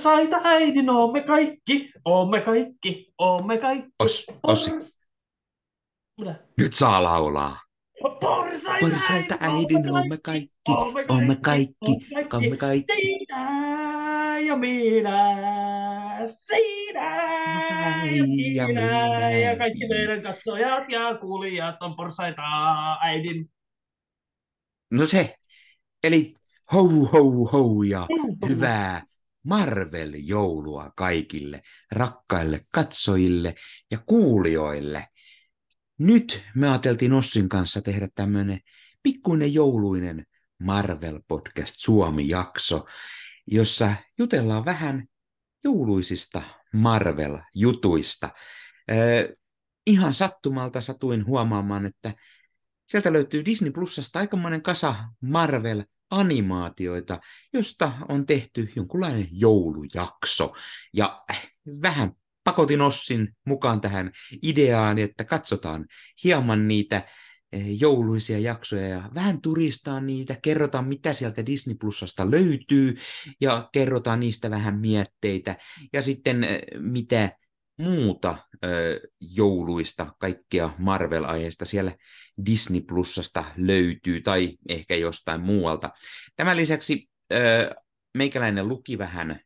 Porsaita äidin, oomme kaikki, oomme kaikki, oomme kaikki. Os, Ossi, Mitä? nyt saa laulaa. Porsaita, Porsaita äidin, oomme kaikki, oomme kaikki, oomme kaikki. Sinä ja minä, sinä ja ja minä, minä. ja kaikki meidän katsojat ja kuulijat on porsaita äidin. No se, eli hou hou hou ja hyvää Marvel-joulua kaikille rakkaille katsojille ja kuulijoille. Nyt me ajateltiin Ossin kanssa tehdä tämmöinen pikkuinen jouluinen Marvel-podcast Suomi-jakso, jossa jutellaan vähän jouluisista Marvel-jutuista. Ihan sattumalta satuin huomaamaan, että sieltä löytyy Disney Plusasta aikamoinen kasa Marvel-animaatioita, josta on tehty jonkunlainen joulujakso. Ja äh, vähän pakotin Ossin mukaan tähän ideaan, että katsotaan hieman niitä eh, jouluisia jaksoja ja vähän turistaa niitä, kerrotaan mitä sieltä Disney Plusasta löytyy ja kerrotaan niistä vähän mietteitä ja sitten eh, mitä muuta jouluista, kaikkea Marvel-aiheista siellä Disney Plusasta löytyy tai ehkä jostain muualta. Tämän lisäksi meikäläinen luki vähän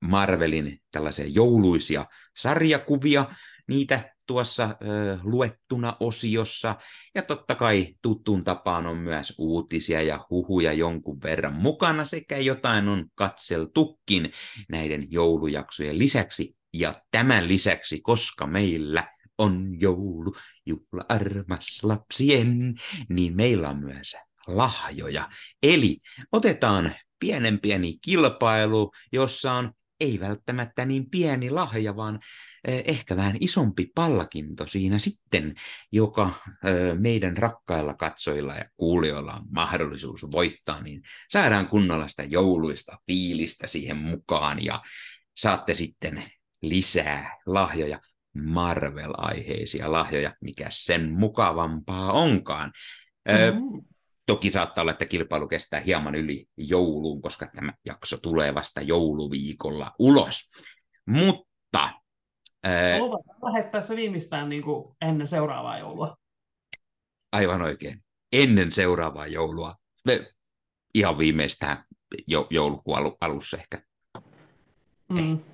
Marvelin tällaisia jouluisia sarjakuvia, niitä tuossa luettuna osiossa. Ja totta kai tuttuun tapaan on myös uutisia ja huhuja jonkun verran mukana sekä jotain on katseltukin näiden joulujaksojen lisäksi. Ja tämän lisäksi, koska meillä on joulu, juhla armas lapsien, niin meillä on myös lahjoja. Eli otetaan pienen pieni kilpailu, jossa on ei välttämättä niin pieni lahja, vaan ehkä vähän isompi palkinto siinä sitten, joka meidän rakkailla katsojilla ja kuulijoilla on mahdollisuus voittaa, niin saadaan kunnolla sitä jouluista fiilistä siihen mukaan ja saatte sitten lisää lahjoja, Marvel-aiheisia lahjoja, mikä sen mukavampaa onkaan. Mm-hmm. Toki saattaa olla, että kilpailu kestää hieman yli jouluun, koska tämä jakso tulee vasta jouluviikolla ulos. Mutta... Luvataan lähettää se viimeistään niin kuin ennen seuraavaa joulua. Aivan oikein. Ennen seuraavaa joulua. Ihan viimeistään jo, joulukuun alussa ehkä. Mm. Ehkä.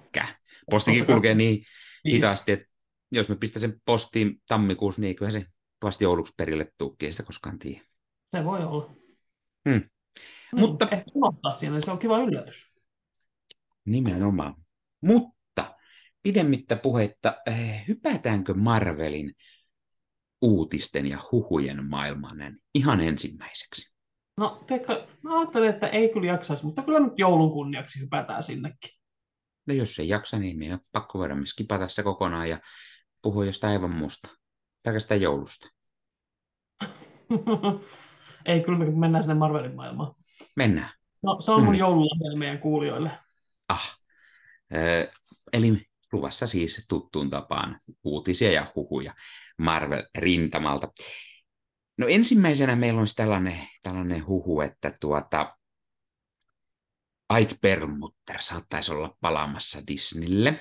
Postikin kulkee niin hitaasti, että jos me pistän sen postiin tammikuussa, niin eiköhän se vasta jouluksi perille tuukki, sitä koskaan tiedä. Se voi olla. Hmm. Hmm. Mutta... Ehkä unohtaa siinä, se on kiva yllätys. Nimenomaan. Mutta pidemmittä puhetta, hypätäänkö Marvelin uutisten ja huhujen maailmaan ihan ensimmäiseksi? No, Pekka, mä ajattelen, että ei kyllä jaksaisi, mutta kyllä nyt joulun kunniaksi hypätään sinnekin. No jos ei jaksa, niin meidän on pakko voida myös skipata se kokonaan ja puhua jostain aivan muusta. Pelkästään joulusta. ei, kyllä me mennään sinne Marvelin maailmaan. Mennään. No, se on mun joululahja meidän kuulijoille. Ah. Ö, eli luvassa siis tuttuun tapaan uutisia ja huhuja Marvel-rintamalta. No ensimmäisenä meillä on tällainen, tällainen huhu, että tuota, Ike Perlmutter saattaisi olla palaamassa Disneylle.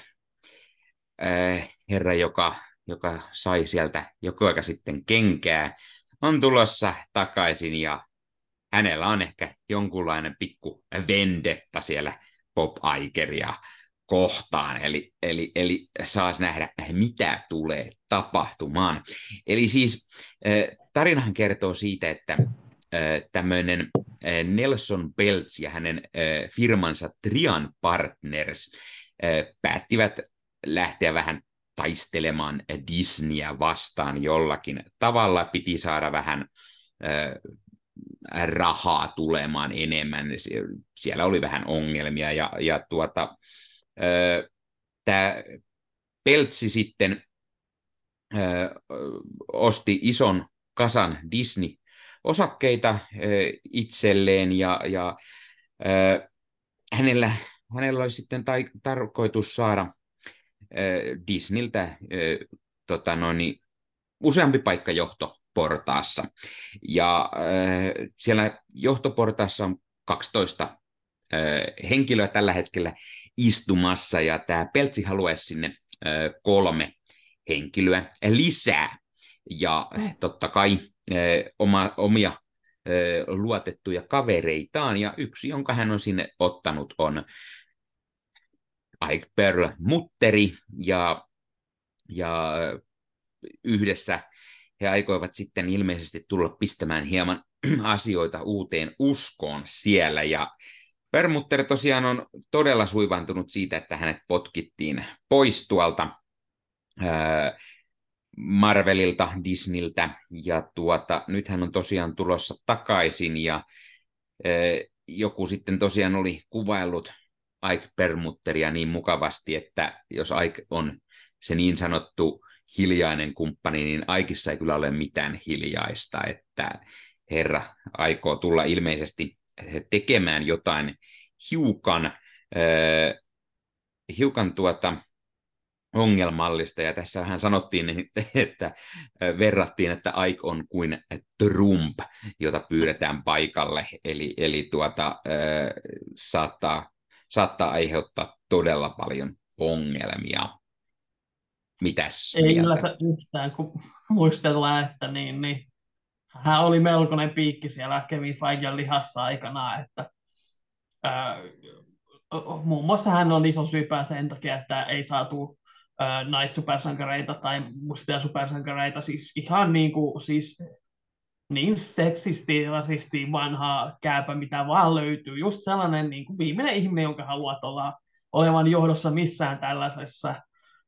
Äh, herra, joka, joka sai sieltä joku aika sitten kenkää, on tulossa takaisin ja hänellä on ehkä jonkunlainen pikku vendetta siellä Pop Ikeria kohtaan, eli, eli, eli saas nähdä, mitä tulee tapahtumaan. Eli siis tarinahan kertoo siitä, että tämmöinen Nelson Peltz ja hänen firmansa Trian Partners päättivät lähteä vähän taistelemaan Disneyä vastaan jollakin tavalla. Piti saada vähän rahaa tulemaan enemmän. Siellä oli vähän ongelmia ja, ja tuota, tämä Peltsi sitten osti ison kasan Disney osakkeita itselleen ja, ja hänellä, hänellä olisi sitten tai, tarkoitus saada Disneyltä tota noin, useampi paikka johtoportaassa. Ja siellä johtoportaassa on 12 henkilöä tällä hetkellä istumassa, ja tämä Peltsi haluaisi sinne kolme henkilöä lisää. Ja totta kai oma, omia luotettuja kavereitaan, ja yksi, jonka hän on sinne ottanut, on Ike Pearl Mutteri, ja, ja yhdessä he aikoivat sitten ilmeisesti tulla pistämään hieman asioita uuteen uskoon siellä, ja Permutter tosiaan on todella suivantunut siitä, että hänet potkittiin pois tuolta Marvelilta, Disneyltä, ja tuota, nyt hän on tosiaan tulossa takaisin, ja ää, joku sitten tosiaan oli kuvaillut Ike Permutteria niin mukavasti, että jos Ike on se niin sanottu hiljainen kumppani, niin Aikissa ei kyllä ole mitään hiljaista, että herra aikoo tulla ilmeisesti tekemään jotain hiukan, äh, hiukan tuota, ongelmallista, ja tässä hän sanottiin, että verrattiin, että Aik on kuin Trump, jota pyydetään paikalle, eli, eli tuota, äh, saattaa, saattaa aiheuttaa todella paljon ongelmia. Mitäs Ei mieltä? yhtään, kun muistellaan, että niin, niin, hän oli melkoinen piikki siellä Kevin Feigen lihassa aikana, että ää, muun muassa hän on iso syypää sen takia, että ei saatu naissupersankareita tai mustia supersankareita, siis ihan niin kuin, siis niin seksisti, rasisti, vanha kääpä, mitä vaan löytyy. Just sellainen niin kuin viimeinen ihminen, jonka haluat olla olevan johdossa missään tällaisessa.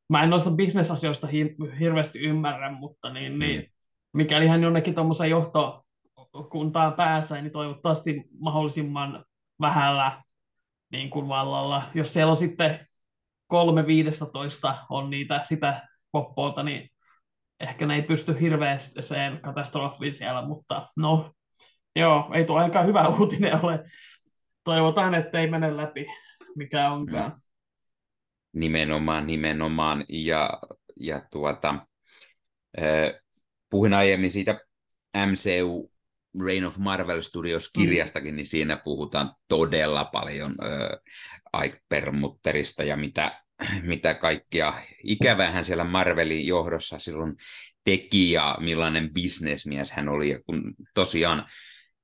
Mä en noista bisnesasioista hir- hirveästi ymmärrä, mutta niin, niin, mm. mikäli hän jonnekin tuommoisen johtokuntaan pääsee, niin toivottavasti mahdollisimman vähällä niin kuin vallalla. Jos siellä on sitten kolme viidestoista on niitä sitä poppoota, niin ehkä ne ei pysty hirveäseen katastrofiin siellä, mutta no, joo, ei tuo ainakaan hyvä uutinen ole. Toivotaan, että ei mene läpi, mikä onkaan. Nimenomaan, nimenomaan. Ja, ja tuota, äh, puhuin aiemmin siitä MCU Reign of Marvel Studios-kirjastakin, mm. niin siinä puhutaan todella paljon äh, Ike Permutterista ja mitä, mitä kaikkea ikävää hän siellä Marvelin johdossa silloin teki ja millainen bisnesmies hän oli. Ja kun tosiaan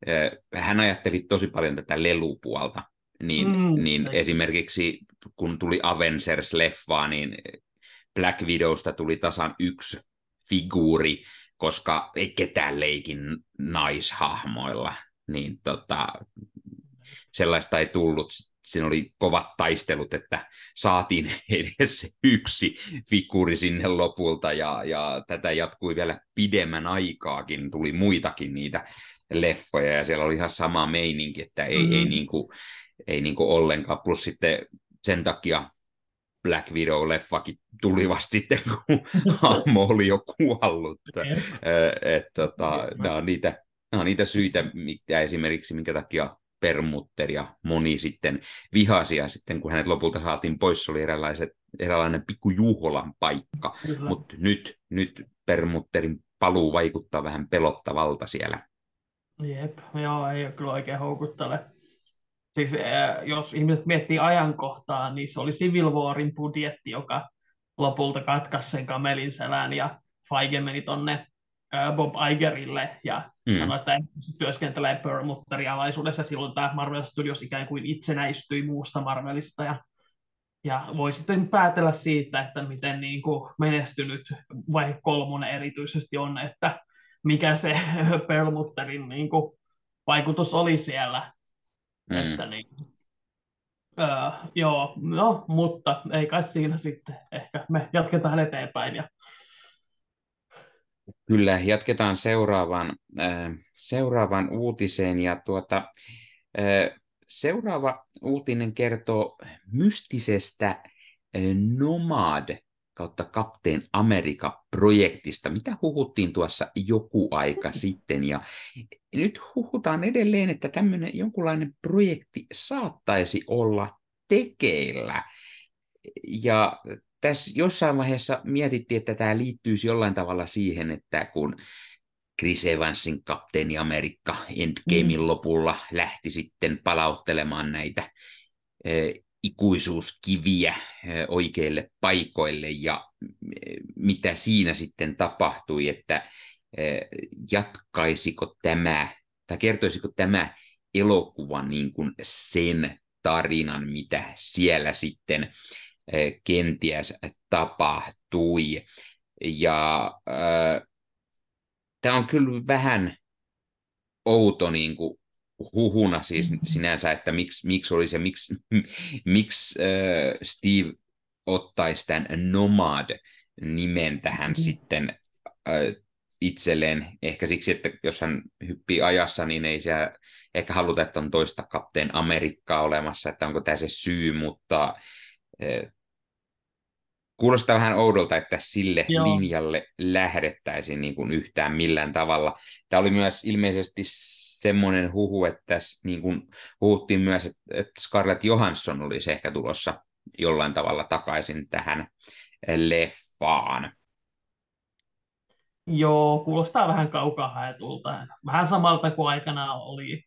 äh, hän ajatteli tosi paljon tätä lelupuolta, niin, mm, niin esimerkiksi kun tuli Avengers-leffaa, niin Black Widowsta tuli tasan yksi figuuri, koska ei ketään leikin naishahmoilla, niin tota, sellaista ei tullut. Siinä oli kovat taistelut, että saatiin edes yksi figuuri sinne lopulta, ja, ja tätä jatkui vielä pidemmän aikaakin, tuli muitakin niitä leffoja, ja siellä oli ihan sama meininki, että ei, mm-hmm. ei, niinku, ei niinku ollenkaan, plus sitten sen takia Black Widow-leffakin tuli vasta sitten, kun hahmo oli jo kuollut. Et, tota, nämä, on niitä, nämä on niitä syitä, mitä esimerkiksi minkä takia Permutter ja moni sitten vihasia sitten, kun hänet lopulta saatiin pois, se oli eräänlaiset, eräänlainen pikku juhlan paikka. Mutta nyt, nyt Permutterin paluu vaikuttaa vähän pelottavalta siellä. Jep, joo, ei ole kyllä oikein houkuttele siis jos ihmiset miettii ajankohtaa, niin se oli Civil Warin budjetti, joka lopulta katkaisi sen kamelin selän ja Feige meni tonne Bob Igerille ja mm. sanoi, että työskentelee Perlmutterin alaisuudessa. Silloin tämä Marvel Studios ikään kuin itsenäistyi muusta Marvelista ja, ja voi sitten päätellä siitä, että miten niin kuin menestynyt vaihe kolmonen erityisesti on, että mikä se Perlmutterin niin kuin vaikutus oli siellä Mm. Että niin, öö, joo, no, mutta ei kai siinä sitten. Ehkä me jatketaan eteenpäin. Ja... Kyllä, jatketaan seuraavan, äh, seuraavan uutiseen. Ja tuota, äh, seuraava uutinen kertoo mystisestä Nomad kautta Kapteen Amerikka-projektista, mitä huhuttiin tuossa joku aika sitten. Ja nyt huhutaan edelleen, että tämmöinen jonkunlainen projekti saattaisi olla tekeillä. Ja tässä jossain vaiheessa mietittiin, että tämä liittyisi jollain tavalla siihen, että kun Chris Evansin kapteeni Amerikka Endgamein mm. lopulla lähti sitten palauttelemaan näitä ikuisuuskiviä oikeille paikoille ja mitä siinä sitten tapahtui, että jatkaisiko tämä tai kertoisiko tämä elokuva niin kuin sen tarinan, mitä siellä sitten kenties tapahtui. Ja äh, tämä on kyllä vähän outo niin kuin huhuna siis mm-hmm. sinänsä, että miksi, miksi oli se, miksi, miksi äh, Steve ottaisi tämän Nomad-nimen tähän mm-hmm. sitten äh, itselleen. Ehkä siksi, että jos hän hyppii ajassa, niin ei se ehkä haluta, että on toista kapteen Amerikkaa olemassa, että onko tämä se syy, mutta äh, kuulostaa vähän oudolta, että sille Joo. linjalle lähdettäisiin niin kuin yhtään millään tavalla. Tämä oli myös ilmeisesti semmoinen huhu, että niin kuin huhuttiin myös, että Scarlett Johansson olisi ehkä tulossa jollain tavalla takaisin tähän leffaan. Joo, kuulostaa vähän kaukaa haetulta. Vähän samalta kuin aikana oli,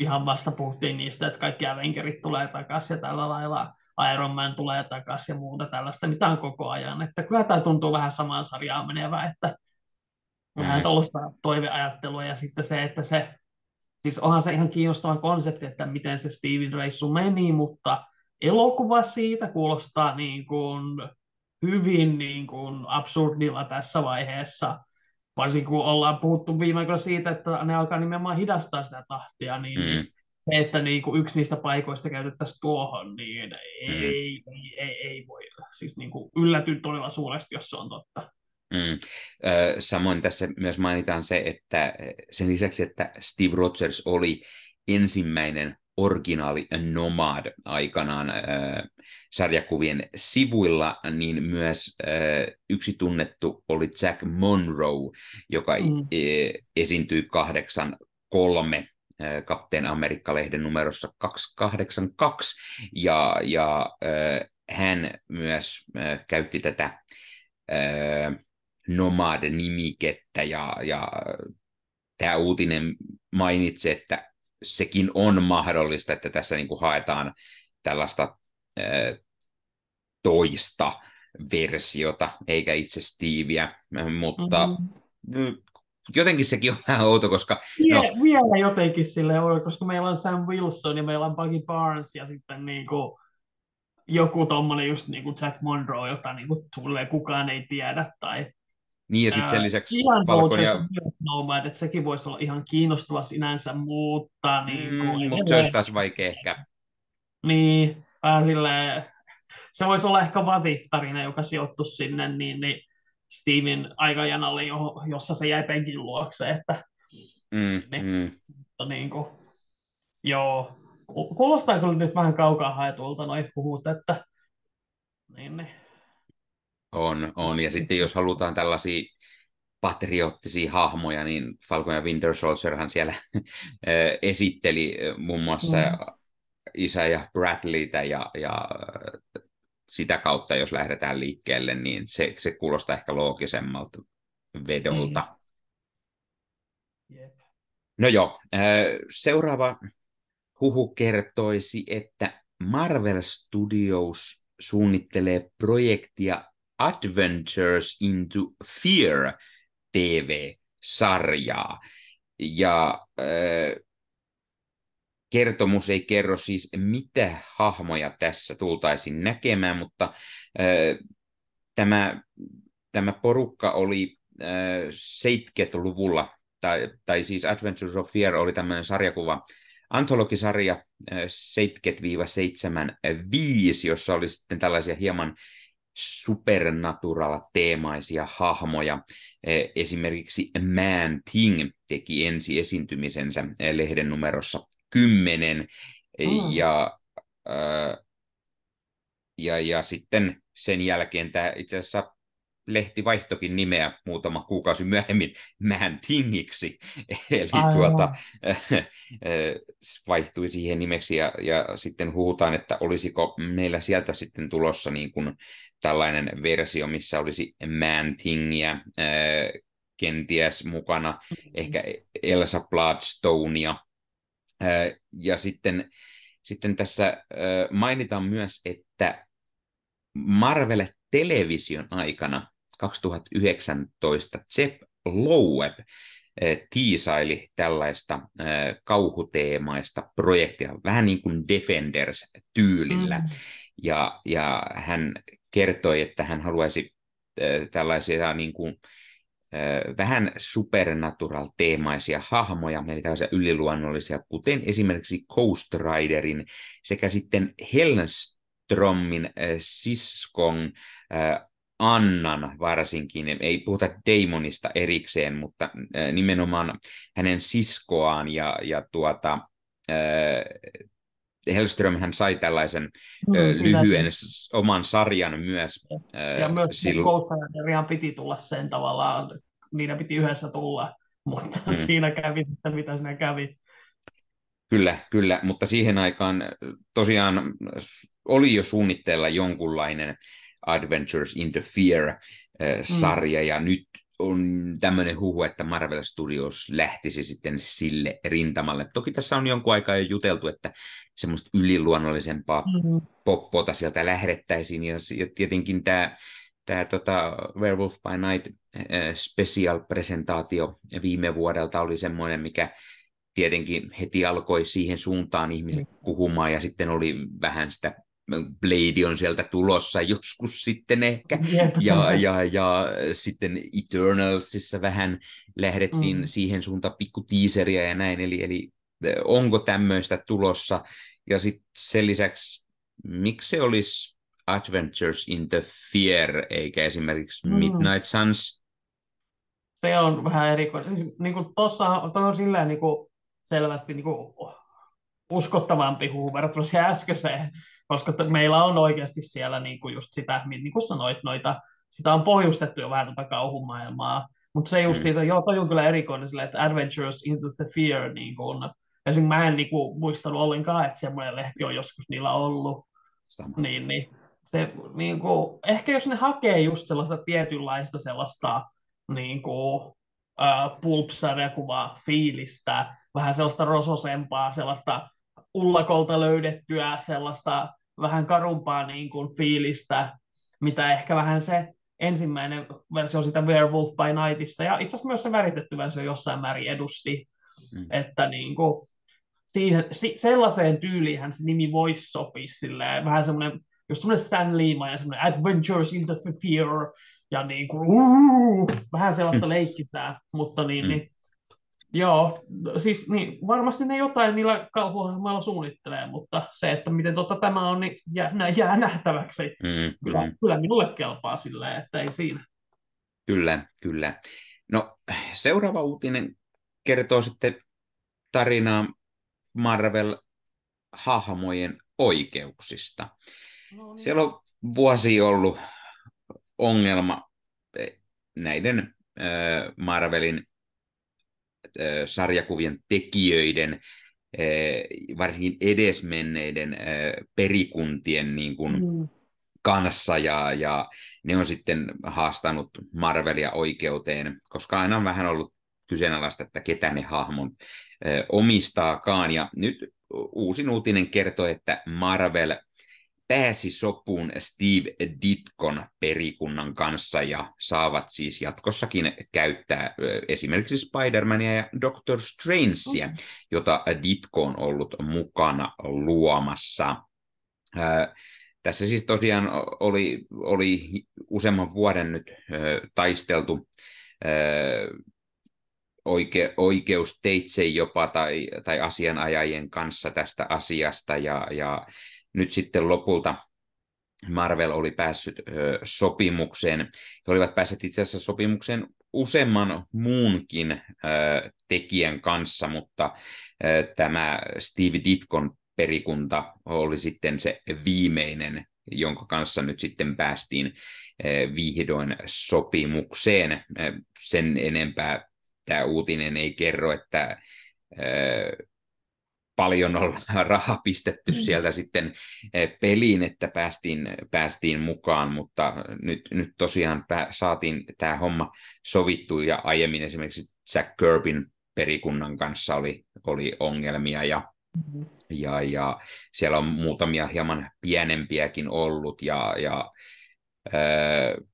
ihan vasta puhuttiin niistä, että kaikki Avengerit tulee takaisin ja tällä lailla Iron Man tulee takaisin ja muuta tällaista, mitä on koko ajan. Että kyllä tämä tuntuu vähän samaan sarjaan menevä, että vähän mm. tuollaista toiveajattelua ja sitten se, että se, siis onhan se ihan kiinnostava konsepti, että miten se Steven reissu meni, mutta elokuva siitä kuulostaa niin kuin hyvin niin kuin absurdilla tässä vaiheessa, varsinkin kun ollaan puhuttu viime aikoina siitä, että ne alkaa nimenomaan hidastaa sitä tahtia, niin mm se, että niin kuin yksi niistä paikoista käytettäisiin tuohon, niin ei, mm. ei, ei, ei voi. Siis niin kuin yllätyn todella suuresti, jos se on totta. Mm. Samoin tässä myös mainitaan se, että sen lisäksi, että Steve Rogers oli ensimmäinen originaali Nomad aikanaan äh, sarjakuvien sivuilla, niin myös äh, yksi tunnettu oli Jack Monroe, joka mm. e- esiintyi kahdeksan kolme Kapteen Amerikka-lehden numerossa 282, ja, ja äh, hän myös äh, käytti tätä äh, Nomad-nimikettä, ja, ja tämä uutinen mainitsi, että sekin on mahdollista, että tässä niin kuin haetaan tällaista äh, toista versiota, eikä itse Steveä, mutta mm-hmm jotenkin sekin on vähän outo, koska... Vie, no, vielä jotenkin sille outo, koska meillä on Sam Wilson ja meillä on Buggy Barnes ja sitten niin kuin joku tommonen just niin kuin Jack Monroe, jota niin kuin kukaan ei tiedä. Tai, niin ja sitten sen lisäksi Falcon ja... Nomad, että sekin voisi olla ihan kiinnostava sinänsä, mutta... Niin kuin, mm, mutta se olisi taas vaikea ehkä. Niin, vähän silleen, se voisi olla ehkä Vatif-tarina, joka sijoittuisi sinne, niin, niin Steamin aikajanalle, jossa se jäi penkin luokse, että mm, niin, mm. Mutta niin kuin, joo, kuulostaa kyllä nyt vähän kaukaa haetulta noin puhut, että niin, niin. On, on. Ja sitten jos halutaan tällaisia patriottisia hahmoja, niin Falcon ja Winter Soldierhan siellä esitteli muun muassa mm. isä ja Bradleytä ja, ja sitä kautta, jos lähdetään liikkeelle, niin se, se kuulostaa ehkä loogisemmalta vedolta. Mm. Yep. No joo, seuraava huhu kertoisi, että Marvel Studios suunnittelee projektia Adventures into Fear TV-sarjaa. Ja kertomus ei kerro siis, mitä hahmoja tässä tultaisiin näkemään, mutta äh, tämä, tämä porukka oli äh, 70-luvulla, tai, tai siis Adventures of Fear oli tämmöinen sarjakuva, antologisarja äh, 70-75, jossa oli sitten tällaisia hieman supernatural-teemaisia hahmoja. Esimerkiksi Man Thing teki ensi esiintymisensä lehden numerossa kymmenen. Mm. Ja, äh, ja, ja sitten sen jälkeen tämä itse asiassa lehti vaihtokin nimeä muutama kuukausi myöhemmin Man Tingiksi, eli Aivan. tuota, äh, vaihtui siihen nimeksi ja, ja sitten huutaan, että olisiko meillä sieltä sitten tulossa niin kuin tällainen versio, missä olisi Man Tingia äh, kenties mukana, mm-hmm. ehkä Elsa Bloodstonea. Ja sitten, sitten tässä mainitaan myös, että Marvel Television aikana 2019 Jeff Loeb tiisaili tällaista kauhuteemaista projektia, vähän niin kuin Defenders-tyylillä. Mm. Ja, ja hän kertoi, että hän haluaisi tällaisia niin kuin, vähän supernatural-teemaisia hahmoja, eli tällaisia yliluonnollisia, kuten esimerkiksi Ghost Riderin sekä sitten Hellströmin siskon Annan varsinkin, ei puhuta Damonista erikseen, mutta nimenomaan hänen siskoaan ja, ja tuota, Hellström hän sai tällaisen mm, lyhyen sitä. oman sarjan myös. Ja myös silloin... Ghost piti tulla sen tavallaan, niiden piti yhdessä tulla, mutta mm. siinä kävi, että mitä siinä kävi. Kyllä, kyllä, mutta siihen aikaan tosiaan oli jo suunnitteilla jonkunlainen Adventures in the Fear-sarja, mm. ja nyt on tämmöinen huhu, että Marvel Studios lähtisi sitten sille rintamalle. Toki tässä on jonkun aikaa jo juteltu, että semmoista yliluonnollisempaa mm-hmm. poppota sieltä lähdettäisiin, ja, ja tietenkin tämä tämä tota Werewolf by Night äh, special-presentaatio viime vuodelta oli semmoinen, mikä tietenkin heti alkoi siihen suuntaan ihmiset mm. puhumaan, ja sitten oli vähän sitä Blade on sieltä tulossa joskus sitten ehkä, ja, ja, ja sitten Eternalsissa vähän lähdettiin mm. siihen suuntaan pikku tiiseriä ja näin, eli, eli onko tämmöistä tulossa, ja sitten sen lisäksi, miksi se olisi Adventures in the Fear, eikä esimerkiksi mm. Midnight Suns? Se on vähän erikoinen. Siis, niin kuin tossa, on silleen niin kuin selvästi niin kuin uskottavampi huu verrattuna siihen äskeiseen, koska meillä on oikeasti siellä niin kuin just sitä, niin kuin sanoit, noita, sitä on pohjustettu jo vähän tuota kauhumaailmaa, mutta se justiinsa, mm. joo, toi on kyllä erikoinen sille, että Adventures into the Fear, niin kuin, esimerkiksi mä en niin kuin, muistanut ollenkaan, että semmoinen lehti on joskus niillä ollut, Sama. niin, niin se, niin kuin, ehkä jos ne hakee just sellaista tietynlaista sellaista niin kuin, uh, pulpsarjakuvaa fiilistä, vähän sellaista rososempaa, sellaista ullakolta löydettyä sellaista vähän karumpaa niin kuin fiilistä, mitä ehkä vähän se ensimmäinen versio sitä Werewolf by Nightista, ja itse asiassa myös se väritetty versio jossain määrin edusti, mm. että niin kuin, siihen, sellaiseen tyyliin se nimi voisi sopia silleen, vähän semmoinen, just semmoinen Stan Lee ja semmoinen Adventures in the Fear, ja niin kuin, uh, vähän sellaista mm. leikkisää, mutta niin, mm. niin Joo, siis niin, varmasti ne jotain niillä kauhuhahmoilla suunnittelee, mutta se, että miten totta tämä on, niin jää, jää nähtäväksi. Mm, kyllä, mm. kyllä minulle kelpaa silleen, että ei siinä. Kyllä, kyllä. No seuraava uutinen kertoo sitten tarinaa Marvel-hahmojen oikeuksista. No niin. Siellä on vuosi ollut ongelma eh, näiden äh, Marvelin sarjakuvien tekijöiden, varsinkin edesmenneiden perikuntien niin kuin, mm. kanssa, ja, ja ne on sitten haastanut Marvelia oikeuteen, koska aina on vähän ollut kyseenalaista, että ketä ne hahmon omistaakaan. Ja nyt uusin uutinen kertoo, että Marvel pääsi sopuun Steve Ditkon perikunnan kanssa ja saavat siis jatkossakin käyttää esimerkiksi Spider-Mania ja Doctor Strangea, jota Ditko on ollut mukana luomassa. Tässä siis tosiaan oli, oli useamman vuoden nyt taisteltu oike, oikeusteitse jopa tai, tai asianajajien kanssa tästä asiasta ja, ja nyt sitten lopulta Marvel oli päässyt sopimukseen. He olivat päässeet itse asiassa sopimukseen useamman muunkin tekijän kanssa, mutta tämä Steve Ditkon perikunta oli sitten se viimeinen, jonka kanssa nyt sitten päästiin vihdoin sopimukseen. Sen enempää tämä uutinen ei kerro, että paljon olla rahaa pistetty mm. sieltä sitten peliin, että päästiin, päästiin mukaan, mutta nyt, nyt tosiaan pää, saatiin tämä homma sovittu ja aiemmin esimerkiksi Jack Kirbyn perikunnan kanssa oli, oli ongelmia ja, mm-hmm. ja, ja siellä on muutamia hieman pienempiäkin ollut ja, ja äh,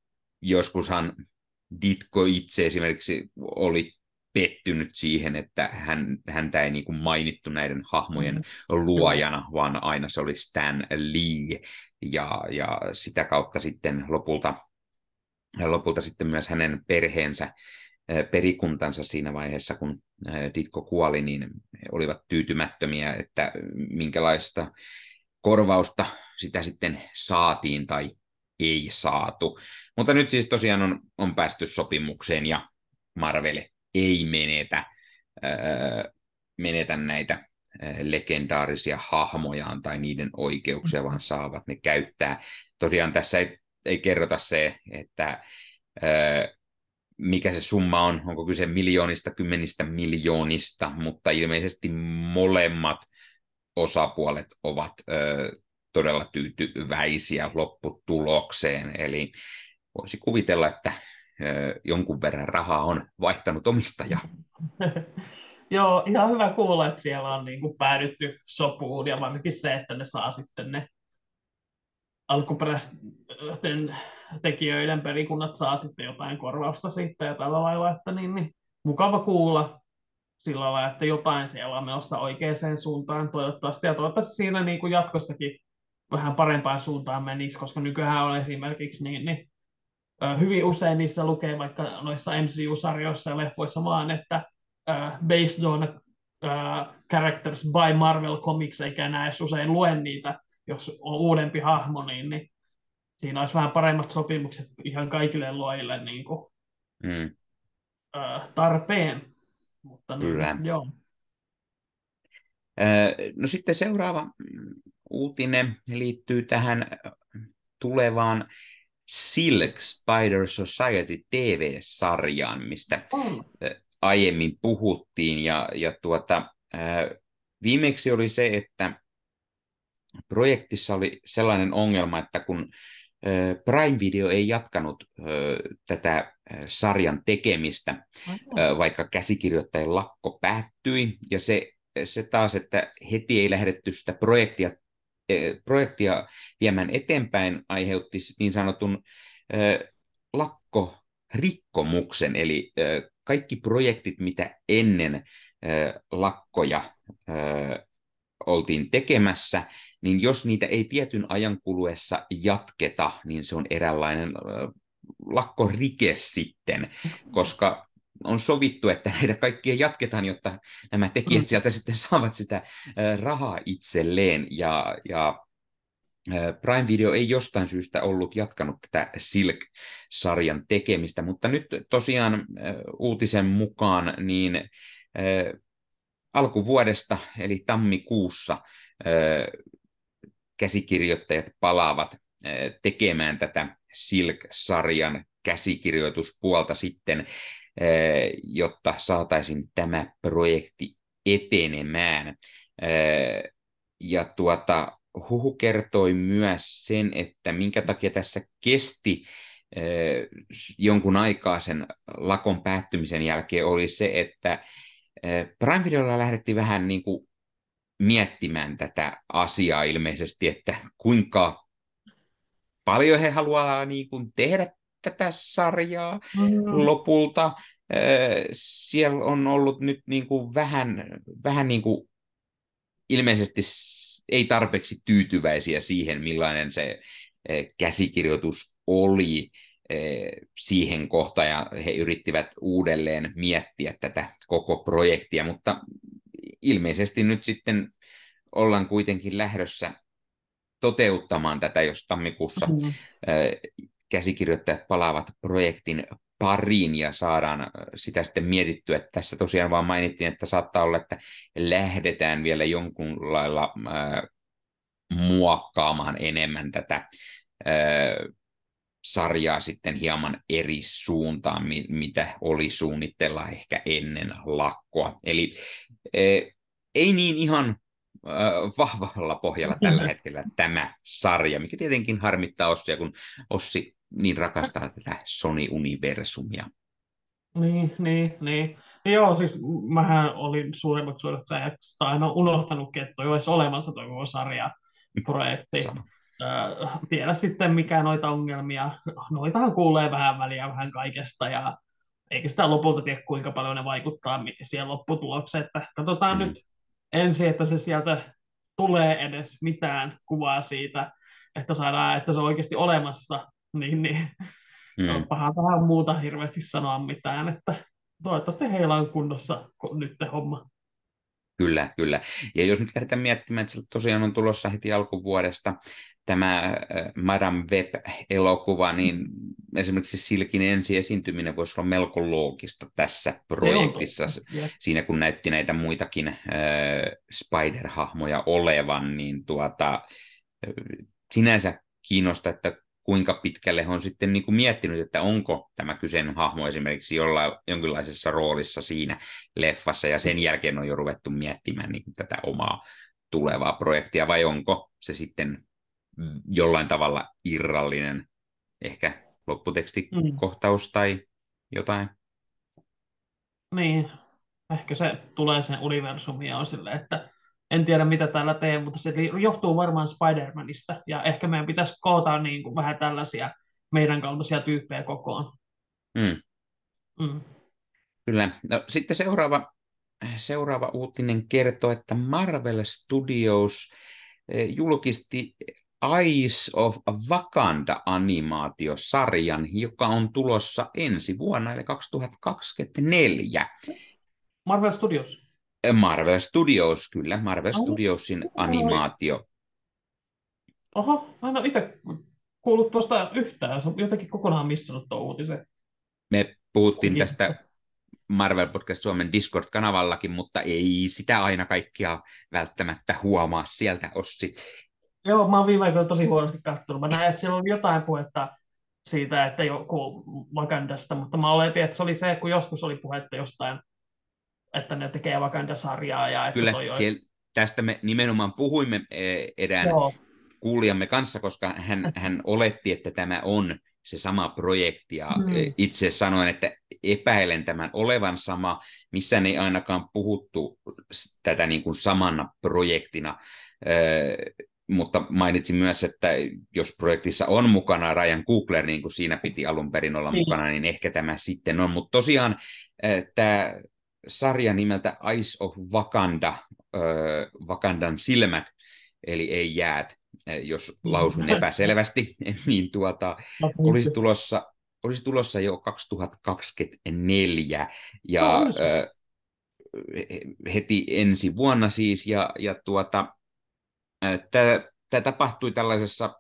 joskushan Ditko itse esimerkiksi oli pettynyt siihen, että hän, häntä ei niin kuin mainittu näiden hahmojen mm. luojana, vaan aina se oli Stan Lee, ja, ja sitä kautta sitten lopulta, lopulta sitten myös hänen perheensä, perikuntansa siinä vaiheessa, kun Ditko kuoli, niin he olivat tyytymättömiä, että minkälaista korvausta sitä sitten saatiin tai ei saatu. Mutta nyt siis tosiaan on, on päästy sopimukseen ja Marvel ei menetä, öö, menetä näitä legendaarisia hahmojaan tai niiden oikeuksia, vaan saavat ne käyttää. Tosiaan tässä ei, ei kerrota se, että öö, mikä se summa on, onko kyse miljoonista, kymmenistä miljoonista, mutta ilmeisesti molemmat osapuolet ovat ö, todella tyytyväisiä lopputulokseen. Eli voisi kuvitella, että jonkun verran rahaa on vaihtanut omistajaa. Joo, ihan hyvä kuulla, että siellä on niin kuin päädytty sopuun ja varsinkin se, että ne saa sitten ne alkuperäisten tekijöiden perikunnat saa sitten jotain korvausta sitten ja tällä lailla, että niin, niin mukava kuulla sillä lailla, että jotain siellä on menossa oikeaan suuntaan toivottavasti ja toivottavasti siinä niin kuin jatkossakin vähän parempaan suuntaan menisi, koska nykyään on esimerkiksi niin, niin hyvin usein niissä lukee vaikka noissa MCU-sarjoissa ja leffoissa vaan, että uh, based on uh, characters by Marvel Comics, eikä enää edes usein lue niitä, jos on uudempi hahmo, niin, niin siinä olisi vähän paremmat sopimukset ihan kaikille luojille niin kuin, mm. uh, tarpeen. Mutta niin, Kyllä. Joo. No sitten seuraava uutinen liittyy tähän tulevaan Silk Spider Society TV-sarjaan, mistä oh. aiemmin puhuttiin. Ja, ja tuota, viimeksi oli se, että projektissa oli sellainen ongelma, että kun Prime Video ei jatkanut tätä sarjan tekemistä, vaikka käsikirjoittajien lakko päättyi, ja se, se taas, että heti ei lähdetty sitä projektia projektia viemään eteenpäin aiheutti niin sanotun lakkorikkomuksen, eli kaikki projektit, mitä ennen lakkoja oltiin tekemässä, niin jos niitä ei tietyn ajan kuluessa jatketa, niin se on eräänlainen lakkorike sitten, koska on sovittu, että näitä kaikkia jatketaan, jotta nämä tekijät mm. sieltä sitten saavat sitä rahaa itselleen. Ja, ja Prime Video ei jostain syystä ollut jatkanut tätä Silk-sarjan tekemistä, mutta nyt tosiaan uutisen mukaan niin alkuvuodesta, eli tammikuussa, käsikirjoittajat palaavat tekemään tätä Silk-sarjan käsikirjoituspuolta sitten jotta saataisiin tämä projekti etenemään. Ja tuota, Huhu kertoi myös sen, että minkä takia tässä kesti jonkun aikaa sen lakon päättymisen jälkeen oli se, että Prime Videolla lähdettiin vähän niin kuin miettimään tätä asiaa ilmeisesti, että kuinka paljon he haluaa niin kuin tehdä tätä sarjaa mm. lopulta. Siellä on ollut nyt niin kuin vähän, vähän niin kuin ilmeisesti ei tarpeeksi tyytyväisiä siihen, millainen se käsikirjoitus oli siihen kohtaan, ja he yrittivät uudelleen miettiä tätä koko projektia, mutta ilmeisesti nyt sitten ollaan kuitenkin lähdössä toteuttamaan tätä, jos tammikuussa mm käsikirjoittajat palaavat projektin pariin ja saadaan äh, sitä sitten mietittyä. Että tässä tosiaan vaan mainittiin, että saattaa olla, että lähdetään vielä jonkun lailla äh, muokkaamaan enemmän tätä äh, sarjaa sitten hieman eri suuntaan, mi- mitä oli suunnitella ehkä ennen lakkoa. Eli äh, ei niin ihan vahvalla pohjalla tällä hetkellä tämä sarja, mikä tietenkin harmittaa Ossia, kun Ossi niin rakastaa tätä Sony-universumia. Niin, niin, niin. Joo, siis mähän olin suurimmaksi odottajaksi, ole unohtanutkin, että toi olisi olemassa tuo koko sarja projekti. Äh, tiedä sitten mikä noita ongelmia. Noitahan kuulee vähän väliä vähän kaikesta ja eikä sitä lopulta tiedä kuinka paljon ne vaikuttaa siihen lopputulokseen. Että katsotaan mm. nyt ensin, että se sieltä tulee edes mitään kuvaa siitä, että saadaan, että se on oikeasti olemassa, niin, niin mm. paha vähän muuta hirveästi sanoa mitään, että toivottavasti heillä on kunnossa nyt homma. Kyllä, kyllä. Ja jos nyt lähdetään miettimään, että tosiaan on tulossa heti alkuvuodesta tämä äh, Madame Web-elokuva, niin esimerkiksi Silkin ensi esiintyminen voisi olla melko loogista tässä projektissa, siinä kun näytti näitä muitakin äh, Spider-hahmoja olevan, niin tuota, äh, sinänsä kiinnosta, että kuinka pitkälle on sitten niin kuin miettinyt, että onko tämä kyseinen hahmo esimerkiksi jollain, jonkinlaisessa roolissa siinä leffassa, ja sen jälkeen on jo ruvettu miettimään niin tätä omaa tulevaa projektia, vai onko se sitten jollain tavalla irrallinen, ehkä lopputekstikohtaus mm. tai jotain. Niin, ehkä se tulee sen universumiin on sille, että en tiedä mitä täällä teen, mutta se johtuu varmaan Spider-Manista, ja ehkä meidän pitäisi koota niin kuin vähän tällaisia meidän kaltaisia tyyppejä kokoon. Mm. Mm. Kyllä. No, sitten seuraava, seuraava uutinen kertoo, että Marvel Studios eh, julkisti Eyes of Wakanda-animaatiosarjan, joka on tulossa ensi vuonna, eli 2024. Marvel Studios? Marvel Studios, kyllä. Marvel Studiosin oh, animaatio. Oho, mä en ole itse kuullut tuosta yhtään. Se on jotenkin kokonaan missannut tuo uutisen. Me puhuttiin Kiitos. tästä Marvel Podcast Suomen Discord-kanavallakin, mutta ei sitä aina kaikkia välttämättä huomaa sieltä, Ossi. Joo, mä oon viime aikoina tosi huonosti katsonut. Mä näen, että siellä on jotain puhetta siitä, että joku Wakandasta, mutta mä oletin, että se oli se, kun joskus oli puhetta jostain, että ne tekee Wakanda-sarjaa. Ja että Kyllä, toi siellä, tästä me nimenomaan puhuimme e, erään Joo. kuulijamme kanssa, koska hän, hän oletti, että tämä on se sama projekti, ja mm. itse sanoin, että epäilen tämän olevan sama, missä ei ainakaan puhuttu tätä niin kuin samana projektina mutta mainitsin myös, että jos projektissa on mukana Ryan Coogler, niin kuin siinä piti alun perin olla niin. mukana, niin ehkä tämä sitten on. Mutta tosiaan tämä sarja nimeltä Ice of Wakanda, Wakandan silmät, eli ei jäät, äh, jos lausun epäselvästi, niin tuota, olisi tulossa, olisi tulossa jo 2024, ja heti ensi vuonna siis, ja, ja tuota, Tämä tapahtui tällaisessa,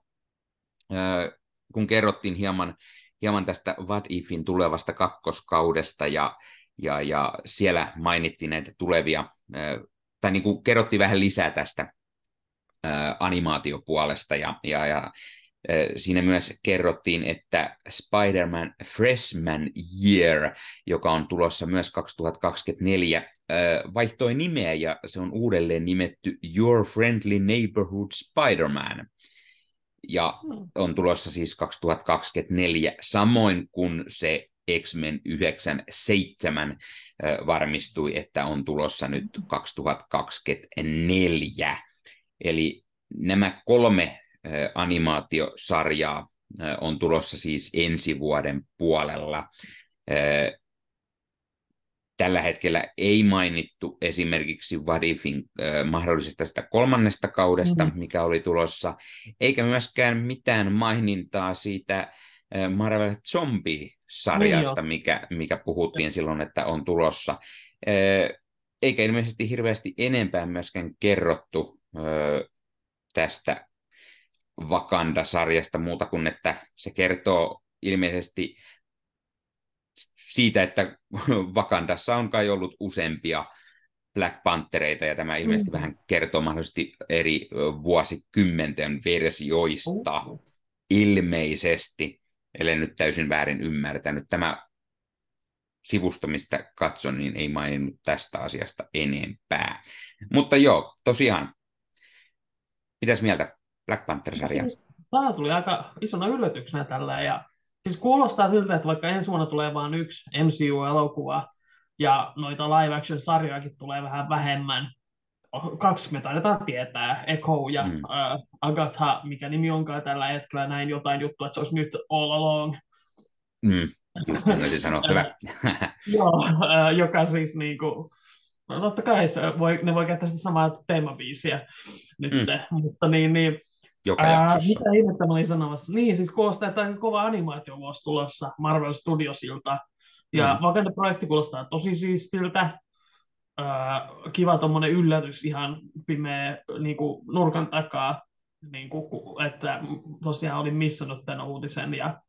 kun kerrottiin hieman, hieman tästä What Ifin tulevasta kakkoskaudesta ja, ja, ja siellä mainittiin näitä tulevia, tai niin kuin kerrottiin vähän lisää tästä animaatiopuolesta ja, ja, ja Siinä myös kerrottiin, että Spider-Man Freshman Year, joka on tulossa myös 2024, vaihtoi nimeä ja se on uudelleen nimetty Your Friendly Neighborhood Spider-Man. Ja hmm. on tulossa siis 2024, samoin kuin se X-Men 97 varmistui, että on tulossa nyt 2024. Eli nämä kolme animaatiosarjaa on tulossa siis ensi vuoden puolella. Tällä hetkellä ei mainittu esimerkiksi Wadifin mahdollisesta sitä kolmannesta kaudesta, mm-hmm. mikä oli tulossa, eikä myöskään mitään mainintaa siitä Marvel Zombie-sarjasta, niin mikä, mikä puhuttiin silloin, että on tulossa. Eikä ilmeisesti hirveästi enempää myöskään kerrottu tästä Wakanda-sarjasta muuta kuin, että se kertoo ilmeisesti siitä, että Wakandassa on kai ollut useampia Black Panthereita, ja tämä ilmeisesti mm. vähän kertoo mahdollisesti eri vuosikymmenten versioista mm. ilmeisesti, ellei nyt täysin väärin ymmärtänyt. Tämä sivusto, mistä katson, niin ei maininnut tästä asiasta enempää. Mutta joo, tosiaan Mitäs mieltä Black Panther-sarja? Siis, tämä tuli aika isona yllätyksenä tällä ja siis kuulostaa siltä, että vaikka ensi vuonna tulee vain yksi MCU-elokuva ja noita live action sarjoakin tulee vähän vähemmän, kaksi me taidetaan tietää, Echo ja mm. uh, Agatha, mikä nimi onkaan tällä hetkellä, näin jotain juttua, että se olisi nyt all along. Mm. Just niin sanoa, hyvä. Joo, uh, joka siis niin kuin, no totta kai se voi, ne voi käyttää sitä samaa teemabiisiä nyt, mm. mutta niin, niin joka ää, Mitä ihmettä mä olin sanomassa? Niin, siis kuulostaa, että aika kova animaatio vuosi tulossa Marvel Studiosilta. Ja mm. Wakanda-projekti kuulostaa tosi siistiltä. Kiva tuommoinen yllätys ihan pimeä niin kuin nurkan takaa. Niin kuin, että tosiaan olin missannut tämän uutisen. Ja...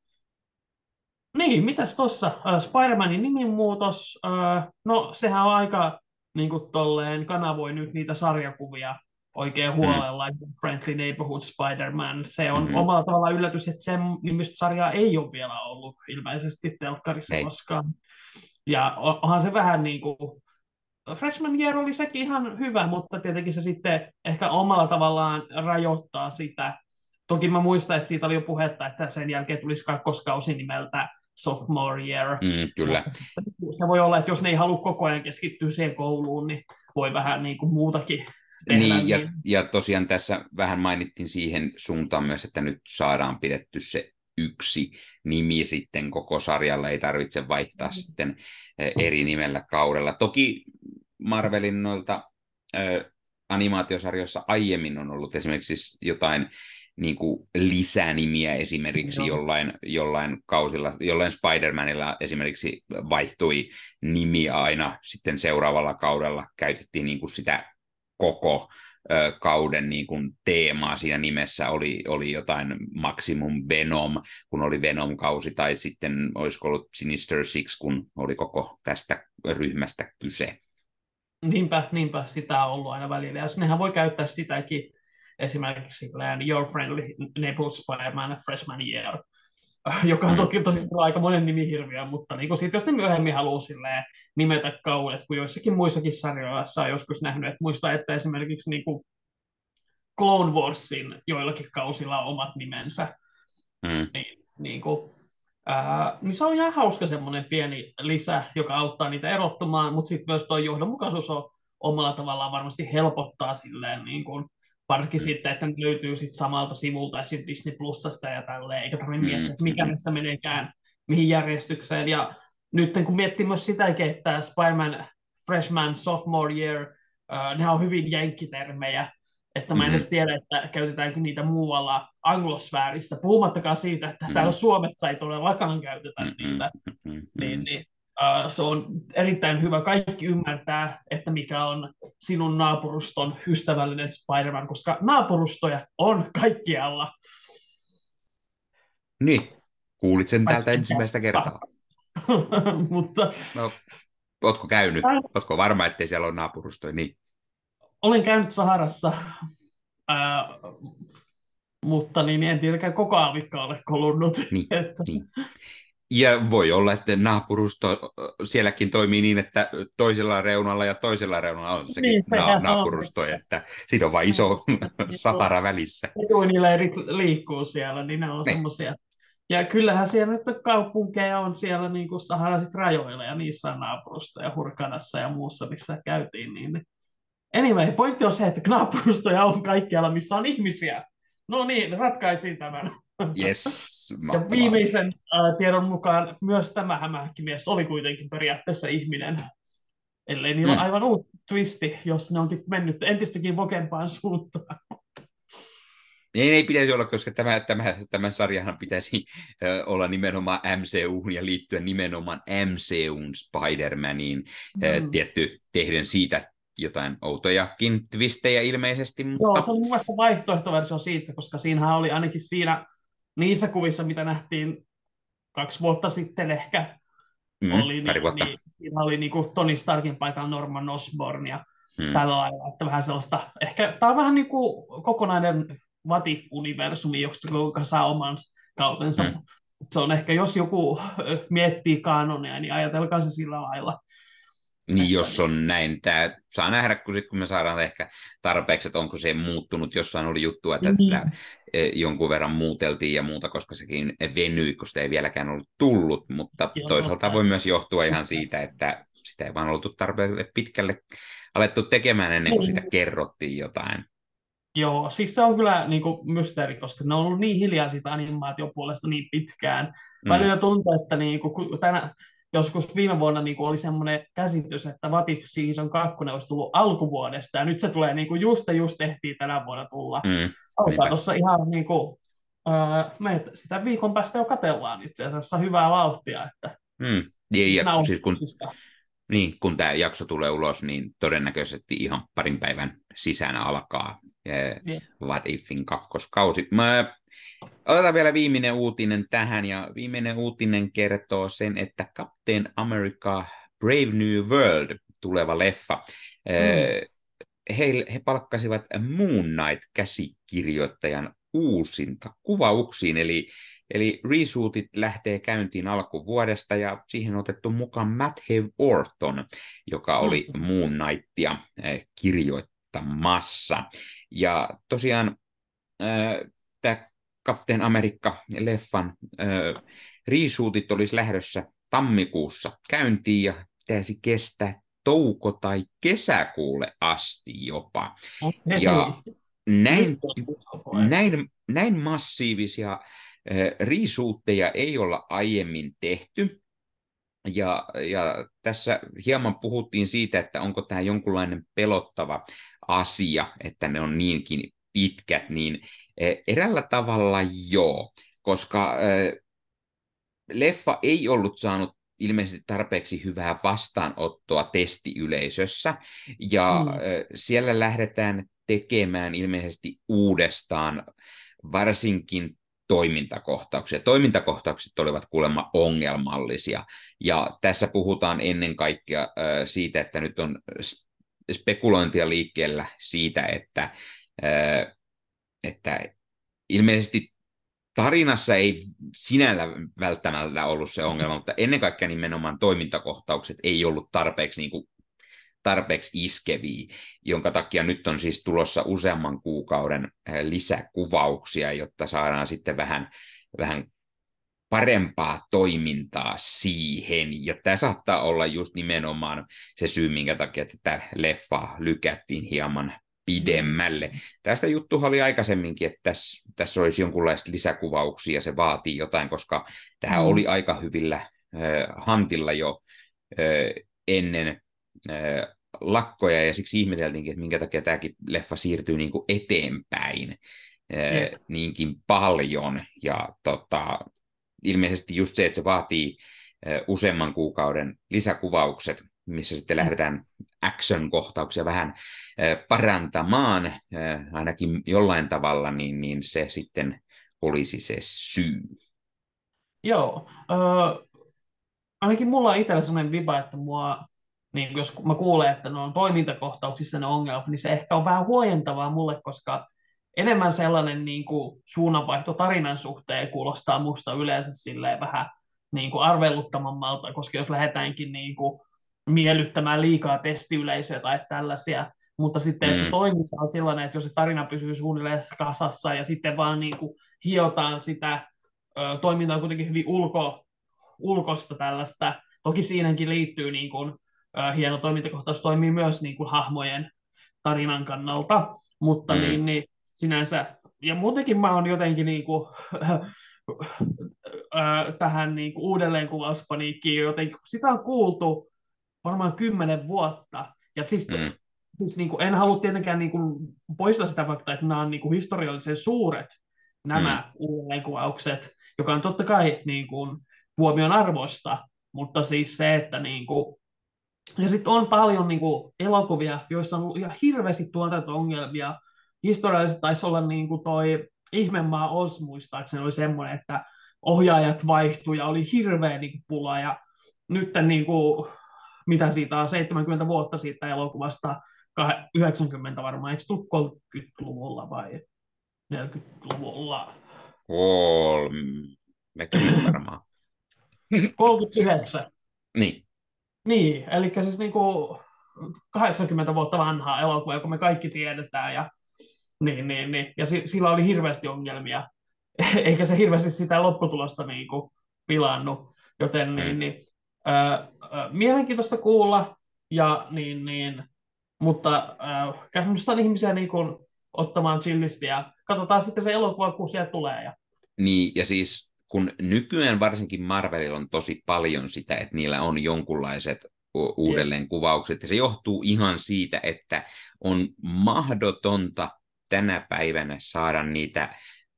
Niin, mitäs tuossa? Spider-Manin nimimuutos. Ää, no, sehän on aika niin kuin tolleen kanavoi nyt niitä sarjakuvia oikein mm. huolella, mm. Friendly Neighborhood Spider-Man. Se on mm-hmm. omalla tavalla yllätys, että sen nimistä sarjaa ei ole vielä ollut ilmeisesti telkkarissa ei. koskaan. Ja onhan se vähän niin kuin, Freshman Year oli sekin ihan hyvä, mutta tietenkin se sitten ehkä omalla tavallaan rajoittaa sitä. Toki mä muistan, että siitä oli jo puhetta, että sen jälkeen tulisi kakkoskausi nimeltä sophomore year. Mm, kyllä. Se voi olla, että jos ne ei halua koko ajan keskittyä siihen kouluun, niin voi vähän niin kuin muutakin tehdä. Niin, ja, niin. ja tosiaan tässä vähän mainittiin siihen suuntaan myös, että nyt saadaan pidetty se yksi nimi sitten koko sarjalla, ei tarvitse vaihtaa mm. sitten eh, eri nimellä kaudella. Toki Marvelin noilta äh, animaatiosarjoissa aiemmin on ollut esimerkiksi jotain niin kuin lisänimiä esimerkiksi jollain, jollain kausilla, jollain Spider-Manilla esimerkiksi vaihtui nimi aina sitten seuraavalla kaudella, käytettiin niin kuin sitä koko ö, kauden niin kuin teemaa siinä nimessä oli, oli jotain Maximum Venom, kun oli Venom-kausi, tai sitten olisiko ollut Sinister Six, kun oli koko tästä ryhmästä kyse. Niinpä, niinpä sitä on ollut aina välillä. Ja nehän voi käyttää sitäkin esimerkiksi Your Friendly Neighborhood Spider-Man Freshman Year, joka on mm. toki tosi aika monen nimihirviö, mutta niin sit, jos ne myöhemmin haluaa nimetä kaudet, kun joissakin muissakin sarjoissa on joskus nähnyt, että muista, että esimerkiksi niin kuin Clone Warsin joillakin kausilla on omat nimensä, mm. niin, niin, kuin, niin se on ihan hauska semmoinen pieni lisä, joka auttaa niitä erottumaan, mutta sitten myös tuo johdonmukaisuus on omalla tavallaan varmasti helpottaa silleen niin kuin, Varsinkin mm. sitten, että ne löytyy sit samalta sivulta ja sitten Disney Plusasta ja tälleen, eikä tarvitse mm. miettiä, että mikä näistä meneekään mihin järjestykseen. Ja nyt kun miettii myös sitäkin, että Spider-Man Freshman Sophomore Year, ne on hyvin jenkkitermejä, että mä en edes mm-hmm. tiedä, että käytetäänkö niitä muualla anglosfäärissä, puhumattakaan siitä, että mm. täällä Suomessa ei todellakaan käytetä mm-hmm. niitä. Mm-hmm. Niin, niin Uh, se on erittäin hyvä. Kaikki ymmärtää, että mikä on sinun naapuruston ystävällinen Spider-Man, koska naapurustoja on kaikkialla. Niin, kuulit sen täältä ensimmäistä kertaa. Mutta... No, ootko käynyt? Ootko varma, ettei siellä ole naapurustoja? Niin. Olen käynyt Saharassa, äh, mutta niin en tietenkään koko aavikka ole kolunnut. Niin, että... niin. Ja voi olla, että naapurusto sielläkin toimii niin, että toisella reunalla ja toisella reunalla on sekin niin, na- naapurusto, on. että siinä on vain iso sahara välissä. Tuinileirit liikkuu siellä, niin ne on niin. semmoisia. Ja kyllähän siellä nyt kaupunkeja on siellä niin kuin saharaiset rajoilla ja niissä on naapurusto ja Hurkanassa ja muussa, missä käytiin. Niin. Anyway, pointti on se, että naapurustoja on kaikkialla, missä on ihmisiä. No niin, ratkaisin tämän. Yes, ja viimeisen äh, tiedon mukaan myös tämä hämähäkkimies oli kuitenkin periaatteessa ihminen. Ellei niillä mm. aivan uusi twisti, jos ne onkin mennyt entistäkin vokempaan suuntaan. Ei, ei pitäisi olla, koska tämä, tämä, tämä sarjahan pitäisi äh, olla nimenomaan MCU ja liittyä nimenomaan MCUn Spider-Maniin. Mm. Tietty tehden siitä jotain outojakin twistejä ilmeisesti. Mutta... Joo, se on mun mielestä vaihtoehtoversio siitä, koska siinähän oli ainakin siinä niissä kuvissa, mitä nähtiin kaksi vuotta sitten ehkä, mm, oli, niin, vuotta. Niin, siinä oli niin kuin Tony Starkin paikalla Norman Osborn ja mm. tällä lailla, että vähän sellaista, ehkä tämä on vähän niin kuin kokonainen What If-universumi, joka saa oman kautensa. Mm. Se on ehkä, jos joku miettii kanonia, niin ajatelkaa se sillä lailla. Niin, jos on näin. Tämä saa nähdä, kun, sit, kun me saadaan ehkä tarpeeksi, että onko se muuttunut. Jossain oli juttu, että niin. tätä jonkun verran muuteltiin ja muuta, koska sekin venyi, koska sitä ei vieläkään ollut tullut. Mutta Joo, toisaalta voi myös johtua ihan siitä, että sitä ei vaan oltu tarpeeksi pitkälle alettu tekemään ennen kuin sitä kerrottiin jotain. Joo, siis se on kyllä niin kuin mysteeri, koska ne on ollut niin hiljaa siitä animaatiopuolesta niin pitkään. Välillä mm. tuntuu, että niin kuin, tänä, joskus viime vuonna niin kuin oli semmoinen käsitys, että What If Season 2 olisi tullut alkuvuodesta, ja nyt se tulee niin kuin just ja just tehtiin tänä vuonna tulla. Mm. Alkaa tuossa ihan niin kuin, äh, me sitä viikon päästä jo katellaan itse asiassa hyvää vauhtia. Että mm. Ja, ja, siis kun, niin, kun tämä jakso tulee ulos, niin todennäköisesti ihan parin päivän sisään alkaa yeah. What Ifin kakkoskausi. Mä Otetaan vielä viimeinen uutinen tähän, ja viimeinen uutinen kertoo sen, että Captain America Brave New World, tuleva leffa, mm. he, he palkkasivat Moon Knight-käsikirjoittajan uusinta kuvauksiin, eli, eli reshootit lähtee käyntiin alkuvuodesta, ja siihen on otettu mukaan Matt Have Orton, joka oli mm. Moon Knightia kirjoittamassa. Ja tosiaan tämä Captain Amerikka-leffan reshootit olisi lähdössä tammikuussa käyntiin ja pitäisi kestää touko- tai kesäkuulle asti jopa. Okay. Ja näin, näin, näin massiivisia reshooteja ei olla aiemmin tehty. Ja, ja tässä hieman puhuttiin siitä, että onko tämä jonkunlainen pelottava asia, että ne on niinkin pitkät, niin e, erällä tavalla joo, koska e, leffa ei ollut saanut ilmeisesti tarpeeksi hyvää vastaanottoa testiyleisössä, ja mm. E, siellä lähdetään tekemään ilmeisesti uudestaan varsinkin toimintakohtauksia. Toimintakohtaukset olivat kuulemma ongelmallisia, ja tässä puhutaan ennen kaikkea siitä, että nyt on spekulointia liikkeellä siitä, että että ilmeisesti tarinassa ei sinällä välttämättä ollut se ongelma, mutta ennen kaikkea nimenomaan toimintakohtaukset ei ollut tarpeeksi, niin kuin, tarpeeksi iskeviä, jonka takia nyt on siis tulossa useamman kuukauden lisäkuvauksia, jotta saadaan sitten vähän, vähän parempaa toimintaa siihen. Ja tämä saattaa olla just nimenomaan se syy, minkä takia tätä leffaa lykättiin hieman pidemmälle. Tästä juttu oli aikaisemminkin, että tässä, tässä olisi jonkunlaista lisäkuvauksia, ja se vaatii jotain, koska tämä mm. oli aika hyvillä äh, hantilla jo äh, ennen äh, lakkoja, ja siksi ihmeteltiinkin, että minkä takia tämäkin leffa siirtyy niin kuin eteenpäin äh, niinkin paljon, ja tota, ilmeisesti just se, että se vaatii äh, useamman kuukauden lisäkuvaukset, missä sitten lähdetään action-kohtauksia vähän parantamaan, ainakin jollain tavalla, niin, niin se sitten olisi se syy. Joo, äh, ainakin mulla on itsellä sellainen viba, että mua, niin jos mä kuulen, että ne on toimintakohtauksissa ne ongelmat, niin se ehkä on vähän huojentavaa mulle, koska enemmän sellainen niin kuin suunnanvaihto tarinan suhteen kuulostaa musta yleensä silleen vähän niin kuin arveluttamammalta, koska jos lähdetäänkin niin kuin miellyttämään liikaa testiyleisöä tai tällaisia, mutta sitten mm. toiminta on sellainen, että jos se tarina pysyy suunnilleen kasassa ja sitten vaan niin kuin hiotaan sitä, toiminta on kuitenkin hyvin ulko, ulkosta tällaista, toki siinäkin liittyy niin kuin, hieno toimintakohtaus toimii myös niin kuin hahmojen tarinan kannalta, mutta mm. niin, niin sinänsä, ja muutenkin mä oon jotenkin niin kuin, tähän niin kuin uudelleenkuvauspaniikkiin, jotenkin sitä on kuultu varmaan kymmenen vuotta. Ja siis, mm. siis niin kuin, en halua tietenkään niin kuin, poistaa sitä faktaa, että nämä on niin kuin, historiallisen suuret, nämä mm. uudelleenkuvaukset, joka on totta kai niin kuin, huomion arvoista, mutta siis se, että niin kuin, ja sitten on paljon niin kuin, elokuvia, joissa on ollut ihan hirveästi tuotanto-ongelmia. Historiallisesti taisi olla niin kuin toi Ihmemaa Os, muistaakseni oli semmoinen, että ohjaajat vaihtui ja oli hirveä niin kuin, pula. Ja nyt niin kuin, mitä siitä on 70 vuotta siitä elokuvasta, 90 varmaan, eikö tullut 30-luvulla vai 40-luvulla? 30 varmaan. 39. Niin. Niin, eli siis niin kuin 80 vuotta vanhaa elokuva, joka me kaikki tiedetään, ja, niin, niin, niin. ja sillä oli hirveästi ongelmia, eikä se hirveästi sitä lopputulosta niin kuin pilannut, joten niin, mm. niin, mielenkiintoista kuulla, ja niin, niin, mutta äh, ihmisiä niin kuin, ottamaan chillisti ja katsotaan sitten se elokuva, kun sieltä tulee. Ja... Niin, ja siis kun nykyään varsinkin Marvelilla on tosi paljon sitä, että niillä on jonkunlaiset uudelleenkuvaukset, ja se johtuu ihan siitä, että on mahdotonta tänä päivänä saada niitä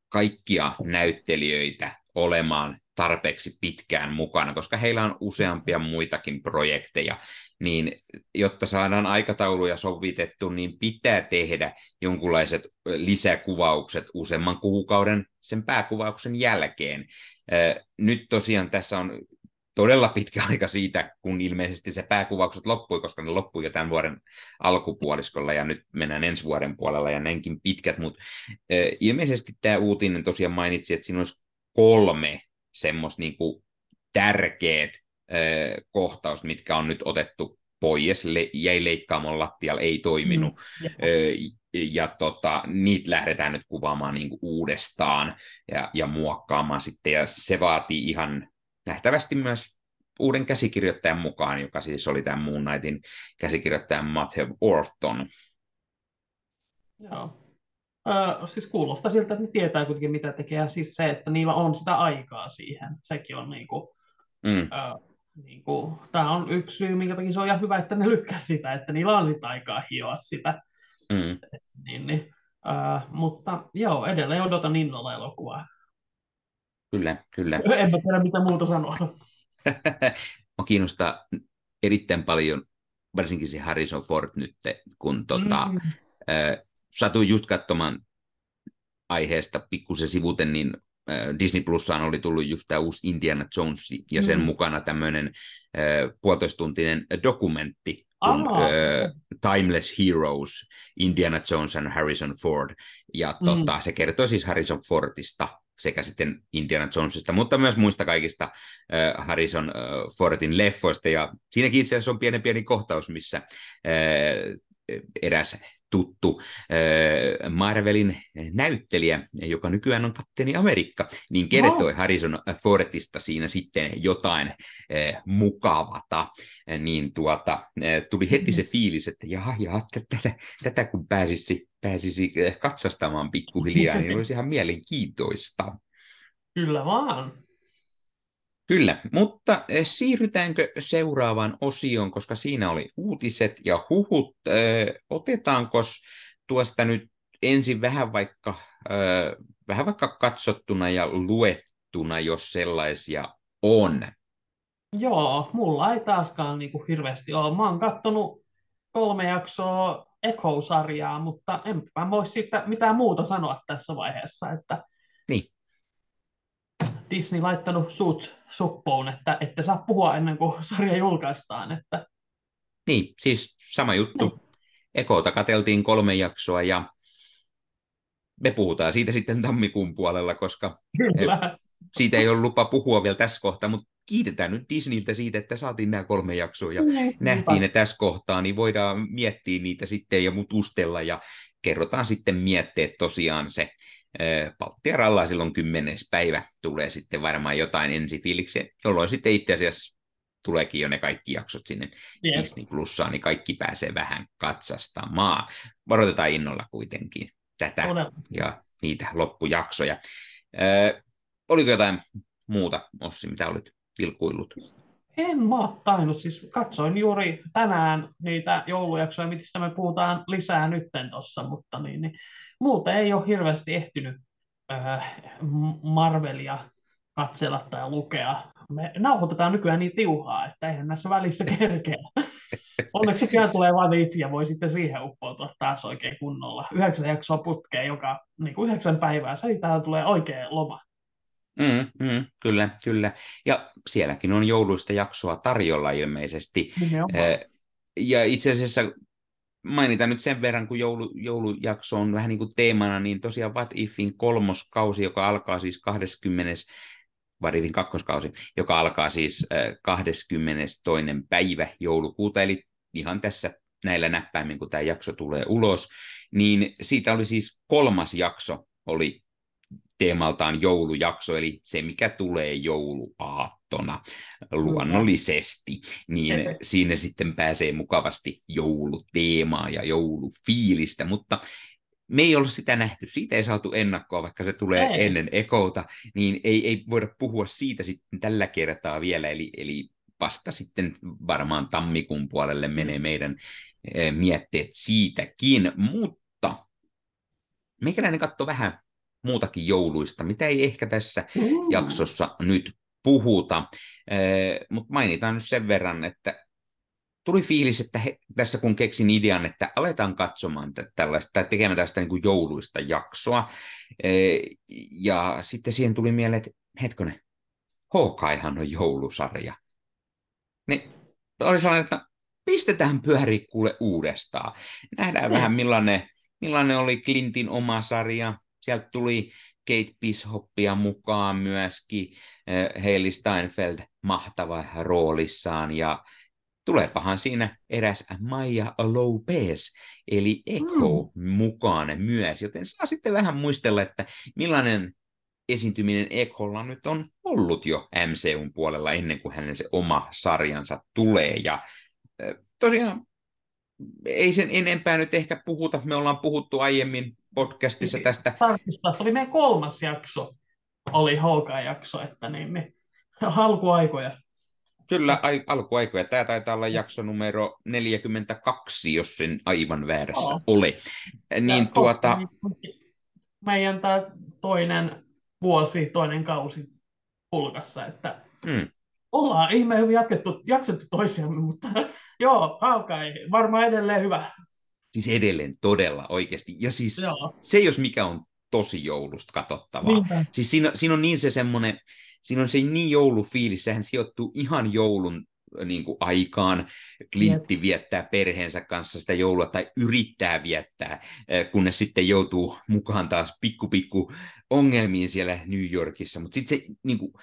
kaikkia näyttelijöitä olemaan tarpeeksi pitkään mukana, koska heillä on useampia muitakin projekteja, niin jotta saadaan aikatauluja sovitettu, niin pitää tehdä jonkunlaiset lisäkuvaukset useamman kuukauden sen pääkuvauksen jälkeen. Nyt tosiaan tässä on todella pitkä aika siitä, kun ilmeisesti se pääkuvaukset loppui, koska ne loppui jo tämän vuoden alkupuoliskolla ja nyt mennään ensi vuoden puolella ja näinkin pitkät, mutta ilmeisesti tämä uutinen tosiaan mainitsi, että siinä olisi kolme semmoista niin kuin tärkeät kohtaus, mitkä on nyt otettu pois, le- jäi leikkaamon lattialla, ei toiminut, mm, ja, ja tota, niitä lähdetään nyt kuvaamaan niin uudestaan ja, ja muokkaamaan sitten, ja se vaatii ihan nähtävästi myös uuden käsikirjoittajan mukaan, joka siis oli tämän Moon Knightin käsikirjoittajan Matthew Orton. Joo. Ö, siis kuulostaa siltä, että ne tietää kuitenkin mitä tekee, ja siis se, että niillä on sitä aikaa siihen, sekin on niin kuin, mm. ö, niin kuin, tämä on yksi syy, minkä takia se on ihan hyvä, että ne lykkäs sitä, että niillä on sitä aikaa hioa sitä. Mm. Niin, niin. Uh, mutta joo, edelleen odotan innolla elokuvaa. Kyllä, kyllä. En mä tiedä, mitä muuta sanoa. Mä kiinnostaa erittäin paljon, varsinkin se Harrison Ford nyt, kun tota, mm. äh, satuin just katsomaan aiheesta pikkusen sivuten, niin Disney Plusaan oli tullut just tämä uusi Indiana Jones ja sen mm. mukana tämmöinen äh, puolitoistuntinen dokumentti kun, äh, Timeless Heroes, Indiana Jones and Harrison Ford. Ja mm. tota, se kertoo siis Harrison Fordista sekä sitten Indiana Jonesista, mutta myös muista kaikista äh, Harrison äh, Fordin leffoista. Ja siinäkin itse asiassa on pieni pieni kohtaus, missä äh, eräs tuttu Marvelin näyttelijä, joka nykyään on kapteeni Amerikka, niin kertoi no. Harrison Fordista siinä sitten jotain mukavata, niin tuota, tuli heti se fiilis, että jaha, jaha tätä, tätä kun pääsisi, pääsisi katsastamaan pikkuhiljaa, niin olisi ihan mielenkiintoista. Kyllä vaan. Kyllä, mutta eh, siirrytäänkö seuraavaan osioon, koska siinä oli uutiset ja huhut. Eh, otetaanko tuosta nyt ensin vähän vaikka, eh, vähän vaikka katsottuna ja luettuna, jos sellaisia on? Joo, mulla ei taaskaan niin kuin hirveästi ole. Mä oon kattonut kolme jaksoa Echo-sarjaa, mutta en mä voi siitä mitään muuta sanoa tässä vaiheessa. Että niin. Disney laittanut suut suppoon, että ette saa puhua ennen kuin sarja julkaistaan. Että... Niin, siis sama juttu. Niin. Ekota kateltiin kolme jaksoa ja me puhutaan siitä sitten tammikuun puolella, koska Kyllä. siitä ei ole lupa puhua vielä tässä kohtaa, mutta kiitetään nyt Disneyltä siitä, että saatiin nämä kolme jaksoa ja niin, nähtiin ne tässä kohtaa, niin voidaan miettiä niitä sitten ja mutustella ja kerrotaan sitten mietteet tosiaan se Baltiaralla silloin kymmenes päivä tulee sitten varmaan jotain ensi fiiliksi, jolloin sitten itse asiassa tuleekin jo ne kaikki jaksot sinne yep. Disney Plussaan, niin kaikki pääsee vähän katsastamaan. Varoitetaan innolla kuitenkin tätä Todella. ja niitä loppujaksoja. Ö, oliko jotain muuta, Ossi, mitä olit vilkuillut? En mä ole tainnut. Siis katsoin juuri tänään niitä joulujaksoja, mistä me puhutaan lisää nytten tuossa, mutta niin, niin, muuten ei ole hirveästi ehtinyt äh, Marvelia katsella tai lukea. Me nauhoitetaan nykyään niin tiuhaa, että eihän näissä välissä kerkeä. Onneksi pian tulee vain wifi ja voi sitten siihen uppoutua taas oikein kunnolla. Yhdeksän jaksoa putkeen joka niin kuin yhdeksän päivää, se tulee oikein loma. Mm, mm, kyllä, kyllä. Ja sielläkin on jouluista jaksoa tarjolla ilmeisesti. Nimenomaan. Ja itse asiassa mainitaan nyt sen verran, kun joulu, joulujakso on vähän niin kuin teemana, niin tosiaan What Ifin kolmoskausi, joka alkaa siis 20 Varitin kakkoskausi, joka alkaa siis 22. päivä joulukuuta, eli ihan tässä näillä näppäimin, kun tämä jakso tulee ulos, niin siitä oli siis kolmas jakso, oli teemaltaan joulujakso, eli se, mikä tulee jouluaattona luonnollisesti, niin siinä sitten pääsee mukavasti jouluteemaa ja joulufiilistä, mutta me ei ole sitä nähty, siitä ei saatu ennakkoa, vaikka se tulee ei. ennen ekouta, niin ei, ei voida puhua siitä sitten tällä kertaa vielä, eli, eli vasta sitten varmaan tammikuun puolelle menee meidän e, mietteet siitäkin, mutta meikäläinen katsoi vähän muutakin jouluista, mitä ei ehkä tässä mm. jaksossa nyt puhuta, mutta mainitaan nyt sen verran, että tuli fiilis, että he, tässä kun keksin idean, että aletaan katsomaan tällaista, tai tekemään tästä niin kuin jouluista jaksoa, e, ja sitten siihen tuli mieleen, että hetkonen, Hawkeyehan on joulusarja. Niin oli sellainen, että pistetään pyöri kuule uudestaan. Nähdään mm. vähän millainen, millainen oli Clintin oma sarja. Sieltä tuli Kate Bishoppia mukaan myöskin, Hailey Steinfeld mahtava roolissaan ja tuleepahan siinä eräs Maija Lopez, eli Echo mm. mukaan myös, joten saa sitten vähän muistella, että millainen esiintyminen Ekolla nyt on ollut jo MCUn puolella ennen kuin hänen se oma sarjansa tulee. Ja tosiaan ei sen enempää nyt ehkä puhuta. Me ollaan puhuttu aiemmin podcastissa tästä. Tarkistaa, se oli meidän kolmas jakso, oli Hawkeye-jakso, että niin, niin alkuaikoja. Kyllä, ai, alkuaikoja. Tämä taitaa olla jakso numero 42, jos sen aivan väärässä oh. ole. Niin, tuota... Meidän tämä toinen vuosi, toinen kausi pulkassa, että mm. ollaan ihme hyvin jatkettu, jaksettu toisiamme, mutta joo, Haukai, varmaan edelleen hyvä. Siis edelleen todella oikeasti. Ja siis joo. se, jos mikä on tosi joulusta katsottavaa. Niinpä. Siis siinä, siinä on niin se semmoinen, siinä on se niin joulufiilis, sehän sijoittuu ihan joulun niin kuin aikaan. Klintti viettää perheensä kanssa sitä joulua tai yrittää viettää, eh, kunnes sitten joutuu mukaan taas pikku pikku ongelmiin siellä New Yorkissa. Mutta sitten se niin kuin,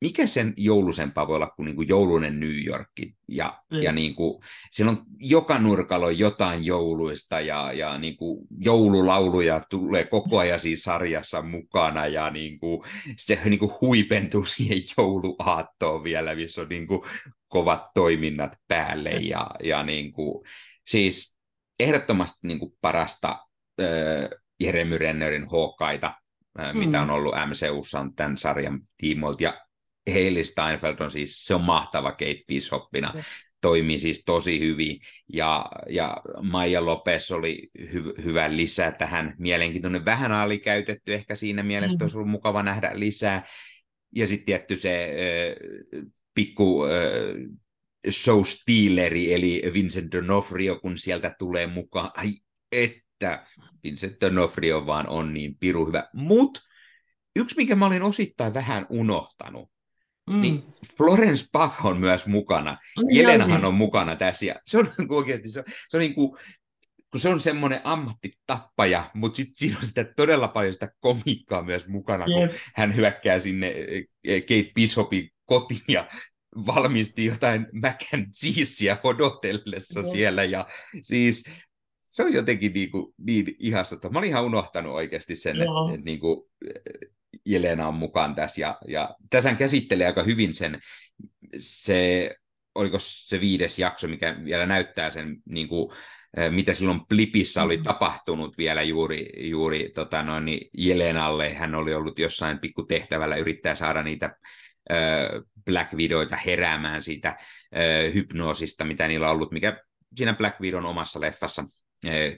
mikä sen joulusempaa voi olla kuin, niin kuin joulunen New York. Ja, mm. ja niin kuin, siellä on joka nurkalla on jotain jouluista ja, ja niin kuin joululauluja tulee koko ajan siinä sarjassa mukana ja niin kuin, se niin kuin huipentuu siihen jouluaattoon vielä, missä on niin kuin kovat toiminnat päälle ja, ja niin kuin, siis ehdottomasti niin kuin parasta äh, Jeremy Rennerin Hawkeita, äh, mm. mitä on ollut MCUssa tämän sarjan tiimoilta ja Hailey Steinfeld on siis, se on mahtava Kate Bishoppina, mm. toimii siis tosi hyvin, ja, ja Maija Lopes oli hy, hyvä lisä tähän, mielenkiintoinen, vähän alikäytetty ehkä siinä mielessä, mm. olisi ollut mukava nähdä lisää, ja sitten tietty se äh, pikku äh, show stealeri, eli Vincent D'Onofrio, kun sieltä tulee mukaan, ai että Vincent D'Onofrio vaan on niin piru hyvä, mutta yksi, minkä mä olin osittain vähän unohtanut, Mm. Niin Florence Bach on myös mukana. Niin Jelenahan on mukana tässä. Ja se on oikeasti, se, se on niin kuin, kun se on semmoinen ammattitappaja, mutta sitten siinä on sitä todella paljon sitä komikkaa myös mukana, yep. kun hän hyökkää sinne eh, eh, Kate Bishopin kotiin ja valmisti jotain mac and cheesea odotellessa yep. siellä. Ja siis se on jotenkin niin, kuin, niin ihastuttava. Mä olin ihan unohtanut oikeasti sen, että, että niin kuin, Jelena on mukaan tässä, ja, ja tässä käsittelee aika hyvin sen, se, oliko se viides jakso, mikä vielä näyttää sen, niin kuin, mitä silloin Blipissä oli mm-hmm. tapahtunut vielä juuri, juuri tota noin, niin Jelenalle. Hän oli ollut jossain pikku tehtävällä, yrittää saada niitä Black Widoita heräämään siitä hypnoosista, mitä niillä on ollut, mikä siinä Black Widon omassa leffassa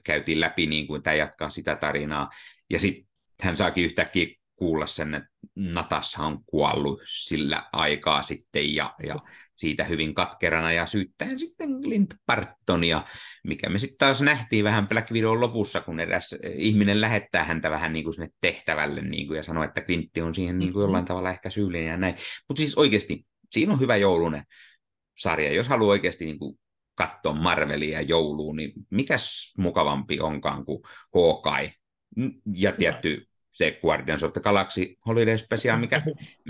käytiin läpi, niin kuin tämä jatkaa sitä tarinaa. Ja sitten hän saakin yhtäkkiä kuulla sen, että Natassa on kuollut sillä aikaa sitten ja, ja siitä hyvin katkerana ja syyttäen sitten Clint Bartonia, mikä me sitten taas nähtiin vähän Black Widow lopussa, kun eräs ihminen lähettää häntä vähän niin kuin sinne tehtävälle niin kuin, ja sanoo, että Clintti on siihen niin kuin jollain mm-hmm. tavalla ehkä syyllinen ja näin. Mutta siis oikeasti, siinä on hyvä joulunen sarja. Jos haluaa oikeasti niin kuin katsoa Marvelia jouluun, niin mikäs mukavampi onkaan kuin Hawkeye ja tietty se Guardians of the Galaxy Holiday Special, mikä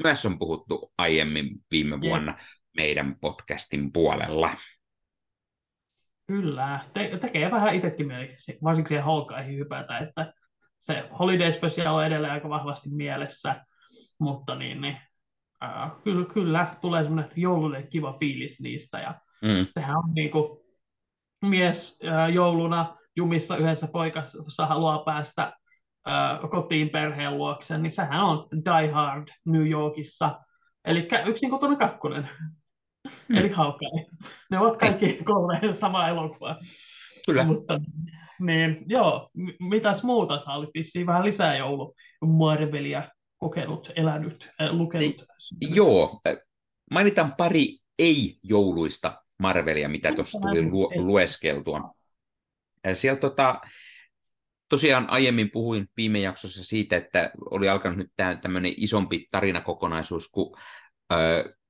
myös on puhuttu aiemmin viime vuonna meidän podcastin puolella. Kyllä, Te- tekee vähän itsekin mieli, varsinkin siihen Hawkeihin hypätä, että se Holiday Special on edelleen aika vahvasti mielessä, mutta niin, niin äh, kyllä, kyllä tulee semmoinen joululle kiva fiilis niistä, ja mm. sehän on niin kuin, mies äh, jouluna jumissa yhdessä poikassa haluaa päästä kotiin perheen luokse, niin sehän on Die Hard New Yorkissa, eli yksin kotona kakkonen. Mm. Eli Hawkeye. Ne ovat kaikki kolme sama elokuva. Kyllä. Mutta, niin, joo, mitäs muuta sä olit vissiin vähän lisää joulu Marvelia kokenut, elänyt, äh, lukenut? Joo, mainitaan pari ei-jouluista Marvelia, mitä tuossa tuli lu- lueskeltua. Siellä tota, tosiaan aiemmin puhuin viime jaksossa siitä, että oli alkanut nyt tämmöinen isompi tarinakokonaisuus kuin äh,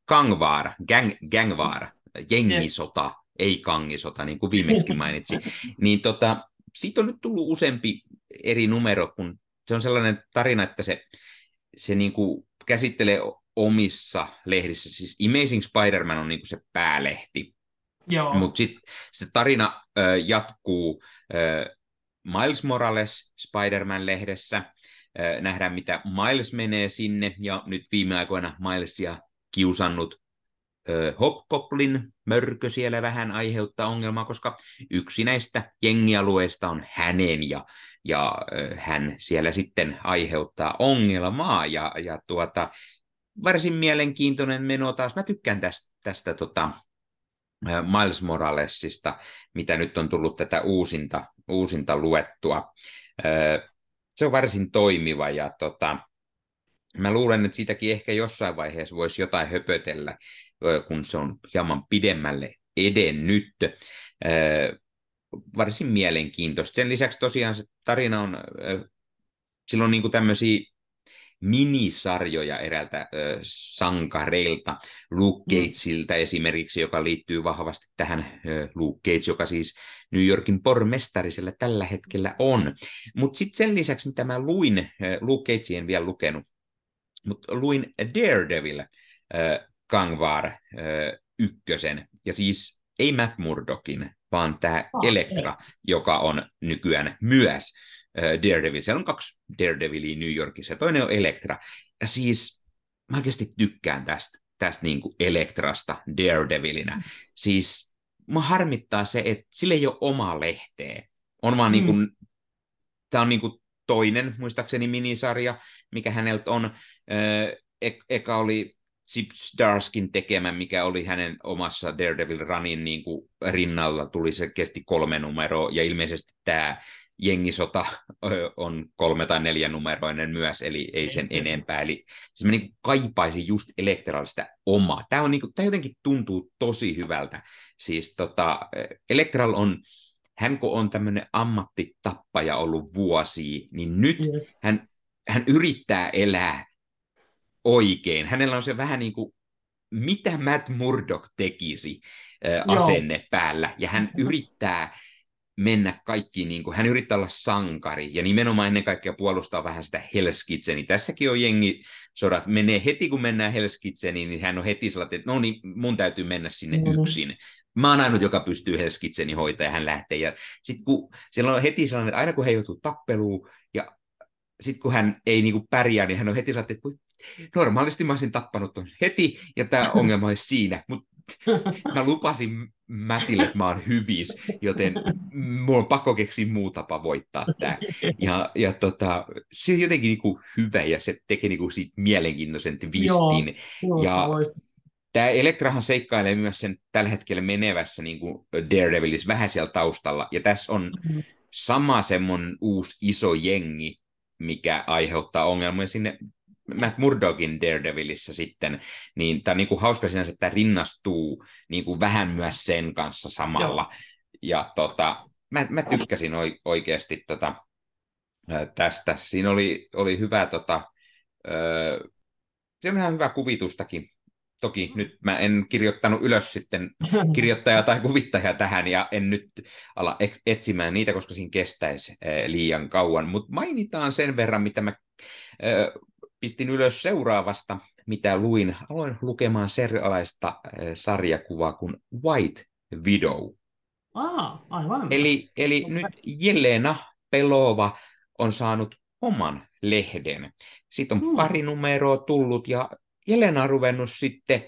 Kangvaar, gang, Gangvaar, jengisota, ei kangisota, niin kuin viimeksi mainitsin. Niin tota, siitä on nyt tullut useampi eri numero, kun se on sellainen tarina, että se, se niin kuin käsittelee omissa lehdissä. Siis Amazing Spider-Man on niin kuin se päälehti. Mutta sitten se tarina ö, jatkuu ö, Miles Morales Spider-Man-lehdessä. Nähdään, mitä Miles menee sinne, ja nyt viime aikoina Milesia kiusannut Hobgoblin mörkö siellä vähän aiheuttaa ongelmaa, koska yksi näistä jengialueista on hänen ja, ja hän siellä sitten aiheuttaa ongelmaa ja, ja tuota, varsin mielenkiintoinen meno taas. Mä tykkään tästä, tästä tota, Miles Moralesista, mitä nyt on tullut tätä uusinta, uusinta luettua. Se on varsin toimiva ja tota, Mä luulen, että siitäkin ehkä jossain vaiheessa voisi jotain höpötellä, kun se on hieman pidemmälle edennyt. Varsin mielenkiintoista. Sen lisäksi tosiaan se tarina on, sillä on niin tämmöisiä minisarjoja eräältä ö, sankareilta, Luke mm. Gatesilta mm. esimerkiksi, joka liittyy vahvasti tähän ö, Luke Gates, joka siis New Yorkin pormestarisella tällä hetkellä on. Mutta sitten sen lisäksi, mitä mä luin, ö, Luke Gatesin en vielä lukenut, mutta luin Daredevil Kangvar ykkösen, ja siis ei Matt Murdockin, vaan tämä oh, Elektra, ei. joka on nykyään myös Daredevil. Siellä on kaksi Daredevilia New Yorkissa, toinen on Elektra. Ja siis mä oikeasti tykkään tästä, tästä niin kuin Elektrasta Daredevilinä. Mm. Siis mä harmittaa se, että sillä ei ole omaa lehteä. On vaan niin mm. niin kuin, tämä on niin kuin toinen, muistaakseni minisarja, mikä häneltä on. E- eka oli Chip Darskin tekemä, mikä oli hänen omassa Daredevil Runin niin kuin rinnalla, tuli se kesti kolme numeroa, ja ilmeisesti tämä jengisota on kolme tai neljä numeroinen myös, eli ei sen enempää. Eli siis mä niin kaipaisin just Elektralista omaa. Tämä, on niin kuin, tämä jotenkin tuntuu tosi hyvältä. Siis tota, Elektral on hän kun on tämmöinen ammattitappaja ollut vuosia, niin nyt mm. hän, hän yrittää elää oikein. Hänellä on se vähän niin kuin, mitä Matt Murdock tekisi äh, asenne Joo. päällä, ja hän yrittää mennä kaikkiin, niin kuin, hän yrittää olla sankari, ja nimenomaan ennen kaikkea puolustaa vähän sitä Hell's Kitseni. Tässäkin on jengi sodat, menee heti kun mennään Hell's Kitseniin, niin hän on heti sellainen, että no niin, mun täytyy mennä sinne mm-hmm. yksin mä oon ainut, joka pystyy Helskitseni hoitaa ja hän lähtee. Ja sitten kun siellä on heti sellainen, että aina kun he joutuu tappeluun ja sitten kun hän ei niinku pärjää, niin hän on heti sellainen, että normaalisti mä olisin tappanut ton heti ja tämä ongelma olisi siinä, mutta mä lupasin Mätille, että mä oon hyvis, joten mulla on pakko keksiä muu tapa voittaa tämä. Ja, ja tota, se on jotenkin niinku hyvä ja se tekee niinku siitä mielenkiintoisen twistin. Joo, ja Tämä Elektrahan seikkailee myös sen tällä hetkellä menevässä niin kuin Daredevilissä vähän siellä taustalla, ja tässä on mm-hmm. sama semmoinen uusi iso jengi, mikä aiheuttaa ongelmia sinne Matt Murdockin Daredevilissä sitten, niin tämä on niin kuin hauska sinänsä, että tämä rinnastuu niin kuin vähän myös sen kanssa samalla. Joo. Ja tota, mä, mä tykkäsin oikeasti tota, tästä. Siinä oli, oli hyvä, tota, se on ihan hyvä kuvitustakin toki nyt mä en kirjoittanut ylös sitten kirjoittajaa tai kuvittajaa tähän ja en nyt ala etsimään niitä, koska siinä kestäisi liian kauan, mutta mainitaan sen verran, mitä mä pistin ylös seuraavasta, mitä luin. Aloin lukemaan serialaista sarjakuvaa kuin White Widow. Ah, aivan. Eli, eli nyt Jelena Pelova on saanut oman lehden. Siitä on hmm. pari numeroa tullut ja Jelena on ruvennut sitten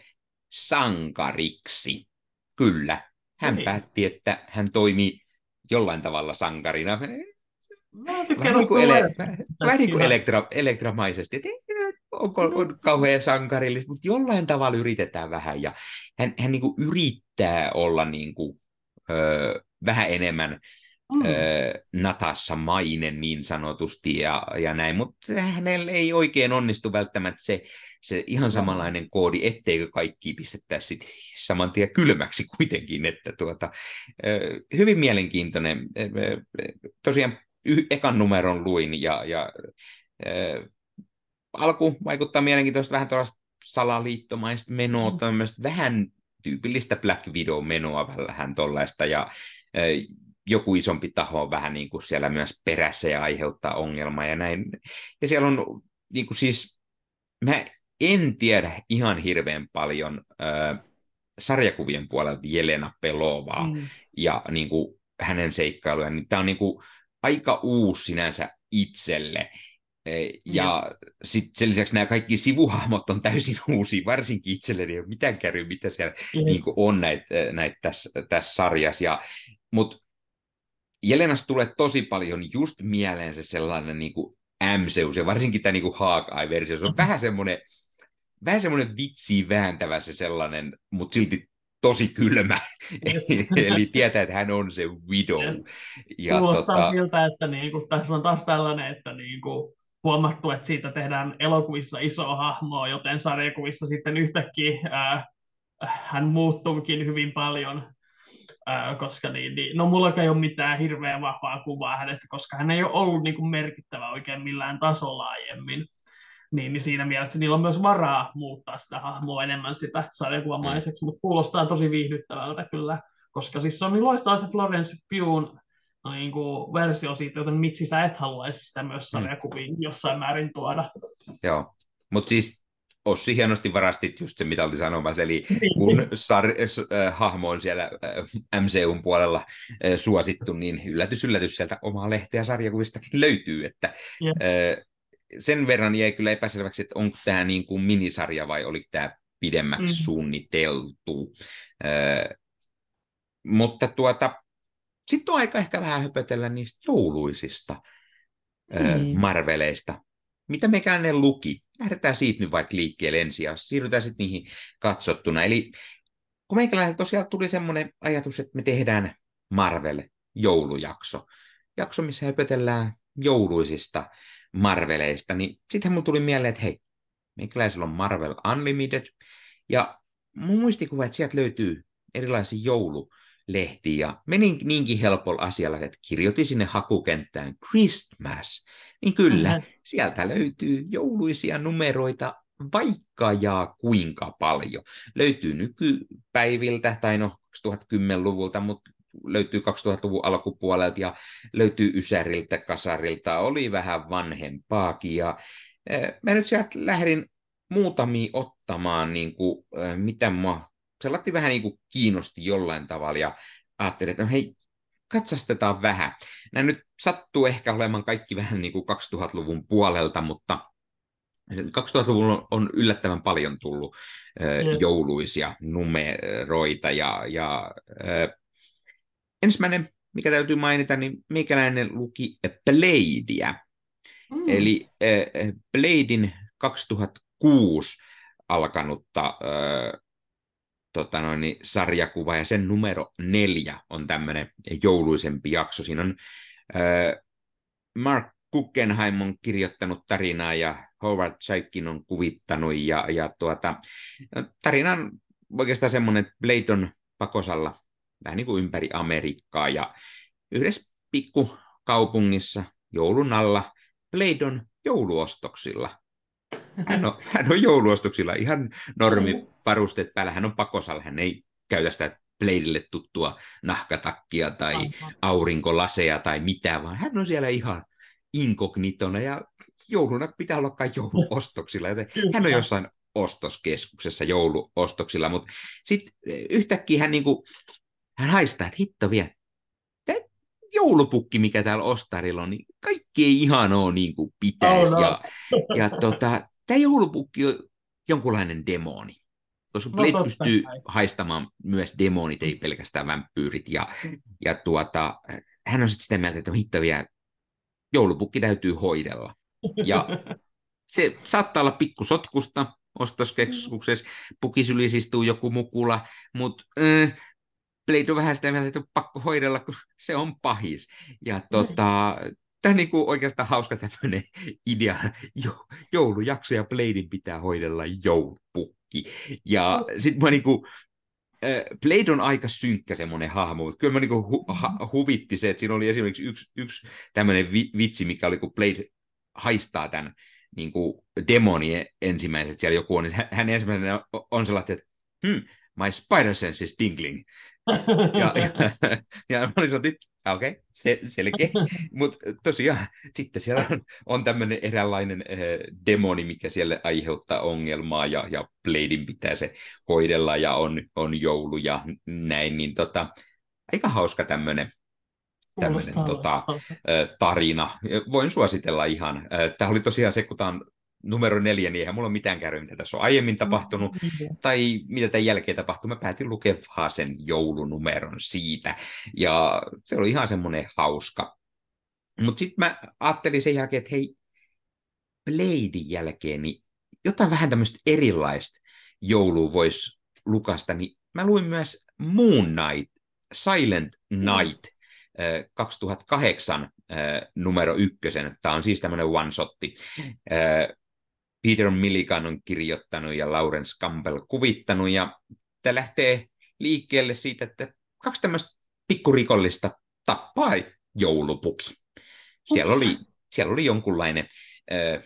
sankariksi. Kyllä. Hän Ei. päätti, että hän toimii jollain tavalla sankarina. Vähän niin kuin, ele, vähän niin kuin elektra, elektramaisesti. Et onko, on no. kauhean sankarillista, mutta jollain tavalla yritetään vähän. Ja hän, hän niin kuin yrittää olla niin kuin, ö, vähän enemmän mm. ö, natassa mainen niin sanotusti ja, ja näin, mutta hänellä ei oikein onnistu välttämättä se, se ihan samanlainen koodi, etteikö kaikki pistettäisi saman tien kylmäksi kuitenkin, että tuota, ö, hyvin mielenkiintoinen. Tosiaan y- ekan numeron luin ja, ja ö, alku vaikuttaa mielenkiintoista vähän tuollaista salaliittomaista menoa, mm. tämmöistä vähän tyypillistä Black Widow-menoa vähän tuollaista, ja joku isompi taho on vähän niin kuin siellä myös perässä ja aiheuttaa ongelmaa ja näin. Ja siellä on niin kuin siis, mä en tiedä ihan hirveän paljon äh, sarjakuvien puolelta Jelena Pelovaa mm. ja niin kuin hänen seikkailuja, niin tämä on niin kuin aika uusi sinänsä itselle. Ja mm. sitten sen lisäksi nämä kaikki sivuhahmot on täysin uusia, varsinkin itselleni ei ole mitään kärryä, mitä siellä mm. niin on näitä näit tässä, tässä sarjassa. Mutta Jelenasta tulee tosi paljon just mieleen se sellainen niin kuin MCU, ja varsinkin tämä niin Hawkeye-versio, se on mm. vähän semmoinen vähän semmoinen vitsi vääntävä se sellainen, mutta silti tosi kylmä. Eli tietää, että hän on se widow. Ja Kuulostaa tota... siltä, että niinku, tässä on taas tällainen, että niinku, huomattu, että siitä tehdään elokuvissa iso hahmo, joten sarjakuvissa sitten yhtäkkiä ää, hän muuttuukin hyvin paljon, ää, koska niin, niin, no mulla ei ole mitään hirveän vahvaa kuvaa hänestä, koska hän ei ole ollut niin kuin merkittävä oikein millään tasolla aiemmin. Niin, niin siinä mielessä niillä on myös varaa muuttaa sitä hahmoa enemmän sitä sarjakuvamaiseksi, mm. mutta kuulostaa tosi viihdyttävältä kyllä, koska siis se on niin loistava se Florence Pugh no, niin kuin versio siitä, joten miksi sä et haluaisi sitä myös mm. sarjakuviin mm. jossain määrin tuoda. Joo, mutta siis Ossi hienosti varastit just se, mitä oli sanomassa, eli niin. kun sar- äh, hahmo on siellä äh, MCUn puolella äh, suosittu, niin yllätys, yllätys sieltä omaa lehteä sarjakuvistakin löytyy, että äh, sen verran jäi kyllä epäselväksi, että onko tämä niin kuin minisarja vai oliko tämä pidemmäksi mm. suunniteltu. Äh, mutta tuota, sitten on aika ehkä vähän höpötellä niistä jouluisista mm. Marveleista. Mitä mekään ne luki? Lähdetään siitä nyt vaikka liikkeelle ensin ja siirrytään sitten niihin katsottuna. Eli kun meikäläisellä tosiaan tuli semmoinen ajatus, että me tehdään Marvel-joulujakso. Jakso, missä höpötellään jouluisista Marveleista, niin sittenhän mulla tuli mieleen, että hei, meikäläisellä on Marvel Unlimited, ja mun muistikuva, että sieltä löytyy erilaisia joulu lehti ja menin niinkin helpolla asialla, että kirjoitin sinne hakukenttään Christmas, niin kyllä, mm-hmm. sieltä löytyy jouluisia numeroita vaikka ja kuinka paljon. Löytyy nykypäiviltä, tai no 2010-luvulta, mutta löytyy 2000-luvun alkupuolelta ja löytyy Ysäriltä, Kasarilta, oli vähän vanhempaakin. Ja, mä nyt sieltä lähdin muutamia ottamaan, niin kuin, mitä mua se vähän niin kuin kiinnosti jollain tavalla ja ajattelin, että no hei, katsastetaan vähän. Nämä nyt sattuu ehkä olemaan kaikki vähän niin kuin 2000-luvun puolelta, mutta 2000-luvulla on yllättävän paljon tullut mm. jouluisia numeroita ja, ja ensimmäinen, mikä täytyy mainita, niin meikäläinen luki Bladea. Mm. Eli äh, Bladein 2006 alkanutta äh, tota noin, niin sarjakuva, ja sen numero neljä on tämmöinen jouluisempi jakso. Siinä on äh, Mark Guggenheim on kirjoittanut tarinaa, ja Howard Chaikin on kuvittanut, ja, ja tuota, tarina on oikeastaan semmoinen, että Blade on pakosalla vähän niin kuin ympäri Amerikkaa, ja yhdessä pikkukaupungissa joulun alla Blade on jouluostoksilla. Hän on, hän on jouluostoksilla ihan normivarusteet päällä. Hän on pakosalla, hän ei käytä sitä Bladeille tuttua nahkatakkia tai aurinkolaseja tai mitään, vaan hän on siellä ihan inkognitona ja jouluna pitää olla kai jouluostoksilla, joten hän on jossain ostoskeskuksessa jouluostoksilla, mutta sitten yhtäkkiä hän, niinku, hän haistaa, että hitto vielä, joulupukki, mikä täällä ostarilla on, niin kaikki ei ihan ole niin kuin pitäisi. Oh, no. Ja, ja tota, tämä joulupukki on jonkunlainen demoni. Koska Blade no, pystyy kai. haistamaan myös demonit, ei pelkästään vampyyrit. Ja, ja tuota, hän on sitten sitä mieltä, että hitto vielä, joulupukki täytyy hoidella. Ja se saattaa olla pikku sotkusta ostoskeskuksessa, pukisylis istuu joku mukula, mutta äh, Blade on vähän sitä mieltä, että on pakko hoidella, kun se on pahis. Ja mm. tota, tämä on niin kuin oikeastaan hauska tämmöinen idea. Jo, joulujakso ja Bladein pitää hoidella joulupukki. Ja mm. sitten mä niin kuin, Blade on aika synkkä semmoinen hahmo, mutta kyllä mä niin hu- ha- huvitti se, että siinä oli esimerkiksi yksi, yksi tämmöinen vitsi, mikä oli, kun Blade haistaa tämän niin kuin demoni ensimmäiset siellä joku on, niin hän ensimmäisenä on sellainen, että hmm, my spider sense is tingling ja, ja, ja mä olin sellainen, okei, okay, se, selkeä. Mutta tosiaan sitten siellä on, on tämmöinen eräänlainen äh, demoni, mikä siellä aiheuttaa ongelmaa ja, ja Bladein pitää se hoidella ja on, on joulu ja näin, niin tota, aika hauska tämmöinen tämmöinen tota, tarina. Voin suositella ihan. Tämä oli tosiaan se, kun tämä on numero neljä, niin eihän mulla ole mitään kärryä, mitä tässä on aiemmin tapahtunut, mm-hmm. tai mitä tämän jälkeen tapahtui. Mä päätin lukea vaan sen joulunumeron siitä, ja se oli ihan semmoinen hauska. Mutta sitten mä ajattelin sen jälkeen, että hei, Bladein jälkeen, niin jotain vähän tämmöistä erilaista joulua voisi lukasta, niin mä luin myös Moon Knight, Silent Night, 2008 numero ykkösen. Tämä on siis tämmöinen one-shotti. Peter Milligan on kirjoittanut ja Lawrence Campbell kuvittanut, ja tämä lähtee liikkeelle siitä, että kaksi tämmöistä pikkurikollista tappaa joulupuki. Siellä oli, siellä oli jonkunlainen äh,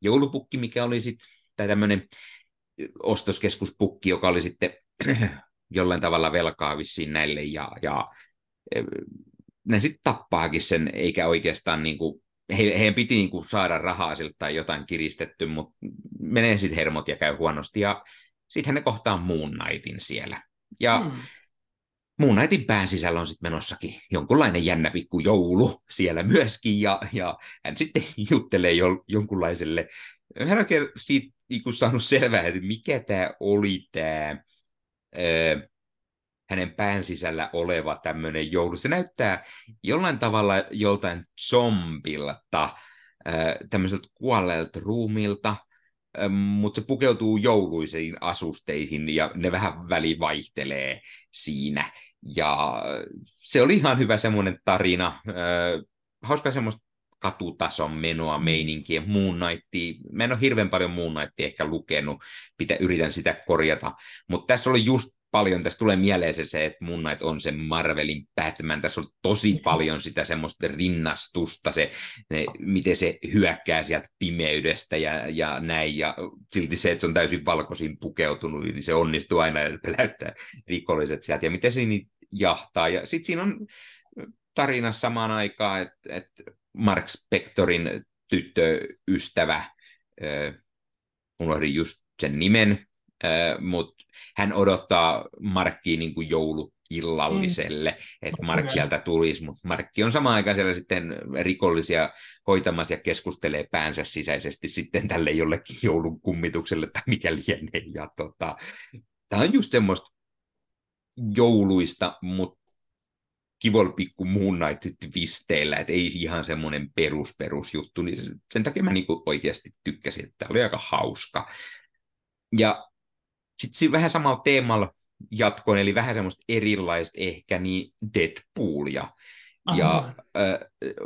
joulupukki, mikä oli sitten, tai tämmöinen ostoskeskuspukki, joka oli sitten jollain tavalla velkaa vissiin näille, ja, ja ne sitten tappaakin sen, eikä oikeastaan niin kuin he, heidän piti niin kuin saada rahaa siltä tai jotain kiristetty, mutta menee sitten hermot ja käy huonosti. Ja sitten ne kohtaa Moon Knightin siellä. Ja hmm. Moon Knightin pään sisällä on sitten menossakin jonkunlainen jännä pikku joulu siellä myöskin, ja, ja hän sitten juttelee jo, jonkunlaiselle, hän on siitä niin kuin saanut selvää, että mikä tämä oli tämä hänen pään sisällä oleva tämmöinen joulu. Se näyttää jollain tavalla joltain zombilta, tämmöiseltä kuolleelta ruumilta, mutta se pukeutuu jouluisiin asusteihin ja ne vähän välivaihtelee siinä. Ja se oli ihan hyvä semmoinen tarina. Hauska semmoista katutason menoa, meininkiä, Moon Knightia. Mä en ole hirveän paljon Moon Knightia ehkä lukenut, pitä, yritän sitä korjata, mutta tässä oli just paljon, tässä tulee mieleen se, se että mun Knight on se Marvelin Batman, tässä on tosi paljon sitä semmoista rinnastusta, se, ne, miten se hyökkää sieltä pimeydestä ja, ja näin, ja silti se, että se on täysin valkoisin pukeutunut, niin se onnistuu aina ja peläyttää rikolliset sieltä, ja miten se niitä jahtaa, ja sitten siinä on tarina samaan aikaan, että, että Mark Spectorin tyttöystävä, äh, unohdin just sen nimen, mutta hän odottaa Markkiin niin kuin jouluillalliselle, mm. että Mark sieltä tulisi, mutta Markki on samaan aikaan siellä sitten rikollisia hoitamassa ja keskustelee päänsä sisäisesti sitten tälle jollekin joulun kummitukselle tai mikä lienee. Ja tota, tämä on just semmoista jouluista, mutta kivol pikku Moon Knight twisteillä, että ei ihan semmoinen perus perus juttu, niin sen takia mä niinku oikeasti tykkäsin, että tämä oli aika hauska. Ja sitten vähän samalla teemalla jatkoon, eli vähän semmoista erilaista ehkä, niin Deadpoolia. Aha. Ja äh,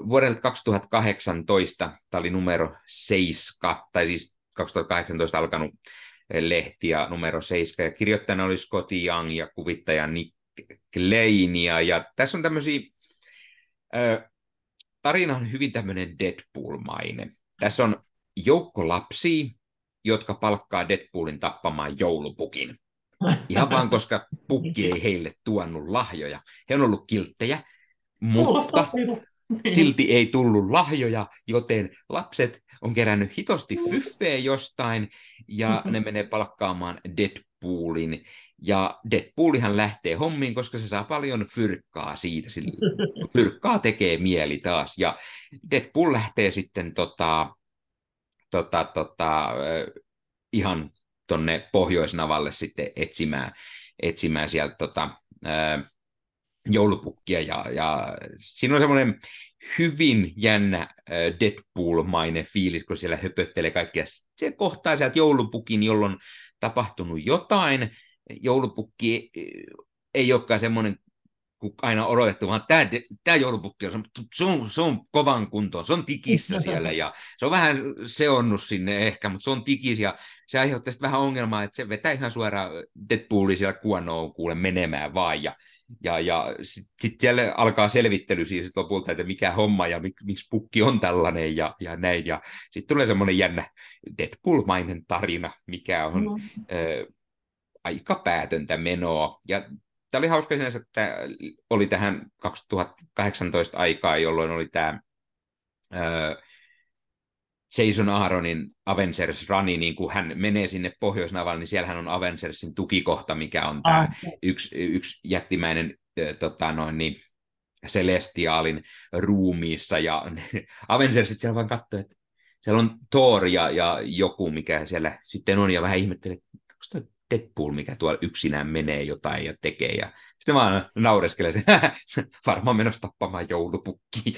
vuodelta 2018, tämä oli numero 7, tai siis 2018 alkanut lehti ja numero 7, ja kirjoittajana oli Scott Young ja kuvittaja Nick Kleinia, ja tässä on tämmöisiä, äh, tarina on hyvin tämmöinen Deadpool-mainen. Tässä on joukko lapsia, jotka palkkaa Deadpoolin tappamaan joulupukin. Ihan vaan koska pukki ei heille tuonut lahjoja. He on ollut kilttejä, mutta. Silti ei tullut lahjoja, joten lapset on kerännyt hitosti fyffeä jostain, ja ne menee palkkaamaan Deadpoolin. Ja Deadpoolihan lähtee hommiin, koska se saa paljon fyrkkaa siitä. Fyrkkaa tekee mieli taas. Ja Deadpool lähtee sitten tota, tota, tota, ihan tonne Pohjoisnavalle sitten etsimään, etsimään sieltä tota, joulupukkia ja, ja siinä on semmoinen hyvin jännä Deadpool-mainen fiilis, kun siellä höpöttelee kaikkia. Se kohtaa sieltä joulupukin, jolloin tapahtunut jotain. Joulupukki ei olekaan semmoinen aina odotettu, vaan tämä, tämä joulupukki on, se on, se on kovan kuntoon, se on tikissä siellä ja se on vähän seonnut sinne ehkä, mutta se on tikis ja se aiheuttaa sitten vähän ongelmaa, että se vetää ihan suoraan Deadpooli siellä kuonoon kuule menemään vaan ja, ja, ja sitten sit siellä alkaa selvittely siis lopulta, että mikä homma ja mik, miksi pukki on tällainen ja, ja näin. Ja sitten tulee semmoinen jännä Deadpool-mainen tarina, mikä on mm. ö, aika päätöntä menoa. Ja tämä oli hauska sinänsä, että oli tähän 2018 aikaa, jolloin oli tämä äh, Jason Aaronin Avengers Runi, niin kun hän menee sinne Pohjoisnavalle, niin siellähän on Avengersin tukikohta, mikä on tämä ah. yksi, yksi jättimäinen äh, tota noin, niin, Celestiaalin ruumiissa, ja Avengersit siellä vaan katsoo, että siellä on Thor ja, ja joku, mikä siellä sitten on, ja vähän ihmettelee, että onko Deadpool, mikä tuolla yksinään menee jotain ja tekee. Ja sitten vaan naureskelee se, varmaan menossa tappamaan joulupukki.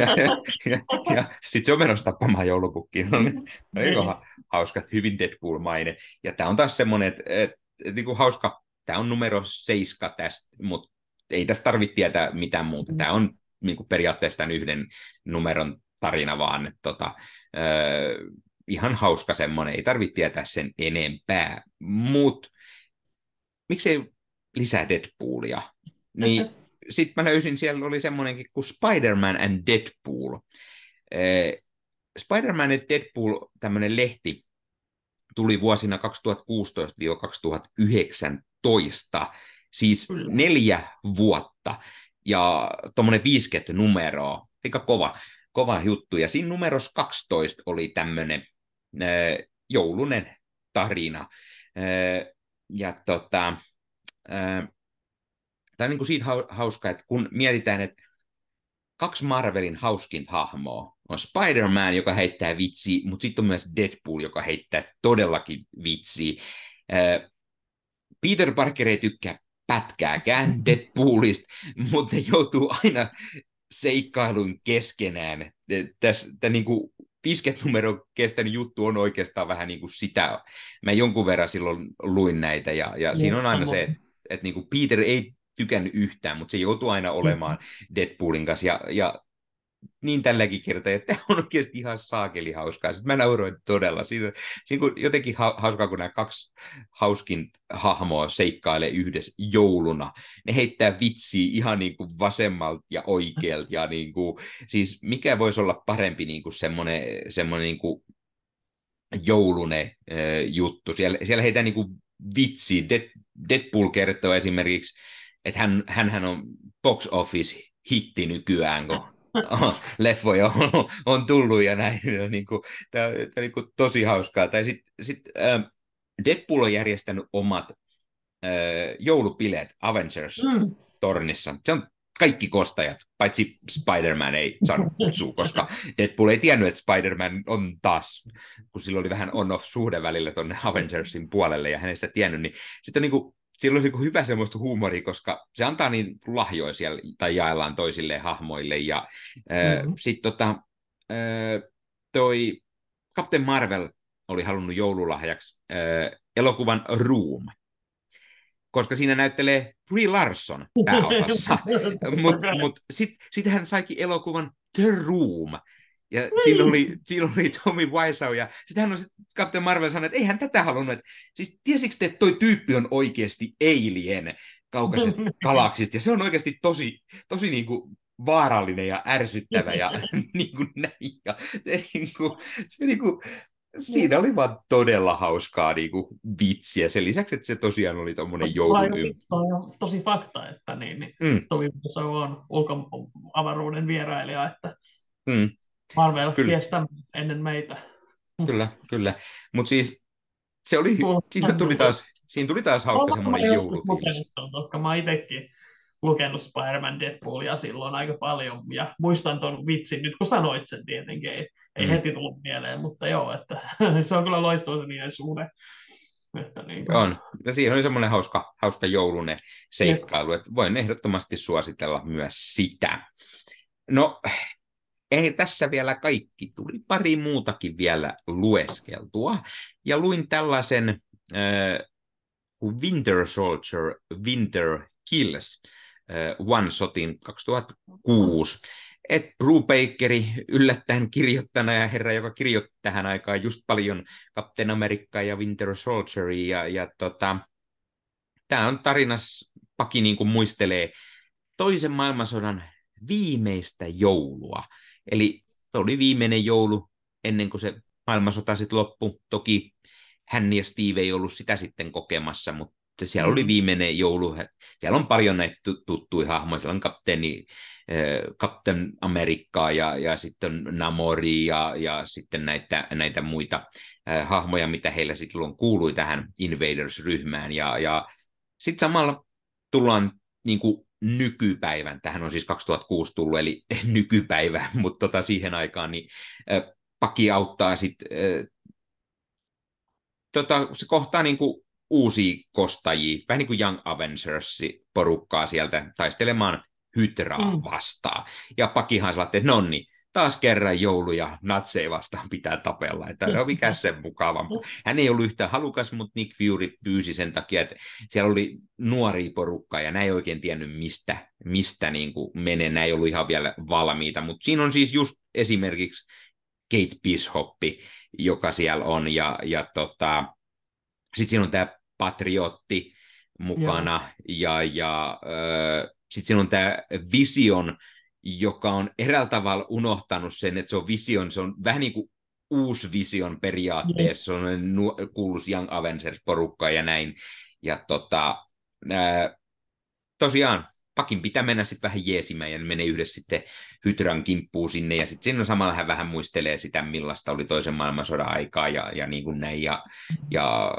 ja, ja, ja, ja sitten se on menossa tappamaan joulupukki. No niin, no, hauska, hyvin Deadpool-mainen. Ja tämä on taas semmoinen, että et, et, niin kuin hauska, tämä on numero seiska tästä, mutta ei tästä tarvitse tietää mitään muuta. Tämä on niin kuin periaatteessa tämän yhden numeron tarina vaan, että tota, öö, ihan hauska semmoinen, ei tarvitse tietää sen enempää. Mutta miksei lisää Deadpoolia? Niin sitten mä löysin, siellä oli semmoinenkin kuin Spider-Man and Deadpool. Eh, Spider-Man and Deadpool, tämmöinen lehti, tuli vuosina 2016-2019, siis neljä vuotta, ja tuommoinen 50 numeroa, aika kova, kova juttu. Ja siinä numerossa 12 oli tämmöinen joulunen tarina. Ja tota, tämä on niin kuin siitä hauska, että kun mietitään, että kaksi Marvelin hauskinta hahmoa on Spider-Man, joka heittää vitsi, mutta sitten on myös Deadpool, joka heittää todellakin vitsi. Peter Parker ei tykkää pätkääkään Deadpoolista, mutta ne joutuu aina seikkailun keskenään. Tässä niin kuin 50 numero kestänyt juttu on oikeastaan vähän niin kuin sitä. Mä jonkun verran silloin luin näitä ja, ja niin, siinä on aina samoin. se, että, että niin kuin Peter ei tykännyt yhtään, mutta se joutuu aina olemaan Deadpoolin kanssa. Ja, ja niin tälläkin kertaa, että tämä on oikeasti ihan saakeli hauskaa. Sitten mä nauroin todella. Siinä, siinä kun jotenkin hauskaa, kun nämä kaksi hauskin hahmoa seikkailee yhdessä jouluna. Ne heittää vitsiä ihan niin kuin vasemmalta ja oikealta. Ja niin kuin, siis mikä voisi olla parempi niin kuin semmoinen, semmoinen niin kuin joulune juttu. Siellä, siellä heitää niin kuin vitsi. Dead, Deadpool kertoo esimerkiksi, että hän, hänhän on box office hitti nykyään, kun leffoja on, on tullut ja näin. Ja niin kuin, tämä, tämä niin kuin tosi hauskaa. Tai sitten sit, äh, Deadpool on järjestänyt omat äh, joulupileet Avengers-tornissa. Mm. Se on kaikki kostajat, paitsi Spider-Man ei saanut kutsua, koska Deadpool ei tiennyt, että Spider-Man on taas, kun sillä oli vähän on-off suhde välillä tuonne Avengersin puolelle ja hänestä tiennyt, niin sitten on niin kuin sillä on niin hyvä semmoista huumoria, koska se antaa niin lahjoja siellä, tai jaellaan toisille hahmoille. Ja mm-hmm. sitten tota, toi Captain Marvel oli halunnut joululahjaksi äh, elokuvan Room, koska siinä näyttelee Brie Larson pääosassa. Mutta mut, sitten sit hän saikin elokuvan The Room, ja Ui. siinä oli, siinä oli Tommy Wiseau, ja sitten hän on Captain Marvel sanoi, että eihän tätä halunnut. Siis tiesikö te, että toi tyyppi on oikeasti alien kaukaisesta galaksista, ja se on oikeasti tosi, tosi niin kuin vaarallinen ja ärsyttävä ja niin kuin näin. Ja se, niin kuin, se niin kuin, siinä oli vaan todella hauskaa niin kuin, vitsiä. Sen lisäksi, että se tosiaan oli tuommoinen joulun on tosi fakta, että niin, niin mm. Tomi se on ulkoavaruuden vierailija, että mm. Marvel tiesi ennen meitä. Kyllä, kyllä. Mutta siis se oli, siinä tuli taas, siinä tuli taas hauska semmoinen joulufiilis. Koska mä itsekin lukenut Spider-Man Deadpoolia silloin aika paljon, ja muistan tuon vitsin, nyt kun sanoit sen tietenkin, ei, ei mm. heti tullut mieleen, mutta joo, että se on kyllä loistava niiden suhde. Että niin kuin... On, ja siinä oli semmoinen hauska, hauska joulunen seikkailu, että voin ehdottomasti suositella myös sitä. No, ei tässä vielä kaikki, tuli pari muutakin vielä lueskeltua, ja luin tällaisen äh, Winter Soldier, Winter Kills, One-shotin 2006. Ed Brubakeri yllättäen kirjoittana ja herra, joka kirjoitti tähän aikaan just paljon Captain America ja Winter Soldieria. Ja, ja tota, tämä on tarinas, Paki niin kuin muistelee toisen maailmansodan viimeistä joulua. Eli se oli viimeinen joulu ennen kuin se maailmansota sitten loppui. Toki hän ja Steve ei ollut sitä sitten kokemassa, mutta siellä oli mm. viimeinen joulu. Siellä on paljon näitä tuttuja hahmoja. Siellä on kapteeni, Captain Amerikkaa ja, ja sitten Namori ja, ja sitten näitä, näitä muita äh, hahmoja, mitä heillä silloin kuului tähän Invaders-ryhmään. Ja, ja sitten samalla tullaan niin kuin nykypäivän, tähän on siis 2006 tullut, eli nykypäivä, mutta tota siihen aikaan niin äh, Paki auttaa sitten, äh, tota, se kohtaa niin kuin uusia kostajia, vähän niin kuin Young Avengers-porukkaa sieltä taistelemaan Hydraa mm. vastaan. Ja Pakihan sillä että nonni, taas kerran jouluja natseja vastaan pitää tapella, että no mikä sen mukava. Hän ei ollut yhtä halukas, mutta Nick Fury pyysi sen takia, että siellä oli nuori porukka ja näin ei oikein tiennyt mistä, mistä niin kuin menee, näin ei ollut ihan vielä valmiita, mutta siinä on siis just esimerkiksi Kate Bishoppi, joka siellä on, ja, ja tota, sitten siinä on tämä Patriotti mukana, Joo. ja, ja äh, sitten siinä on tämä Vision, joka on eräällä tavalla unohtanut sen, että se on Vision, se on vähän niin kuin uusi Vision periaatteessa, se on nu- kuuluisi Young Avengers-porukka ja näin, ja tota, äh, tosiaan, pakin pitää mennä sitten vähän jeesimään ja menee yhdessä sitten Hydran kimppuun sinne ja sitten siinä samalla hän vähän muistelee sitä, millaista oli toisen maailmansodan aikaa ja, ja niin kuin näin. Ja, ja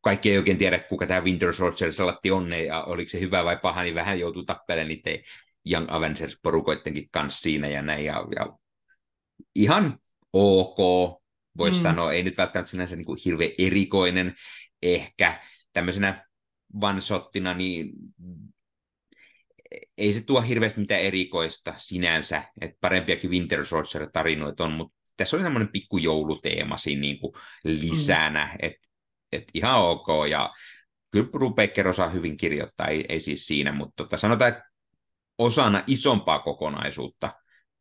kaikki ei oikein tiedä, kuka tämä Winter Soldier salatti on ja oliko se hyvä vai paha, niin vähän joutuu tappelemaan niiden Young Avengers-porukoidenkin kanssa siinä ja näin ja, ja ihan ok, voisi mm. sanoa, ei nyt välttämättä sinänsä niin kuin hirveän erikoinen ehkä tämmöisenä one-shottina, niin ei se tuo hirveästi mitään erikoista sinänsä, että parempiakin Winter Soldier-tarinoita on, mutta tässä oli semmoinen pikku jouluteema siinä niin kuin lisänä, mm. että et ihan ok, ja kyllä Brubaker osaa hyvin kirjoittaa, ei, ei siis siinä, mutta tota, sanotaan, että osana isompaa kokonaisuutta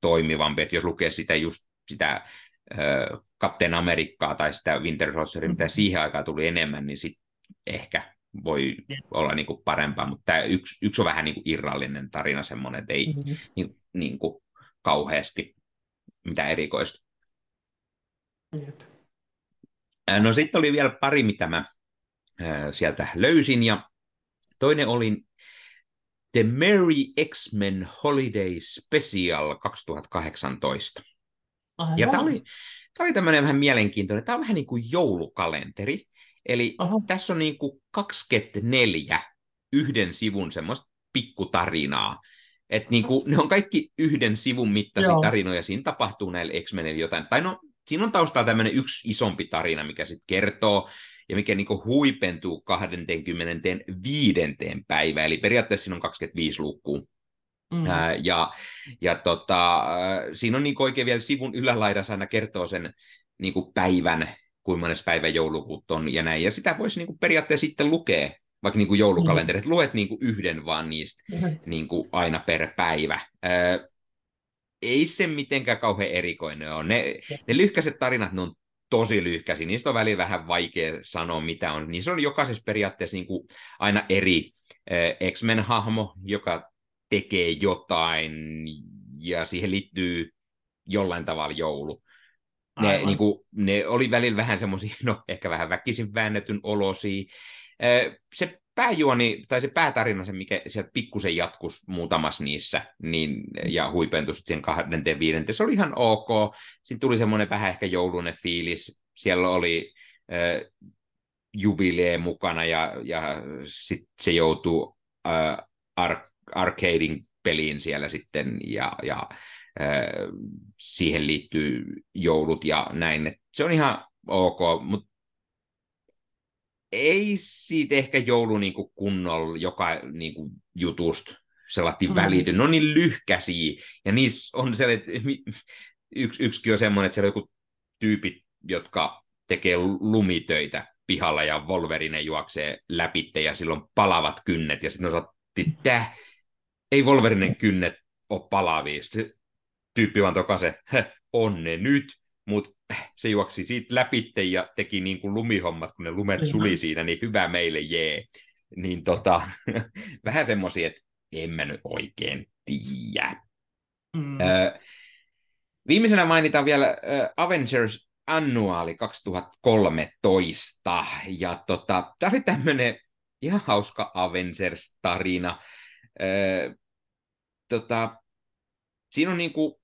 toimivampi, että jos lukee sitä just sitä Captain Amerikkaa tai sitä Winter Soldieria, mitä mm-hmm. siihen aikaan tuli enemmän, niin sitten ehkä voi olla niin kuin parempaa, mutta tämä yksi, yksi on vähän niin kuin irrallinen tarina semmoinen, että ei mm-hmm. niin, niin kuin kauheasti mitä erikoista. Jep. No sitten oli vielä pari, mitä mä sieltä löysin, ja toinen oli The Merry X-Men Holiday Special 2018. Aivan. Ja tämä oli, tämä oli tämmöinen vähän mielenkiintoinen, tämä on vähän niin kuin joulukalenteri, Eli Aha. tässä on niin kuin 24 yhden sivun semmoista pikkutarinaa. Et niin kuin, ne on kaikki yhden sivun mittaisia Joo. tarinoja, siinä tapahtuu näille X-Menille jotain. Tai no, siinä on taustalla tämmöinen yksi isompi tarina, mikä sitten kertoo, ja mikä niin kuin huipentuu 25. päivään, eli periaatteessa siinä on 25 lukua. Mm. Ää, ja ja tota, siinä on niin oikein vielä sivun ylälaidassa aina kertoo sen niin kuin päivän, kuin monessa päivä joulukuut on ja näin. Ja sitä voisi niin kuin periaatteessa sitten lukea, vaikka niin kuin joulukalenteri, että luet niin kuin yhden vaan niistä mm-hmm. niin kuin aina per päivä. Ää, ei se mitenkään kauhean erikoinen ole. Ne, ne lyhkäiset tarinat, ne on tosi lyhkäisiä. Niistä on välillä vähän vaikea sanoa, mitä on. Se on jokaisessa periaatteessa niin kuin aina eri äh, X-Men-hahmo, joka tekee jotain, ja siihen liittyy jollain tavalla joulu. ne, niin kuin, ne oli välillä vähän semmoisia, no ehkä vähän väkisin väännetyn olosia. Se pääjuoni, tai se päätarina, se mikä sieltä pikkusen jatkus muutamassa niissä, niin, ja huipentui sitten siihen kahdenteen viidenteen, se oli ihan ok. Sitten tuli semmoinen vähän ehkä joulunen fiilis. Siellä oli äh, jubilee mukana, ja, ja sitten se joutuu äh, ar- arcadein peliin siellä sitten, ja, ja äh, siihen liittyy joulut ja näin. Et se on ihan ok, mutta ei siitä ehkä joulu niin kuin kunnolla joka niin kuin jutusta sellainen mm. välity. Ne on niin lyhkäisiä, ja niissä on se, että yksi, yksikin on semmoinen, että siellä on joku tyypit, jotka tekee lumitöitä pihalla, ja Wolverine juoksee läpi, ja silloin palavat kynnet, ja sitten on että ei Wolverinen kynnet ole palavia. Se tyyppi vaan tokase, on ne nyt, mutta se juoksi siitä läpi ja teki niin kuin lumihommat, kun ne lumet suli siinä, niin hyvä meille, jee. Niin tota, vähän semmoisia, että en mä nyt oikein tiedä. Mm. Ö, viimeisenä mainitaan vielä Avengers Annuaali 2013, ja tota, tämä oli tämmöinen ihan hauska Avengers-tarina. Ö, tota, siinä on niinku,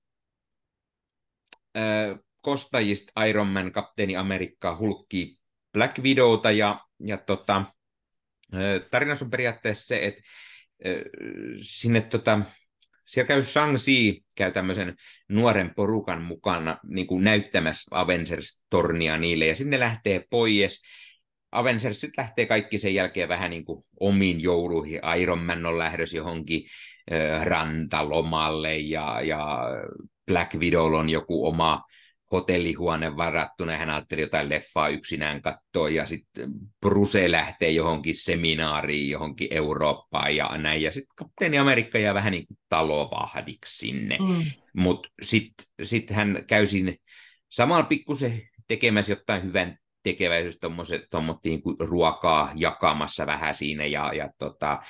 ö, kostajista Iron Man, Kapteeni Amerikkaa, Hulkki, Black Widowta ja, ja tota, tarinassa on periaatteessa se, että sinne tota, siellä käy Shang-Chi, käy tämmöisen nuoren porukan mukana niin kuin näyttämässä Avengers-tornia niille, ja sinne lähtee pois. Avengers sitten lähtee kaikki sen jälkeen vähän niin kuin omiin jouluihin. Iron Man on lähdössä johonkin rantalomalle, ja, ja Black Widow on joku oma hotellihuone varattuna, hän ajatteli jotain leffaa yksinään katsoa, ja sitten Bruce lähtee johonkin seminaariin, johonkin Eurooppaan ja näin, ja sitten kapteeni Amerikka jää vähän niin kuin talovahdiksi sinne, mm. mutta sitten sit hän käy sinne samalla pikkusen tekemässä jotain hyvän tekeväisyys, tuommoista niin ruokaa jakamassa vähän siinä, ja, ja tota,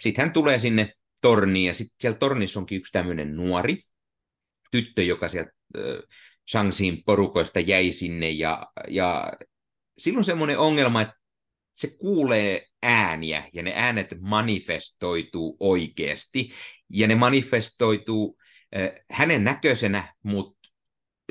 sitten hän tulee sinne torniin, ja sitten siellä tornissa onkin yksi tämmöinen nuori tyttö, joka sieltä Shangxin porukoista jäi sinne ja, ja silloin semmoinen ongelma, että se kuulee ääniä ja ne äänet manifestoituu oikeasti. Ja ne manifestoituu äh, hänen näköisenä, mutta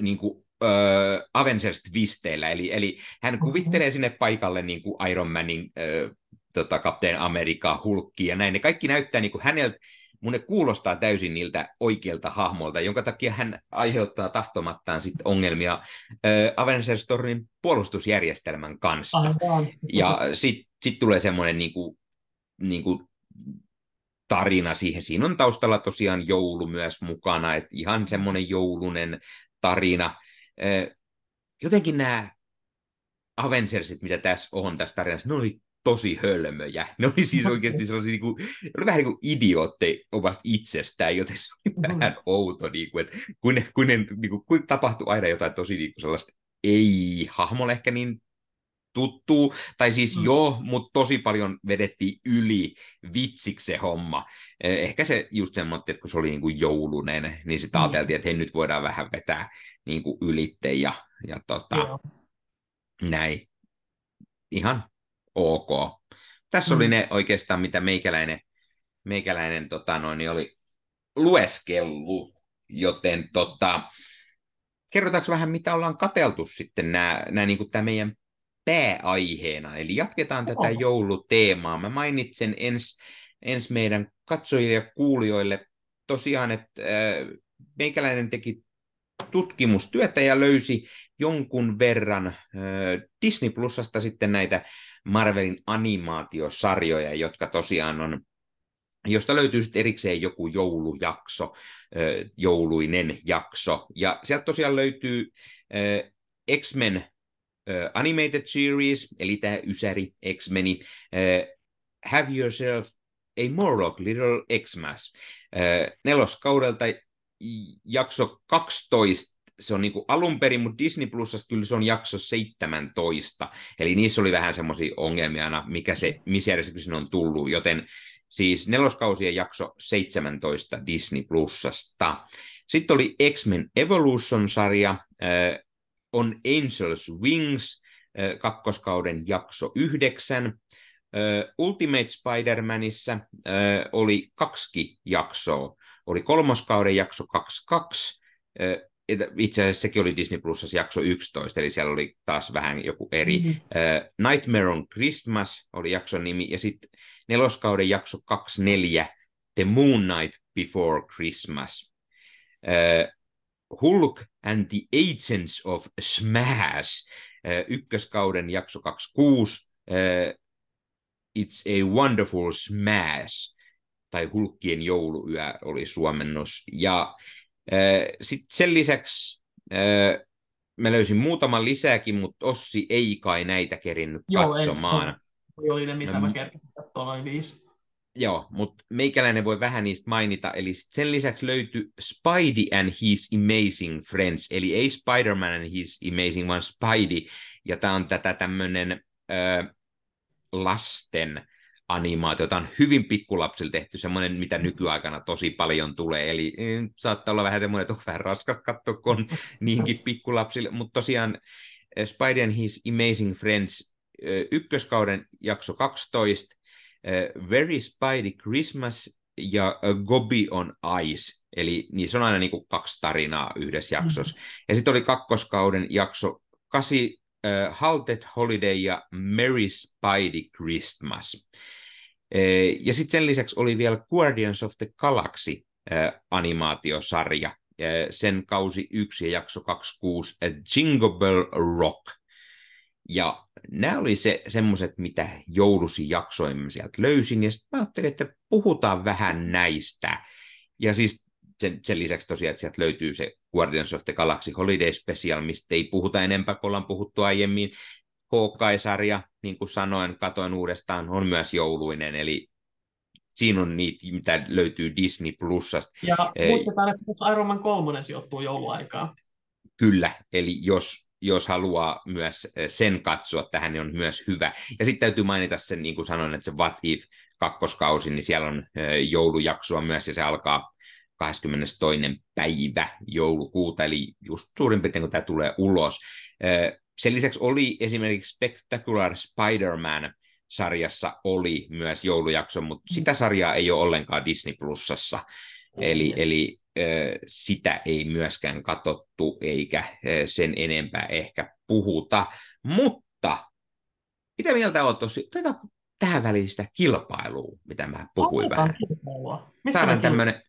niin kuin, äh, Avengers-twisteillä, eli, eli hän kuvittelee sinne paikalle niin kuin Iron Manin äh, tota, Captain America, Hulkki ja näin, ne kaikki näyttää niin kuin häneltä mun ne kuulostaa täysin niiltä oikeilta hahmolta, jonka takia hän aiheuttaa tahtomattaan sit ongelmia äh, Avengers Stormin puolustusjärjestelmän kanssa. Aivan. Ja sitten sit tulee semmoinen niinku, niinku tarina siihen. Siinä on taustalla tosiaan joulu myös mukana, että ihan semmoinen joulunen tarina. Äh, jotenkin nämä Avengersit, mitä tässä on tässä tarinassa, ne oli tosi hölmöjä. Ne oli siis oikeasti sellaisia, niin kuin, ne oli vähän niin kuin idiootteja omasta itsestään, joten se oli mm-hmm. vähän outo, niin kuin, että kun, ne, kun, ne, niin kuin, kun tapahtui aina jotain tosi niin kuin sellaista ei-hahmolle ehkä niin tuttu, tai siis mm. joo, mutta tosi paljon vedettiin yli vitsiksi se homma. Eh, ehkä se just semmoinen, että kun se oli niin kuin joulunen, niin sitten mm. ajateltiin, että hei, nyt voidaan vähän vetää niin kuin ylitte ja, ja tota, näin. Ihan ok. Tässä mm. oli ne oikeastaan, mitä meikäläinen, meikäläinen tota, noin, niin oli lueskellut, joten tota, kerrotaanko vähän, mitä ollaan kateltu sitten nämä, nämä niin tämä meidän pääaiheena, eli jatketaan tätä oh. jouluteemaa. Mä mainitsen ens, ens meidän katsojille ja kuulijoille tosiaan, että äh, meikäläinen teki tutkimustyötä ja löysi jonkun verran Disney Plusasta sitten näitä Marvelin animaatiosarjoja, jotka tosiaan on josta löytyy sitten erikseen joku joulujakso, jouluinen jakso. Ja sieltä tosiaan löytyy X-Men Animated Series, eli tämä Ysäri X-Meni, Have Yourself a Morlock Little Xmas, neloskaudelta jakso 12 se on niin kuin alun perin, mutta Disney Plusasta kyllä se on jakso 17, eli niissä oli vähän semmoisia ongelmia aina, mikä se, missä järjestyksessä on tullut, joten siis neloskausien jakso 17 Disney Plusasta. Sitten oli X-Men Evolution-sarja, On Angels Wings, kakkoskauden jakso yhdeksän. Ultimate Spider-Manissa oli kaksi jaksoa. Oli kolmoskauden jakso 22, itse asiassa sekin oli Disney Plusassa jakso 11, eli siellä oli taas vähän joku eri. Mm. Uh, Nightmare on Christmas oli jakson nimi, ja sitten neloskauden jakso 24, The Moon Night Before Christmas. Uh, Hulk and the Agents of Smash, uh, ykköskauden jakso 26, uh, It's a Wonderful Smash, tai Hulkkien jouluyö oli suomennos, ja sitten sen lisäksi mä löysin muutaman lisääkin, mutta Ossi ei kai näitä kerinnyt Joo, katsomaan. Ei, oli ne, mitä mä kerkesin katsoa noin viisi. Joo, mutta meikäläinen voi vähän niistä mainita. Eli sen lisäksi löytyi Spidey and His Amazing Friends, eli ei Spider-Man and His Amazing, vaan Spidey. Ja tämä on tätä tämmöinen äh, lasten animaatiota on hyvin pikkulapsilla tehty, semmoinen, mitä nykyaikana tosi paljon tulee, eli mm, saattaa olla vähän semmoinen, että on vähän raskasta katsoa, kun on niinkin pikkulapsille, mutta tosiaan eh, Spidey and His Amazing Friends eh, ykköskauden jakso 12, eh, Very Spidey Christmas ja Gobi on Ice, eli niissä on aina niin kuin kaksi tarinaa yhdessä jaksossa. Mm. Ja sitten oli kakkoskauden jakso 8, uh, Halted Holiday ja Merry Spidey Christmas. Eh, ja sitten sen lisäksi oli vielä Guardians of the Galaxy eh, animaatiosarja, sen kausi 1 ja jakso 26, Jingle Bell Rock. Ja nämä oli se, semmoiset, mitä joulusi jaksoimme sieltä löysin, ja sitten ajattelin, että puhutaan vähän näistä. Ja siis sen, sen lisäksi tosiaan, että sieltä löytyy se Guardians of the Galaxy Holiday Special, mistä ei puhuta enempää, kun ollaan puhuttu aiemmin. Hawkeye-sarja, niin kuin sanoin, katoin uudestaan, on myös jouluinen, eli siinä on niitä, mitä löytyy Disney Plusasta. Ja muistetaan, että Iron Man 3 sijoittuu jouluaikaan. Kyllä, eli jos, jos haluaa myös eh, sen katsoa tähän, niin on myös hyvä. Ja sitten täytyy mainita sen, niin kuin sanoin, että se What If kakkoskausi, niin siellä on eh, joulujaksoa myös, ja se alkaa 22. päivä joulukuuta, eli just suurin piirtein kun tämä tulee ulos. Sen lisäksi oli esimerkiksi Spectacular Spider-Man sarjassa oli myös joulujakso, mutta mm. sitä sarjaa ei ole ollenkaan Disney Plusassa. Eli, eli sitä ei myöskään katottu eikä sen enempää ehkä puhuta. Mutta mitä mieltä olet tosi? tähän väliin sitä kilpailua, mitä mä puhuin Otetaan vähän. Saadaan tämmöinen...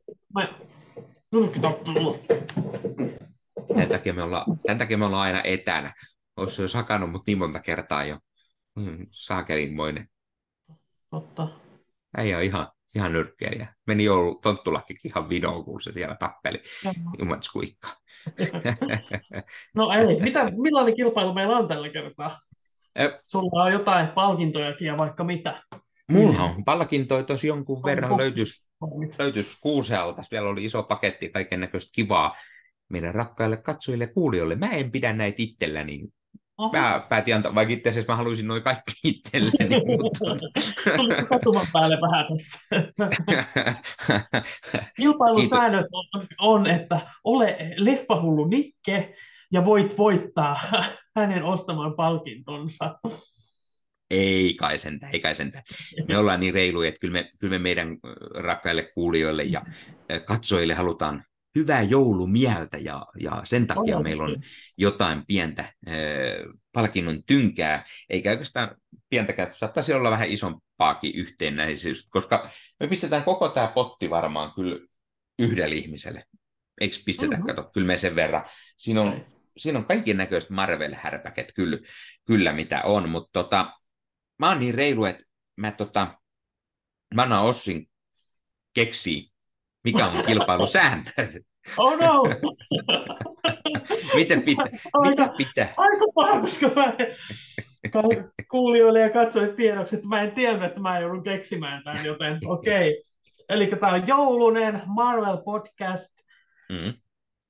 Tämän takia, me ollaan, tämän takia me ollaan aina etänä. Olisi jo sakannut mut niin monta kertaa jo. Mm, saakelinmoinen. Totta. Ei ole ihan, ihan nyrkkeilijä. Meni joulu tonttulakkikin ihan videoon, kun se siellä tappeli. Jumat skuikka. no ei, mitä, millainen kilpailu meillä on tällä kertaa? Sulla on jotain palkintojakin ja vaikka mitä. Mulla on palkintoja tosi jonkun verran löytyisi, löytyisi kuusealta. Vielä oli iso paketti kaiken näköistä kivaa meidän rakkaille katsojille ja kuulijoille. Mä en pidä näitä itselläni Oho. Mä päätin antaa, vaikka itse asiassa mä haluaisin noin kaikki itselleni. mutta... Tulitko katuman päälle vähän tässä? Kilpailusäännöt on, on, että ole leffahullu Nikke ja voit voittaa hänen ostamaan palkintonsa. Ei kai sentä, ei kai sentä. Me ollaan niin reiluja, että kyllä me, kyllä me meidän rakkaille kuulijoille ja katsojille halutaan hyvää joulumieltä ja, ja sen takia oh, meillä on jotain pientä äh, palkinnon tynkää, eikä oikeastaan pientäkään, saattaisi olla vähän isompaakin yhteennäisyys, koska me pistetään koko tämä potti varmaan kyllä yhdelle ihmiselle. Eikö pistetä, mm-hmm. kato, kyllä me sen verran. Siinä on, siinä on kaiken näköiset Marvel-härpäket kyllä, kyllä mitä on, mutta tota, mä oon niin reilu, että mä, tota, mä annan Ossin keksii mikä on kilpailusäännöt? Oh no! Miten pitää? Mitä pitää? Aika paha, koska mä kuulijoille ja katsojille tiedoksi, että mä en tiedä, että mä joudun keksimään tämän, joten okei. Okay. Eli tämä on joulunen Marvel podcast. Mm.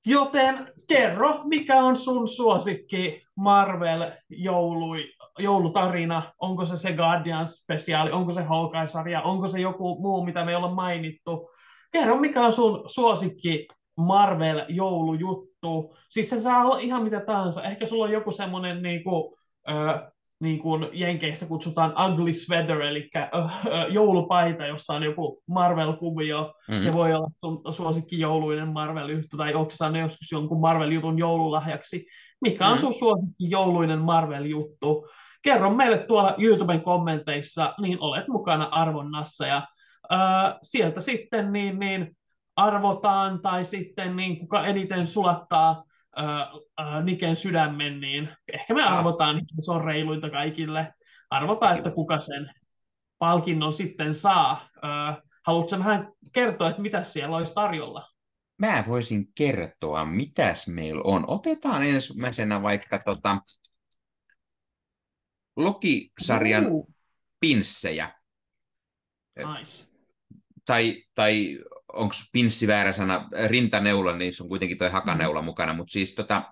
Joten kerro, mikä on sun suosikki Marvel joului, joulutarina? Onko se se Guardians spesiaali, onko se Hawkeye-sarja, onko se joku muu, mitä me ei olla mainittu? Kerro, mikä on sun suosikki Marvel-joulujuttu? juttu. Siis se saa olla ihan mitä tahansa. Ehkä sulla on joku semmoinen niin kuin, ö, niin kuin Jenkeissä kutsutaan ugly sweater, eli joulupaita, jossa on joku Marvel-kuvio. Mm-hmm. Se voi olla sun suosikki jouluinen Marvel-juttu, tai onko saanut joskus jonkun Marvel-jutun joululahjaksi. Mikä on mm-hmm. sun suosikki jouluinen Marvel-juttu? Kerro meille tuolla YouTuben kommenteissa, niin olet mukana arvonnassa. Ja äh, sieltä sitten niin, niin arvotaan, tai sitten niin kuka eniten sulattaa äh, Niken sydämen, niin ehkä me arvotaan, että se on reiluinta kaikille. Arvotaan, että kuka sen palkinnon sitten saa. Äh, haluatko vähän kertoa, että mitä siellä olisi tarjolla? Mä voisin kertoa, mitäs meillä on. Otetaan ensimmäisenä vaikka tota, Loki-sarjan uh. pinssejä. Nice. Tai, tai onko pinssi väärä sana, rintaneula, niin se on kuitenkin toi hakaneula mm. mukana, mutta siis tota,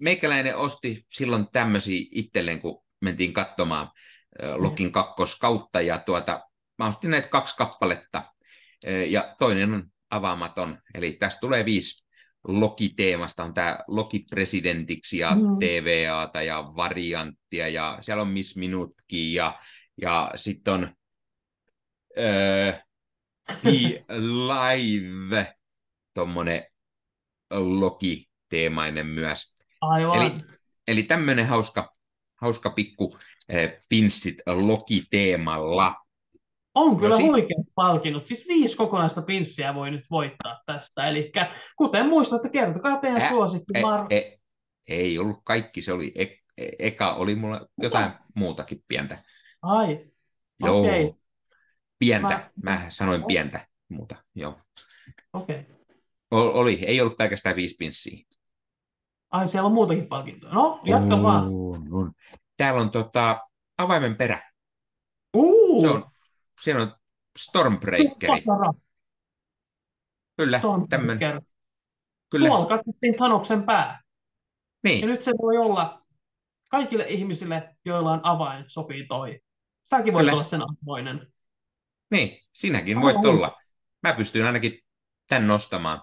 meikäläinen osti silloin tämmöisiä itselleen, kun mentiin katsomaan Lokin kakkoskautta, ja tuota, mä ostin näitä kaksi kappaletta, ja toinen on avaamaton, eli tästä tulee viisi Loki-teemasta, on tämä Loki presidentiksi ja mm. TVAta ja varianttia, ja siellä on Miss Minutki, ja, ja sitten on öö, Be Live, tuommoinen Loki-teemainen myös. Aivan. Eli, eli tämmöinen hauska, hauska pikku eh, pinssit Loki-teemalla. On kyllä no, huikeat palkinnot. Siis viisi kokonaista pinssiä voi nyt voittaa tästä. Eli kuten muistatte, kertokaa teidän Ä, suosikki. E, Mar- e, ei ollut kaikki, se oli e, e, eka, oli mulla jotain Mitä? muutakin pientä. Ai, Joo. Okay. Pientä. Mä, mä sanoin pientä muuta. Joo. Okei. Okay. Oli, ei ollut pelkästään viisi pinssiä. Ai, siellä on muutakin palkintoja. No, jatka on, vaan. On. Täällä on tota, avaimen perä. Uh. Se on, siellä on Stormbreakeri. Kyllä, tämmöinen. Kyllä. Tuolla katsottiin Thanoksen pää. Niin. Ja nyt se voi olla kaikille ihmisille, joilla on avain, sopii toi. Säkin voit Kyllä. olla sen avoinen. Niin, sinäkin voit oh, olla. Mä pystyn ainakin tän nostamaan.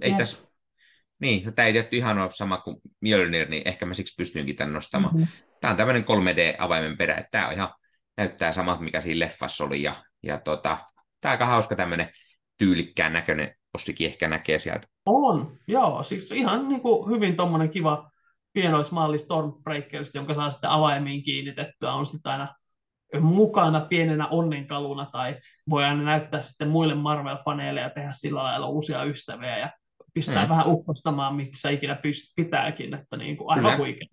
Ei yes. tässä... Niin, no tämä ei tietty ihan ole sama kuin Mjölnir, niin ehkä mä siksi pystyinkin tän nostamaan. Mm-hmm. Tämä on tämmöinen 3D-avaimen perä, että tämä on ihan, näyttää samat, mikä siinä leffassa oli. Ja, ja tota, tämä aika hauska tämmöinen tyylikkään näköinen, Ossikin ehkä näkee sieltä. On, joo, siis ihan niin kuin hyvin tuommoinen kiva pienoismalli Stormbreakerista, jonka saa sitten avaimiin kiinnitettyä, on sitten aina mukana pienenä onnenkaluna tai voi aina näyttää sitten muille Marvel-faneille ja tehdä sillä lailla uusia ystäviä ja pistää mm. vähän uppostamaan, missä ikinä pitääkin, että niin kuin aivan huikea.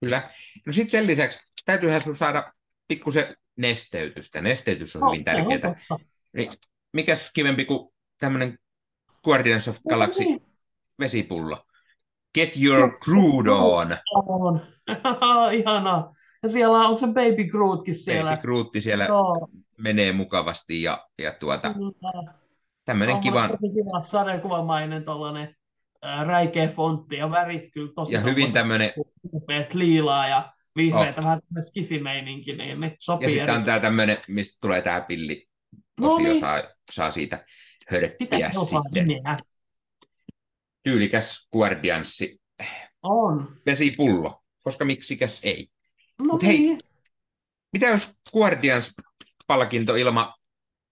Kyllä. No sitten sen lisäksi täytyyhän sun saada pikkusen nesteytystä. Nesteytys on no, hyvin tärkeää. Niin, mikäs kivempi kuin tämmöinen Guardians of Galaxy no, niin. vesipullo? Get your crude on. on. Ihanaa. Ja siellä on, onko se Baby Grootkin siellä? Baby Grootti siellä Joo. menee mukavasti ja, ja tuota, tämmöinen kiva... kiva sarjakuvamainen tuollainen räikeä fontti ja värit kyllä tosi Ja hyvin tämmöinen... Upeat liilaa ja vihreitä, oh. vähän skifimeininki, niin ne sopii Ja sitten on tämä tämmöinen, mistä tulee tämä pilli no niin. saa, saa siitä hörppiä sitten. Nimeä. Tyylikäs Guardianssi. On. Vesipullo, koska miksikäs ei. No Mut hei, niin. mitä jos Guardians-palkinto ilma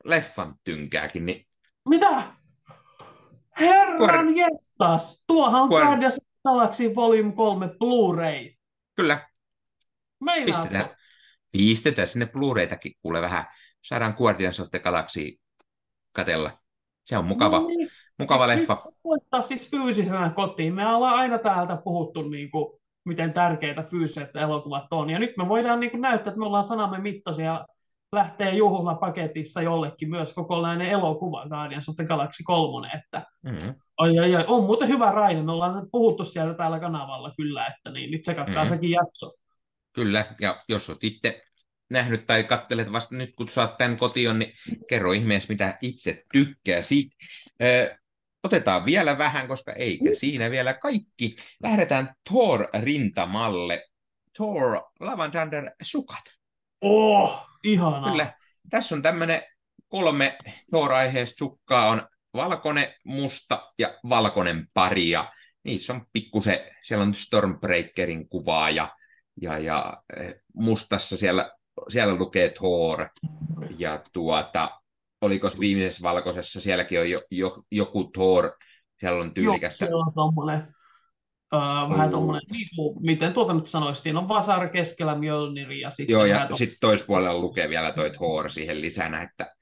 leffan tynkääkin, niin... Mitä? Herran Guard... jestas! Tuohan on Guard... Guardians Galaxy Volume 3 Blu-ray. Kyllä. Meinaatko? Pistetään, pistetään sinne Blu-raytakin, kuule vähän. Saadaan Guardians of the Galaxy katella. Se on mukava, no niin. mukava siis leffa. Voittaa siis fyysisenä kotiin. Me ollaan aina täältä puhuttu niin kuin miten tärkeitä fyysiset elokuvat on. Ja nyt me voidaan niin kuin näyttää, että me ollaan sanamme mittaisia lähtee juhlapaketissa jollekin myös kokonainen elokuva Guardians of the Galaxy 3, että mm-hmm. oi, oi, oi, on muuten hyvä Raine, me ollaan puhuttu sieltä täällä kanavalla kyllä, että niin, nyt katkaa mm-hmm. sekin jakso. Kyllä, ja jos olet itse nähnyt tai katselet vasta nyt, kun saat tämän kotiin, niin kerro ihmeessä, mitä itse tykkää siitä. Otetaan vielä vähän, koska eikä siinä vielä kaikki. Lähdetään Thor-rintamalle. Thor Lavander sukat. Oh, ihanaa. Kyllä. Tässä on tämmöinen kolme Thor-aiheesta sukkaa on valkoinen, musta ja valkoinen pari, ja niissä on pikkusen, siellä on Stormbreakerin kuvaa, ja, ja, ja eh, mustassa siellä, siellä lukee Thor, ja tuota, oliko viimeisessä valkoisessa, sielläkin on jo, jo, joku Thor, siellä on tyylikästä. Joo, siellä on tommonen, uh, vähän kuin, miten tuota nyt sanoisi, siinä on Vasar keskellä Mjölniri ja sitten... Joo, ja sitten toispuolella lukee vielä toi Thor siihen lisänä, että...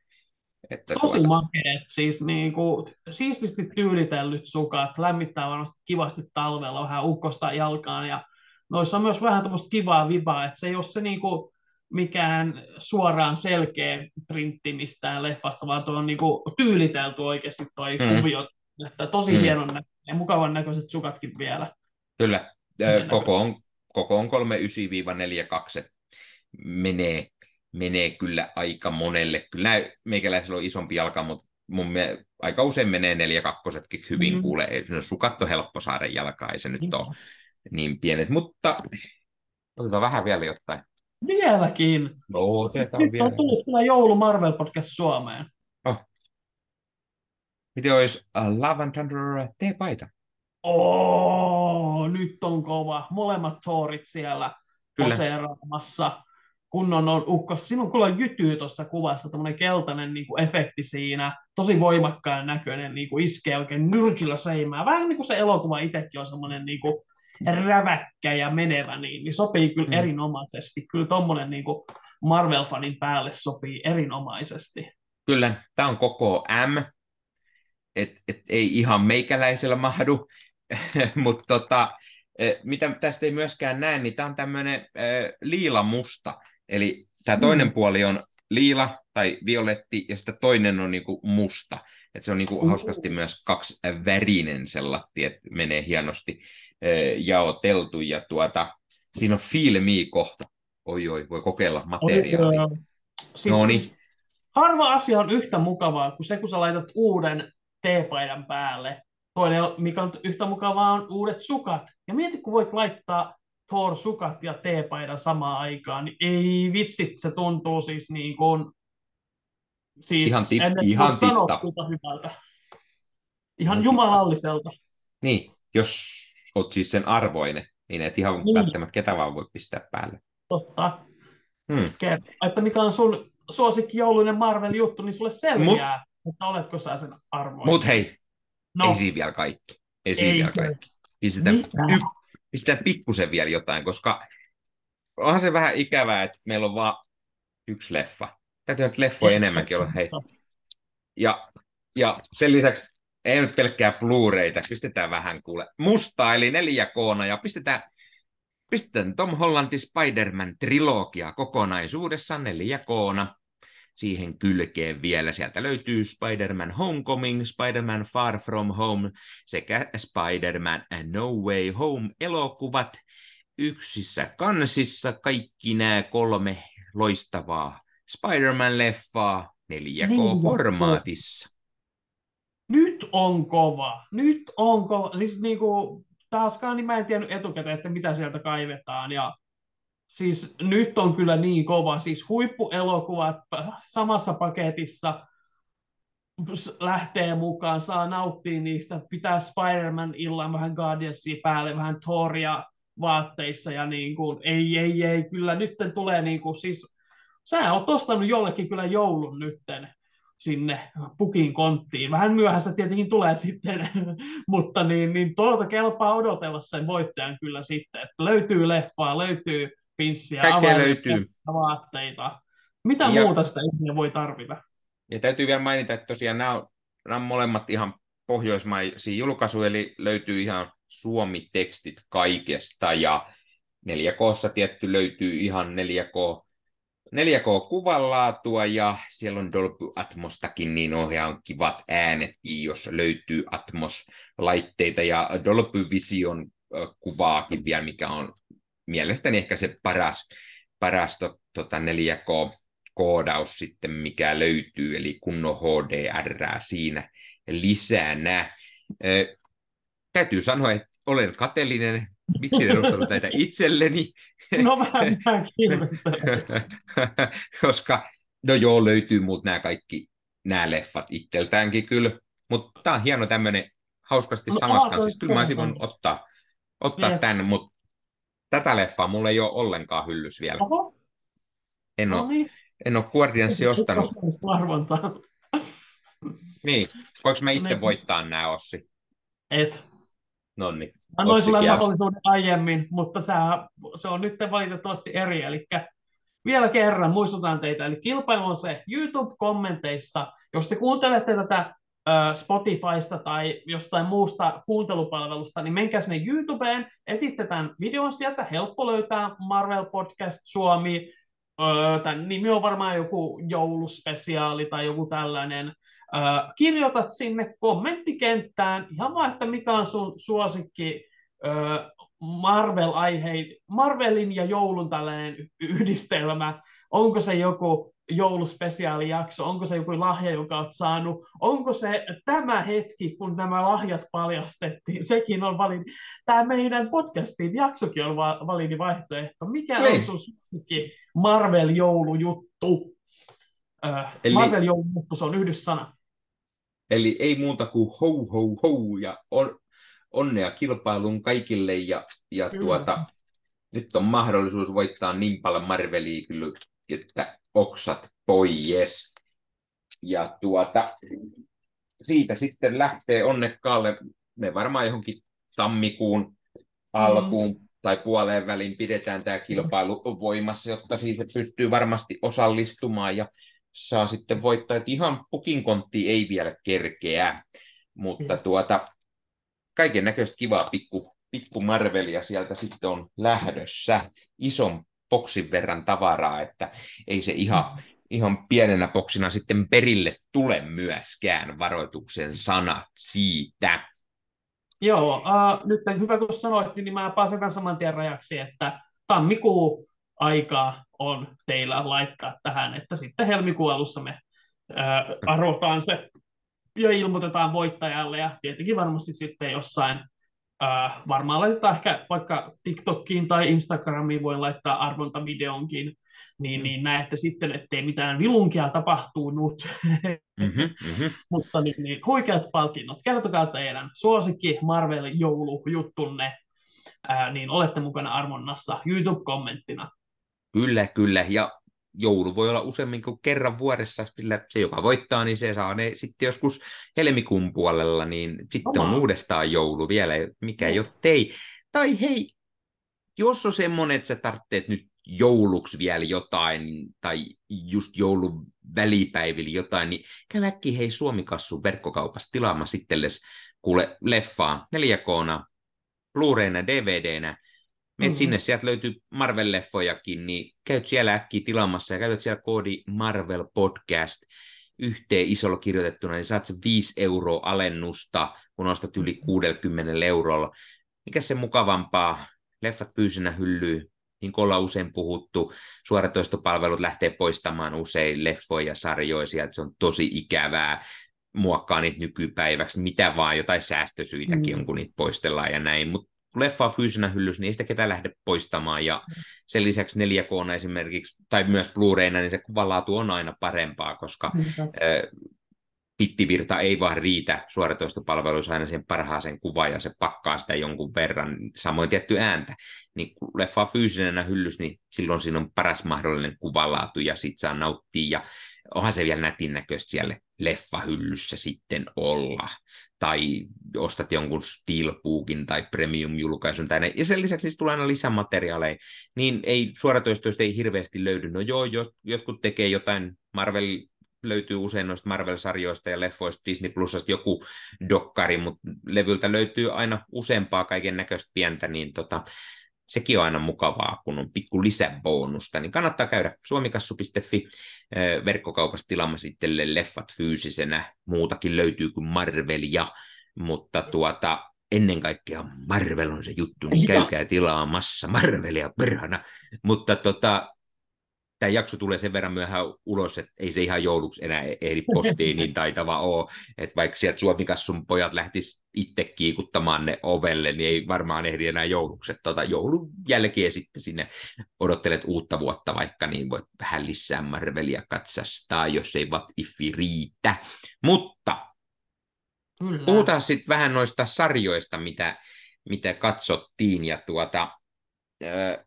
että Tosi tuota... makeet, siis niin kuin, siististi tyylitellyt sukat, lämmittää varmasti kivasti talvella vähän ukkosta jalkaan, ja noissa on myös vähän tämmöistä kivaa vibaa, että se ei ole se niin kuin, mikään suoraan selkeä printti mistään leffasta, vaan tuo on niin kuin, tyylitelty oikeasti toi mm. kuvio, että tosi mm. hienon näköinen ja mukavan näköiset sukatkin vielä. Kyllä, koko on, koko on 39-42, menee, menee kyllä aika monelle. Kyllä meikäläisellä on isompi jalka, mutta mun mielestä aika usein menee 42 hyvin mm. kuulee. Sukat on helppo saada jalkaa, ei se nyt mm. ole niin pienet, mutta otetaan vähän vielä jotain. Vieläkin. No, siis on vielä. on tullut kyllä joulu Marvel Podcast Suomeen. Oh. Miten olisi uh, Love and Thunder T-paita? Oo, nyt on kova. Molemmat Thorit siellä poseeraamassa. Kunnon on ukkos. Siinä on kyllä jytyy tuossa kuvassa, tämmöinen keltainen niin kuin efekti siinä. Tosi voimakkaan näköinen, niin kuin iskee oikein nyrkillä seimää. Vähän niin kuin se elokuva itsekin on semmoinen niin kuin räväkkä ja menevä, niin, niin sopii kyllä mm. erinomaisesti. Kyllä tuommoinen niin Marvel-fanin päälle sopii erinomaisesti. Kyllä, tämä on koko M, et, et ei ihan meikäläisellä mahdu, mutta tota, e, mitä tästä ei myöskään näe, niin tämä on tämmöinen liila musta. Eli tämä toinen mm. puoli on liila tai violetti ja sitten toinen on niinku musta. Et se on niinku hauskasti myös kaksi värinen sellatti, että menee hienosti jaoteltu ja tuota, siinä on filmi kohta. Oi oi, voi kokeilla materiaalia. Siis, no niin. Harva asia on yhtä mukavaa kuin se, kun sä laitat uuden teepaidan päälle. Toinen, mikä on yhtä mukavaa, on uudet sukat. Ja mieti, kun voit laittaa Thor-sukat ja teepaidan samaan aikaan, niin ei vitsit, se tuntuu siis niin kuin... Siis ihan tip, ihan tip hyvältä. Ihan ihan jumalalliselta. Niin, jos olet siis sen arvoinen, niin et ihan niin. välttämättä ketä vaan voi pistää päälle. Totta. Hmm. Kerro, että mikä on sun suosikki jouluinen Marvel-juttu, niin sulle selviää, Mut, että oletko sä sen arvoinen. Mut hei, no. ei siinä vielä kaikki. Ei siinä vielä kaikki. Pistetään, y- pistetään pikkusen vielä jotain, koska onhan se vähän ikävää, että meillä on vaan yksi leffa. Täytyy nyt leffoja enemmänkin olla, hei. Ja, ja sen lisäksi ei nyt pelkkää Blu-rayta, pistetään vähän kuule musta eli 4 k ja pistetään, pistetään Tom Hollandin Spider-Man trilogia kokonaisuudessaan 4 k siihen kylkeen vielä. Sieltä löytyy Spider-Man Homecoming, Spider-Man Far From Home sekä Spider-Man No Way Home elokuvat yksissä kansissa. Kaikki nämä kolme loistavaa Spider-Man-leffaa 4K-formaatissa. Nyt on kova. Nyt on kova. Siis niin kuin, taaskaan niin mä en tiennyt etukäteen, että mitä sieltä kaivetaan. Ja siis nyt on kyllä niin kova. Siis huippuelokuvat samassa paketissa lähtee mukaan, saa nauttia niistä, pitää Spider-Man illan vähän Guardiansia päälle, vähän Thoria vaatteissa ja niin kuin, ei, ei, ei, kyllä nyt tulee niin kuin, siis sä oot ostanut jollekin kyllä joulun nytten sinne pukin konttiin. Vähän myöhässä tietenkin tulee sitten, mutta niin, niin tuolta kelpaa odotella sen voittajan kyllä sitten. Että löytyy leffaa, löytyy pinssiä, löytyy. vaatteita. Mitä ja, muuta sitä ihminen voi tarvita? Ja täytyy vielä mainita, että tosiaan nämä on, nämä on molemmat ihan pohjoismaisia julkaisuja, eli löytyy ihan suomi-tekstit kaikesta, ja 4K tietty löytyy ihan 4K 4K-kuvanlaatua ja siellä on Dolby Atmostakin, niin on ihan kivat äänet, jos löytyy Atmos-laitteita ja Dolby Vision kuvaakin vielä, mikä on mielestäni ehkä se paras, paras to, tota 4K-koodaus sitten, mikä löytyy, eli kunnon HDR siinä lisänä. täytyy sanoa, että olen kateellinen miksi en ostanut näitä itselleni? No vähän Koska, no joo, löytyy muut nämä kaikki nämä leffat itseltäänkin kyllä, Mutta tämä on hieno tämmöinen hauskasti No, samassa aa, kanssa. Siis kyllä mä olisin voinut ottaa, ottaa Niin. tämän, mutta tätä leffaa mulla ei ole ollenkaan hyllys vielä. Oho, En no ole, niin. en ole Guardiansia ostanut. Arvontaa. Niin, voinko mä itse Niin. voittaa nämä, Ossi? Et. No niin. Annoin sulle mahdollisuuden aiemmin, mutta sä, se on nyt valitettavasti eri. Eli vielä kerran muistutan teitä, eli kilpailu on se YouTube-kommenteissa. Jos te kuuntelette tätä Spotifysta tai jostain muusta kuuntelupalvelusta, niin menkää sinne YouTubeen, etitte tämän videon sieltä, helppo löytää Marvel Podcast Suomi, tämän nimi on varmaan joku jouluspesiaali tai joku tällainen. Kirjoitat sinne kommenttikenttään ihan vaan, että mikä on sun suosikki öö, Marvel-aihe, Marvelin ja joulun tällainen yhdistelmä. Onko se joku jouluspesiaalijakso, onko se joku lahja, joka olet saanut, onko se tämä hetki, kun nämä lahjat paljastettiin, sekin on validi. Tämä meidän podcastin jaksokin on va- validi vaihtoehto. Mikä on Niin. sun suosikki Marvel-joulujuttu? Eli- Marvel-joulujuttu, se on yhdyssana. Eli ei muuta kuin hou hou hou ja on, onnea kilpailuun kaikille ja, ja Kyllä. tuota, nyt on mahdollisuus voittaa niin paljon Marvelia kyllä, että oksat pois. Ja tuota, siitä sitten lähtee onnekkaalle, me varmaan johonkin tammikuun alkuun mm. tai puoleen väliin pidetään tämä kilpailu voimassa, jotta siitä pystyy varmasti osallistumaan ja saa sitten voittaa, että ihan pukinkontti ei vielä kerkeä, mutta tuota, kaiken näköistä kivaa pikku, pikku Marvelia sieltä sitten on lähdössä. Ison boksin verran tavaraa, että ei se ihan, ihan pienenä boksina sitten perille tule myöskään varoituksen sanat siitä. Joo, uh, nyt hyvä kun sanoit, niin mä pääsen saman tien rajaksi, että tammikuu aikaa on teillä laittaa tähän, että sitten helmikuun alussa me uh, arvotaan se ja ilmoitetaan voittajalle ja tietenkin varmasti sitten jossain uh, varmaan laitetaan ehkä vaikka TikTokiin tai Instagramiin voi laittaa arvontavideonkin, niin, Mm. niin näette sitten, ettei mitään vilunkia tapahtunut. Mm-hmm, mm-hmm. Mutta niin, niin, huikeat palkinnot. Kertokaa teidän suosikki Marvel-joulujuttunne, ää, niin olette mukana arvonnassa YouTube-kommenttina. Kyllä, kyllä. Ja joulu voi olla useammin kuin kerran vuodessa, sillä se, joka voittaa, niin se saa ne sitten joskus helmikuun puolella, niin sitten on uudestaan joulu vielä, mikä ei ole tei. Tai hei, jos on semmoinen, että sä tarvitset nyt jouluksi vielä jotain, tai just joulun välipäivillä jotain, niin käy äkkiä hei Suomikassun verkkokaupassa tilaamassa itsellesi kuule leffaa 4Kna, Blu-rayna, DVDnä, Mhm. sinne, sieltä löytyy Marvel-leffojakin, niin käyt siellä äkkiä tilaamassa ja käytät siellä koodi Marvel Podcast yhteen isolla kirjoitettuna, niin saat se 5 euroa alennusta, kun ostat yli 60 eurolla. Mikä se mukavampaa? Leffat fyysinä hyllyy, niin kuin ollaan usein puhuttu, suoratoistopalvelut lähtee poistamaan usein leffoja ja sarjoja sieltä, se on tosi ikävää muokkaa niitä nykypäiväksi, mitä vaan, jotain säästösyitäkin Mm. on, kun niitä poistellaan ja näin, mutta kun leffa on fyysinä hyllys, niin ei sitä ketään lähde poistamaan, ja sen lisäksi 4K esimerkiksi, tai myös Blu-rayna, niin se kuvanlaatu on aina parempaa, koska ö, pittivirta ei vaan riitä suoratoistopalveluissa aina sen parhaaseen kuvaan, ja se pakkaa sitä jonkun verran, samoin tietty ääntä, niin kun leffa on fyysinenä hyllys, niin silloin siinä on paras mahdollinen kuvanlaatu, ja sit saa nauttia, ja onhan se vielä nätin näköistä siellä leffahyllyssä sitten olla, tai ostat jonkun Steelbookin tai Premium-julkaisun, tai näin. ja sen lisäksi niistä tulee aina lisämateriaaleja, niin ei suoratoistoista ei hirveästi löydy. No joo, jos, jotkut tekee jotain, Marvel löytyy usein noista Marvel-sarjoista ja leffoista, Disney Plusasta joku dokkari, mutta levyltä löytyy aina useampaa kaiken näköistä pientä, niin tota, sekin on aina mukavaa, kun on pikku lisäbonusta, niin kannattaa käydä suomikassu.fi verkkokaupassa tilaamassa itselle leffat fyysisenä, muutakin löytyy kuin Marvelia, mutta tuota, ennen kaikkea Marvel on se juttu, niin käykää tilaamassa Marvelia perhana, mutta tota, tämä jakso tulee sen verran myöhään ulos, että ei se ihan jouluksi enää e- ehdi postiin niin taitava ole, että vaikka sieltä Suomikassun pojat lähtis itse kiikuttamaan ne ovelle, niin ei varmaan ehdi enää jouluksi. Että Tota, joulun jälkeen sitten sinne odottelet uutta vuotta vaikka, niin voit vähän lisää Marvelia katsastaa, jos ei What If riitä. Mutta Kyllä. Puhutaan sitten vähän noista sarjoista, mitä, mitä katsottiin ja tuota, äh,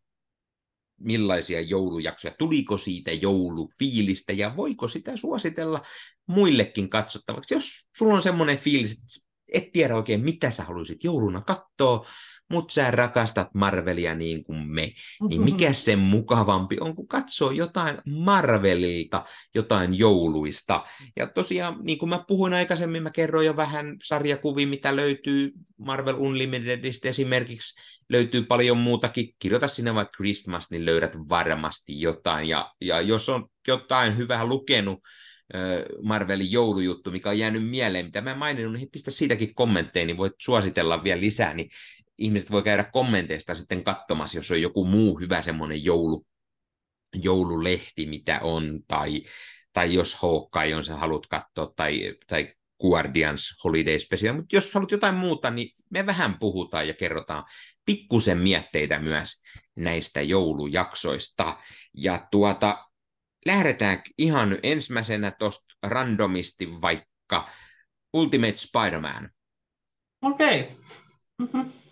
millaisia joulujaksoja, tuliko siitä joulufiilistä ja voiko sitä suositella muillekin katsottavaksi, jos sulla on semmoinen fiilis, että et tiedä oikein, mitä sä haluaisit jouluna katsoa, mutta sä rakastat Marvelia niin kuin me, niin mikä sen mukavampi on, kun katsoo jotain Marvelilta, jotain jouluista. Ja tosiaan, niin kuin mä puhuin aikaisemmin, mä kerroin jo vähän sarjakuvia, mitä löytyy Marvel Unlimitedista esimerkiksi, löytyy paljon muutakin. Kirjoita sinne vaikka Christmas, niin löydät varmasti jotain. Ja, ja jos on jotain hyvää lukenut, Marvelin joulujuttu, mikä on jäänyt mieleen, mitä mä maininnut, niin pistä siitäkin kommentteja, niin voit suositella vielä lisää, niin ihmiset voi käydä kommenteista sitten katsomassa, jos on joku muu hyvä semmoinen joulu, joululehti, mitä on, tai, tai jos Hawkeye on, sä haluat katsoa, tai, tai Guardians Holiday Special, mutta jos haluat jotain muuta, niin me vähän puhutaan ja kerrotaan pikkusen mietteitä myös näistä joulujaksoista. Ja tuota, lähdetään ihan ensimmäisenä tuosta randomisti vaikka Ultimate Spider-Man. Okei. Okay. Mm-hmm.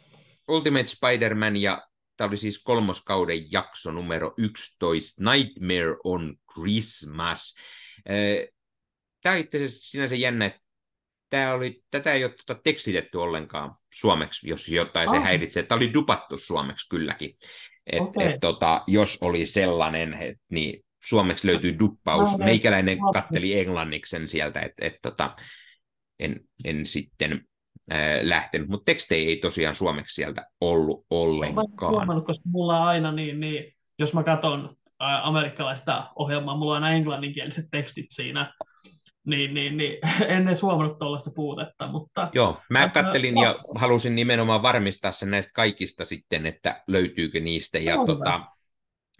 Ultimate Spider-Man ja tämä oli siis kolmoskauden jakso numero 11, Nightmare on Christmas. Tämä on itse asiassa sinänsä jännä, että tämä oli, tätä ei ole tuota tekstitetty ollenkaan suomeksi, jos jotain se oh. häiritsee. Tämä oli dupattu suomeksi kylläkin. Et, okay. et, tota, jos oli sellainen, et, niin suomeksi löytyy duppaus. Meikäläinen katteli englanniksen sieltä, että et, tota, en, en sitten lähtenyt, mutta tekstejä ei tosiaan suomeksi sieltä ollut ollenkaan. Mä huomannut, koska mulla on aina niin, niin jos mä katson amerikkalaista ohjelmaa, mulla on aina englanninkieliset tekstit siinä, niin, niin, niin en edes huomannut tuollaista puutetta. Mutta, Joo, mä kattelin ja halusin nimenomaan varmistaa sen näistä kaikista sitten, että löytyykö niistä. Ja tota,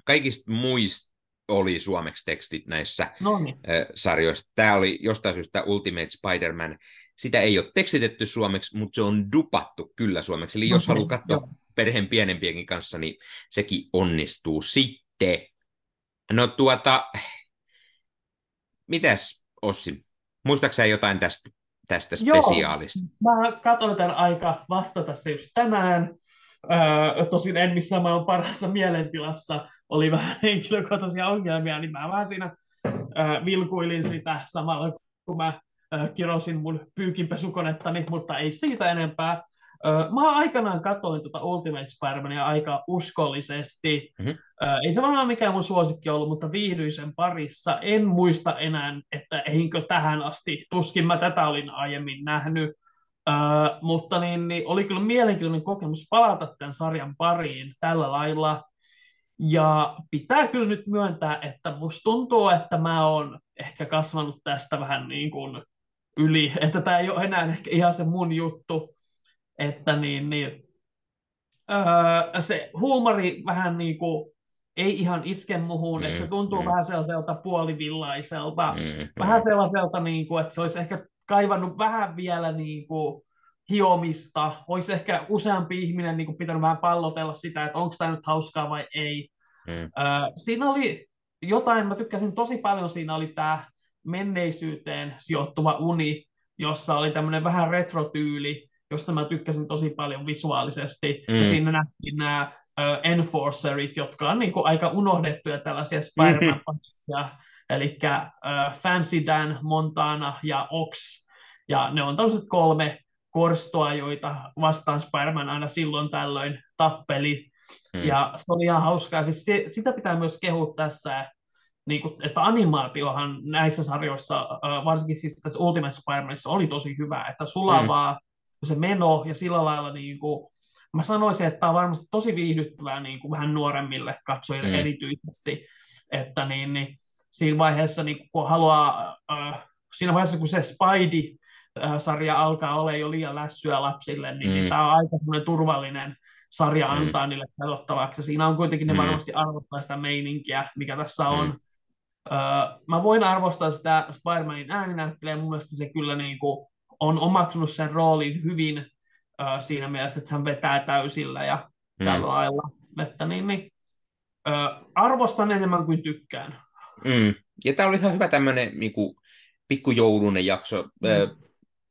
kaikista muista oli suomeksi tekstit näissä Noniin. sarjoissa. Tämä oli jostain syystä Ultimate Spider-Man sitä ei ole tekstitetty suomeksi, mutta se on dupattu kyllä suomeksi. Eli jos okay, haluaa katsoa jo. perheen pienempienkin kanssa, niin sekin onnistuu sitten. No tuota, mitäs Ossi, muistaaksä jotain tästä, tästä spesiaalista? Joo, mä katsoin tämän aika vastata se just tänään. Öö, tosin en missään maailman parhaassa mielentilassa, oli vähän henkilökohtaisia ongelmia, niin mä vähän siinä öö, vilkuilin sitä samalla, kun mä kirosin mun pyykinpesukonettani, mutta ei siitä enempää. Mä aikanaan katoin tuota Ultimate Spider-Mania aika uskollisesti. Mm-hmm. Ei se varmaan mikään mun suosikki ollut, mutta viihdyin sen parissa. En muista enää, että einkö tähän asti. Tuskin mä tätä olin aiemmin nähnyt. Mutta niin, niin, oli kyllä mielenkiintoinen kokemus palata tämän sarjan pariin tällä lailla. Ja pitää kyllä nyt myöntää, että musta tuntuu, että mä oon ehkä kasvanut tästä vähän niin kuin yli, että tämä ei ole enää ehkä ihan se mun juttu, että niin, niin öö, se huumori vähän niin kuin ei ihan iske muhun, mm, että se tuntuu mm. vähän sellaiselta puolivillaiselta, mm, vähän sellaiselta, niin kuin, että se olisi ehkä kaivannut vähän vielä niin kuin, hiomista, olisi ehkä useampi ihminen niin kuin, pitänyt vähän pallotella sitä, että onko tämä nyt hauskaa vai ei. Mm. Öö, siinä oli jotain, mä tykkäsin tosi paljon, siinä oli tämä menneisyyteen sijoittuva uni, jossa oli tämmöinen vähän retrotyyli, josta mä tykkäsin tosi paljon visuaalisesti. Mm. Ja siinä nähtiin nämä uh, enforcerit, jotka on niin kuin aika unohdettuja tällaisia spider eli Fancy Dan, Montana ja Ox. Ja ne on tällaiset kolme korstoa, joita vastaan Spider-Man aina silloin tällöin tappeli. Mm. Ja se oli ihan hauskaa. Siis sitä pitää myös kehua tässä, niin kuin, että animaatiohan näissä sarjoissa, varsinkin siis tässä Ultimate Spider-Manissa oli tosi hyvä, että sulavaa mm. se meno ja sillä lailla niin kuin, mä sanoisin, että tämä on varmasti tosi viihdyttävää niin kuin vähän nuoremmille katsojille mm. erityisesti, että niin, niin, siinä vaiheessa, niin kun haluaa, äh, siinä vaiheessa kun se Spidey sarja alkaa olla jo liian lässyä lapsille, niin, mm. niin tämä on aika turvallinen sarja mm. antaa mm. niille katsottavaksi. Siinä on kuitenkin ne mm. varmasti arvostaa sitä meininkiä, mikä tässä on. Mm. Öö, mä voin arvostaa sitä Spider-Manin ääninäyttelijä, mun mielestä se kyllä niin kuin on omaksunut sen roolin hyvin öö, siinä mielessä, että hän vetää täysillä ja mm. tällä lailla. Että niin, niin, öö, arvostan enemmän kuin tykkään. Mm. Ja tämä oli ihan hyvä tämmöinen niin pikkujoulunen jakso. Mm.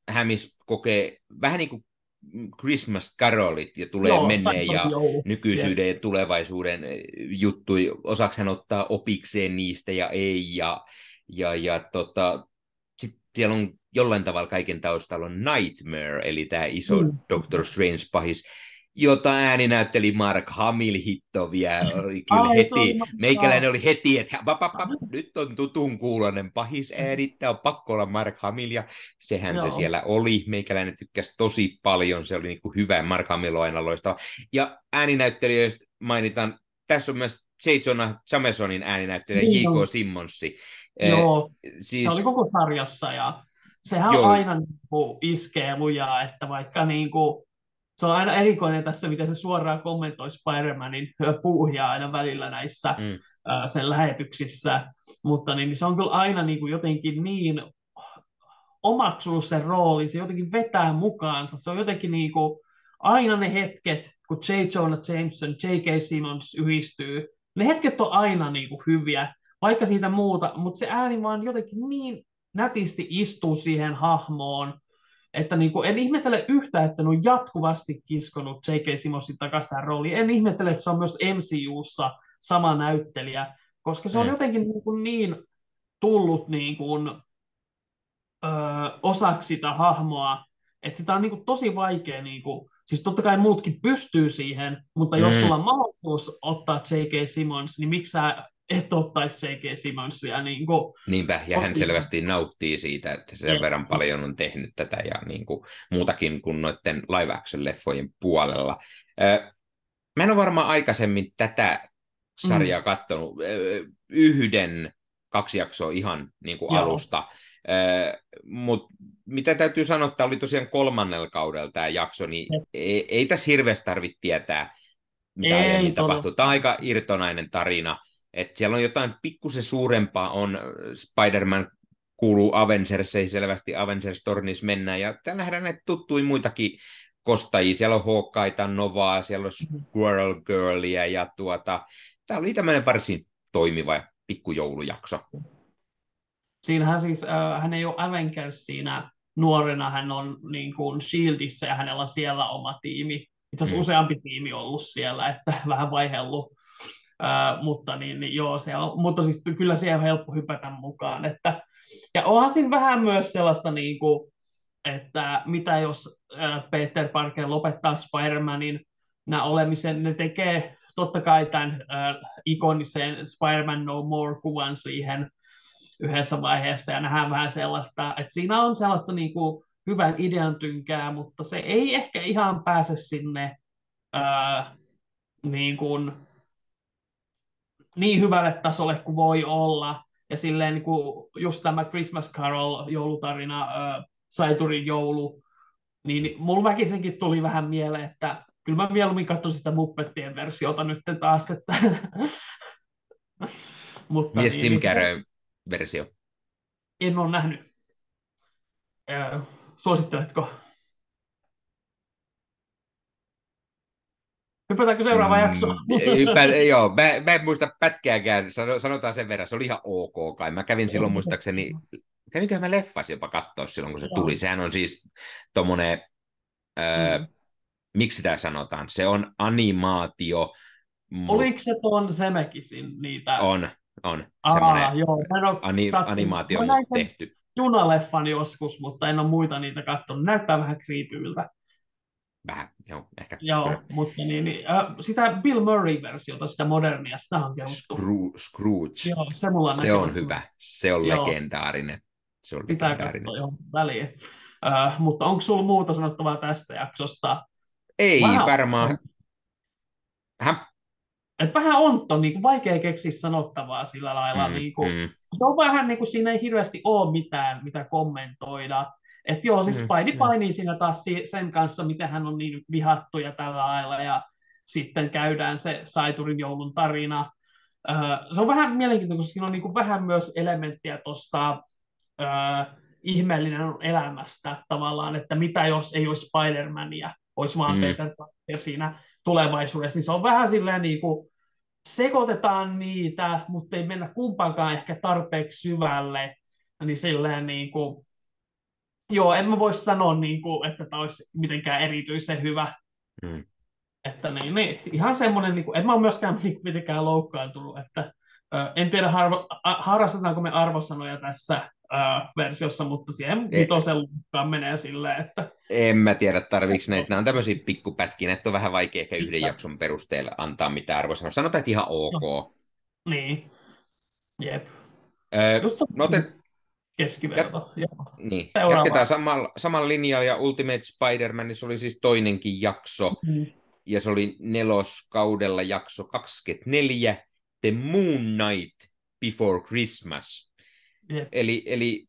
Hämis kokee vähän niin kuin Christmas Carolit ja tulee Joo, menneen ja joulu. nykyisyyden ja tulevaisuuden juttu. Osaksi hän ottaa opikseen niistä ja ei. Ja, ja, ja tota, sitten siellä on jollain tavalla kaiken taustalla on Nightmare, eli tämä iso mm. Doctor Strange-pahis, jota ääni näytteli Mark Hamill hittovia. Oli kyllä Ai, heti, meikäläinen oli heti, että pap, pap, pap, nyt on tutun kuulonen pahis ääni, tämä on pakko olla Mark Hamill, ja sehän Joo. se siellä oli. Meikäläinen tykkäsi tosi paljon, se oli niin kuin hyvä, Mark Hamill on aina loistava. Ja ääninäyttelijöistä mainitaan, tässä on myös J. Jonah Jamesonin ääninäyttelijä niin J.K. Simmonsi. Joo, siis... se oli koko sarjassa, ja sehän Joo. aina niin kuin iskee lujaa, että vaikka niin kuin, se on aina erikoinen tässä, miten se suoraan kommentoi Spider-Manin puuhia aina välillä näissä mm. sen lähetyksissä, mutta niin, niin se on kyllä aina niin kuin jotenkin niin omaksunut sen rooli, se jotenkin vetää mukaansa, se on jotenkin niin kuin, aina ne hetket, kun J. Jonah Jameson, J.K. Simmons yhdistyy, ne hetket on aina niin kuin hyviä, vaikka siitä muuta, mutta se ääni vaan jotenkin niin nätisti istuu siihen hahmoon, että niin kuin, en ihmettele yhtä, että ne on jatkuvasti kiskonut J.K. Simonsin takaisin tähän rooliin. En ihmettele, että se on myös MCUssa sama näyttelijä, koska se on mm. jotenkin niin, kuin niin tullut niin kuin, ö, osaksi sitä hahmoa, että sitä on niin kuin tosi vaikea, niin kuin, siis totta kai muutkin pystyy siihen, mutta jos mm. sulla on mahdollisuus ottaa J.K. Simmons, niin miksi sä et ottaisi J.K. Simmonsia. Niin kuin, Niinpä, ja hän selvästi nauttii siitä, että sen verran paljon on tehnyt tätä ja niin kuin, muutakin kuin noiden live action-leffojen puolella. Mä en ole varmaan aikaisemmin tätä sarjaa mm. katsonut. Yhden, kaksi jaksoa ihan niin kuin alusta. Mutta mitä täytyy sanoa, että oli tosiaan kolmannella kaudella tämä jakso, niin ei, ei tässä hirveästi tarvitse tietää, mitä ei, aiemmin tapahtuu. Tämä on aika irtonainen tarina että siellä on jotain pikkusen suurempaa, on äh, Spider-Man kuuluu Avengerseihin selvästi, Avengers Tornis mennään, ja täällä nähdään näitä tuttuja muitakin kostajia, siellä on Hawkeita, Novaa, siellä on mhm. Squirrel Girlia, ja tuota, tämä oli tämmöinen varsin toimiva pikkujoulujakso. Siinähän siis, äh, hän ei ole Avengers siinä nuorena, hän on niin kuin Shieldissä ja hänellä on siellä oma tiimi. Itse asiassa mm. useampi tiimi ollut siellä, että vähän vaihellut Uh, mutta niin, niin joo, se on, mutta siis kyllä siihen on helppo hypätä mukaan. Että, ja onhan siinä vähän myös sellaista, niin kuin, että mitä jos Peter Parker lopettaa Spider-Manin nämä olemisen, ne tekee totta kai tämän uh, ikonisen Spider-Man No More-kuvan siihen yhdessä vaiheessa, ja nähdään vähän sellaista, että siinä on sellaista niin kuin, hyvän idean tynkää, mutta se ei ehkä ihan pääse sinne uh, niin kuin, niin hyvälle tasolle kuin voi olla. Ja silleen niin kuin just tämä Christmas Carol joulutarina, äh, Saiturin joulu, niin mulla väkisenkin tuli vähän mieleen, että kyllä mä mieluummin katsoin sitä Muppettien versiota nyt taas, että... Mutta Mies niin, Jim Carrey versio. En ole nähnyt. Äh, suositteletko? Hypätäänkö seuraava mm, jakso? Pä, joo, mä, mä en muista pätkääkään, sanotaan sen verran, se oli ihan ok kai. Mä kävin silloin muistaakseni, kävinkö mä leffas jopa katsoa silloin, kun se tuli. Sehän on siis tommonen, mm. miksi tämä sanotaan, se on animaatio. Oliko se tuon Semekisin niitä? On, on. Aa, joo, ani, animaatio on tehty. Junaleffan joskus, mutta en ole muita niitä katsonut. Näyttää vähän kriipyiltä vähän, joo, ehkä. Joo, mutta niin, niin äh, sitä Bill Murray-versiota, sitä modernia, sitä on kehuttu. Scroo- Scrooge. Joo, se mulla se on hyvä, se on joo. legendaarinen. Se on Pitää legendaarinen. katsoa jo väliin. Äh, mutta onko sulla muuta sanottavaa tästä jaksosta? Ei vähän varmaan. Häh? Et vähän on niin kuin vaikea keksiä sanottavaa sillä lailla. Mm, niin kuin, mm. Se on vähän niin kuin siinä ei hirveästi ole mitään, mitä kommentoida. Että joo, siis mm, Spidey mm. painii siinä taas sen kanssa, miten hän on niin vihattu ja tällä lailla, ja sitten käydään se Saiturin joulun tarina. se on vähän mielenkiintoista, koska siinä on niin kuin vähän myös elementtiä tuosta ihmeellinen elämästä tavallaan, että mitä jos ei olisi Spider-Mania, olisi vaan mm. Peter Parker siinä tulevaisuudessa, niin se on vähän silleen niin kuin, sekoitetaan niitä, mutta ei mennä kumpaankaan ehkä tarpeeksi syvälle, niin silleen niin kuin, joo, en mä voi sanoa, niin kuin, että tämä olisi mitenkään erityisen hyvä. Mm. Että niin, niin, ihan semmoinen, niin kuin, en mä ole myöskään niin kuin, mitenkään loukkaantunut, että ö, en tiedä harvo, a, harrastetaanko me arvosanoja tässä ö, versiossa, mutta siihen vitosen luokkaan menee silleen, että En mä tiedä, tarviiko näitä. Nämä on tämmöisiä pikkupätkiä, että on vähän vaikea ehkä yhden jakson perusteella antaa mitään arvosanoja. Sanotaan, että ihan ok. niin, jep, Öö, just no te, keskiverto. Joo. niin, Seuraava. jatketaan samalla, samalla linjalla, ja Ultimate Spider-Manissa oli siis toinenkin jakso, Mm. ja se oli neloskaudella jakso 24, The Moon Knight Before Christmas. Jep. Eli, eli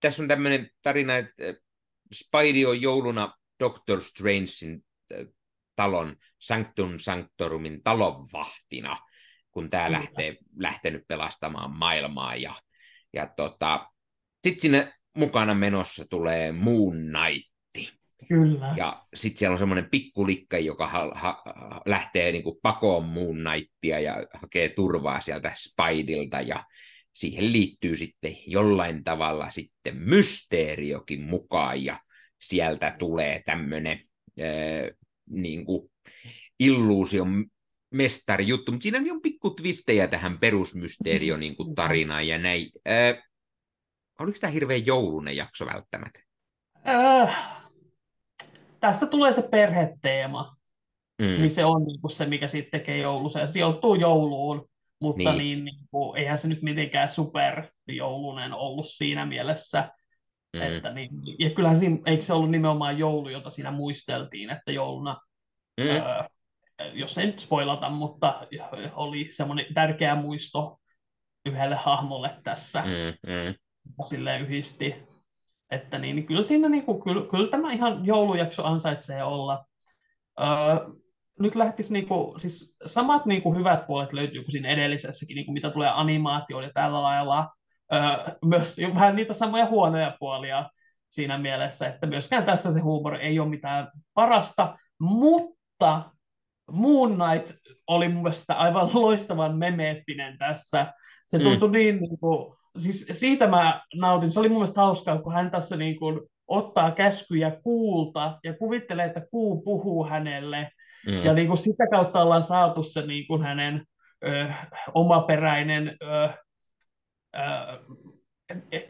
tässä on tämmöinen tarina, että äh, Spidey on jouluna Doctor Strangein äh, talon, Sanctum Sanctorumin talonvahtina, kun tämä lähtee, lähtenyt pelastamaan maailmaa. Ja, ja tota, sitten sinne mukana menossa tulee Moon Knight. Kyllä. Ja sitten siellä on semmoinen pikkulikka, joka ha- ha- lähtee niinku pakoon Moon Knightia ja hakee turvaa sieltä Spideilta ja siihen liittyy sitten jollain tavalla sitten mysteeriokin mukaan ja sieltä tulee tämmöinen niinku illuusion mestari juttu, mutta siinäkin on pikku twistejä tähän perusmysteerio niinku tarinaan ja näin. Ää, oliko tämä hirveän joulunen jakso välttämättä? Äh, tässä tulee se perheteema, Mm. niin se on niin kuin se, mikä sitten tekee joulusen. Se sijoittuu jouluun, mutta Niin. niin. Niin, kuin, eihän se nyt mitenkään superjoulunen ollut siinä mielessä. Mm. Että niin, ja kyllähän siinä, eikö se ollut nimenomaan joulu, jota siinä muisteltiin, että jouluna, Mm. öö, jos ei nyt spoilata, mutta oli semmoinen tärkeä muisto yhdelle hahmolle tässä. Mm, mm. silleen yhdisti. Että niin, niin kyllä siinä niin kuin, kyllä, kyllä tämä ihan joulujakso ansaitsee olla. Öö, nyt lähtisi niin kuin, siis samat niin kuin hyvät puolet löytyy kuin siinä edellisessäkin, niin kuin mitä tulee animaatioon ja tällä lailla. Öö, myös vähän niitä samoja huonoja puolia siinä mielessä, että myöskään tässä se huumori ei ole mitään parasta, mutta Moon Knight oli mun mielestä aivan loistavan memeettinen tässä. Se Mm. tuntui niin, niin kuin, siis siitä mä nautin. Se oli mun mielestä hauskaa, kun hän tässä niin kuin ottaa käskyjä kuulta ja kuvittelee, että kuu puhuu hänelle. Mm. Ja niin kuin sitä kautta ollaan saatu se niin kuin hänen ö, omaperäinen, ö, ö,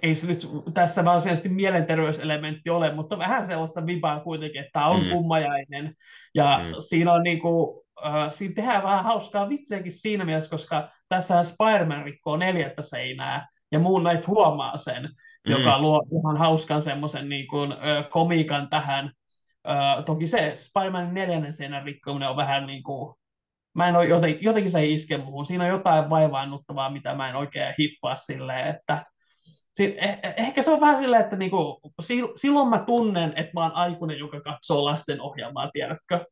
ei se nyt tässä varsinaisesti mielenterveyselementti ole, mutta vähän sellaista vibaa kuitenkin, että tämä on Mm. kummajainen. Ja Mm. siinä on niin kuin, äh, siinä tehdään vähän hauskaa vitseäkin siinä mielessä, koska tässä Spider-Man rikkoo neljättä seinää, ja Moon Knight huomaa sen, Mm. joka luo ihan hauskan semmoisen niin kuin, ö, komiikan tähän. Ö, toki se Spider-Manin neljännen seinän rikkominen on vähän niin kuin, mä en ole joten, jotenkin se ei iske muuhun. Siinä on jotain vaivaannuttavaa, mitä mä en oikein hiffaa silleen, että si- eh- eh- ehkä se on vähän silleen, että niinku, sil- silloin mä tunnen, että mä oon aikuinen, joka katsoo lasten ohjelmaa, tiedätkö?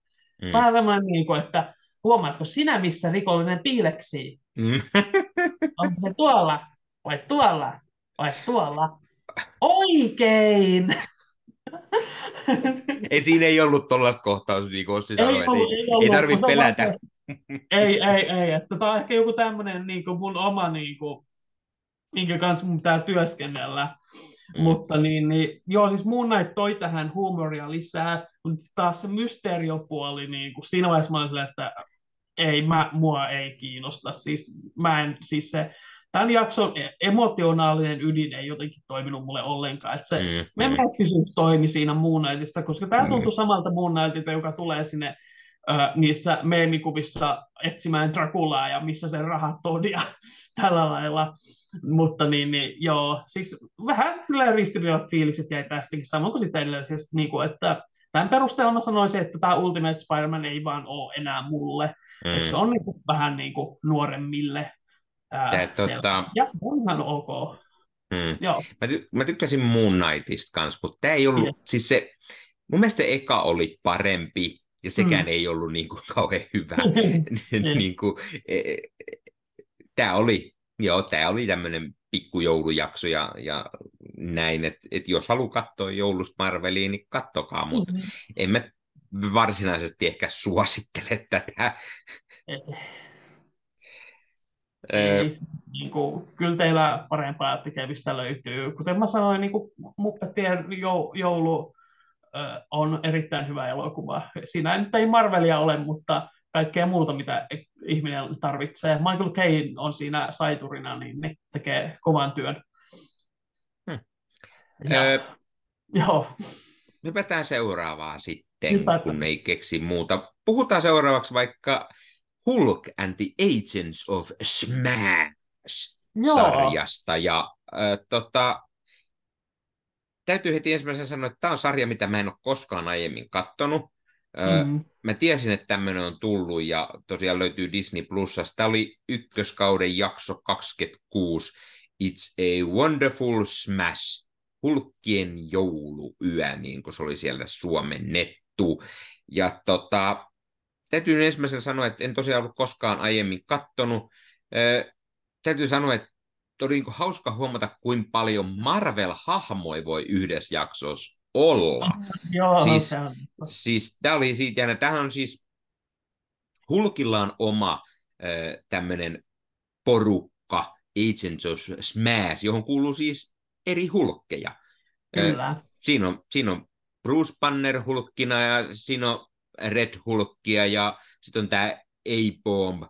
Mm. Vähän semmoinen, niinku, että huomaatko sinä, missä rikollinen piileksii? Mm. Onko se tuolla vai tuolla vai tuolla? Oikein! ei, siinä ei ollut tuollaista kohtausta, niin kuin Ossi sanoi, Ei ollut, ei, ei ollut, ei tarvitse pelätä. Ei, ei, ei. Että tämä on ehkä joku tämmöinen niin mun oma, niin kuin, minkä kanssa mun pitää työskennellä. Mm. Mutta niin, niin, joo, siis Moon Knight toi tähän huumoria lisää, mutta taas se mysteeriopuoli, niin kuin siinä vaiheessa mä olin silleen, että ei, mä, mua ei kiinnosta. Siis, mä en, siis se, tämän jakson e- emotionaalinen ydin ei jotenkin toiminut mulle ollenkaan. Että se Mm, mm, memeettisyys toimi siinä Knightista, koska tämä Mm. tuntui samalta Knightilta, joka tulee sinne ö, niissä meemikuvissa etsimään Draculaa ja missä sen rahat on ja tällä lailla. Mutta niin, niin joo, siis vähän silleen ristiriidat fiilikset jäi tästäkin, samoin kuin sitten edellisessä, niin kuin, että tämän perusteella mä sanoisin, että tämä Ultimate Spider-Man ei vaan ole enää mulle. mm. Että se on niin kuin, vähän niin kuin nuoremmille. Ää, tota- Ja se on ihan ok. Mm. Joo, Mä, ty- mä tykkäsin Moon Knightista kanssa, mutta tämä ei ollut, Joo. siis se, mun mielestä se eka oli parempi, ja sekään Mm. ei ollut niin kuin kauhean hyvä. Niin. niin kuin, e, e, tämä oli, joo, tämä oli tämmöinen pikkujoulujakso ja, ja näin, että et jos haluaa katsoa joulusta Marveliin, niin kattokaa, mutta Mm-hmm. en mä varsinaisesti ehkä suosittele tätä. Ei, niin kuin, kyllä teillä parempaa tekemistä löytyy. Kuten mä sanoin, niin kuin Muppettien joulu on erittäin hyvä elokuva. Siinä nyt ei Marvelia ole, mutta kaikkea muuta, mitä ihminen tarvitsee. Michael Caine on siinä saiturina, niin ne tekee kovan työn. Hmm. Ja, öö, joo. Hypätään seuraavaan sitten, Hypätään. kun ei keksi muuta. Puhutaan seuraavaksi vaikka Hulk and the Agents of Smash-sarjasta. Ja äh, tota, täytyy heti ensimmäisenä sanoa, että tämä on sarja, mitä mä en ole koskaan aiemmin kattonut. Mm. Mä tiesin, että tämmöinen on tullut ja tosiaan löytyy Disney Plusasta. Tämä oli ykköskauden jakso 26. It's a Wonderful Smash. Hulkkien jouluyö, niin kuin se oli siellä suomennettu. Ja tota, täytyy ensimmäisenä sanoa, että en tosiaan ollut koskaan aiemmin kattonut. täytyy sanoa, että oli niin hauska huomata, kuinka paljon Marvel-hahmoja voi yhdessä jaksossa olla. Joo, siis, siis tämä oli siitä, ja tämähän on siis, Hulkilla on oma tämmöinen porukka, Agents of Smash, johon kuuluu siis eri hulkkeja. Kyllä. Siinä on, siinä on Bruce Banner hulkkina ja siinä on Red Hulkkia ja sitten on tämä A-Bomb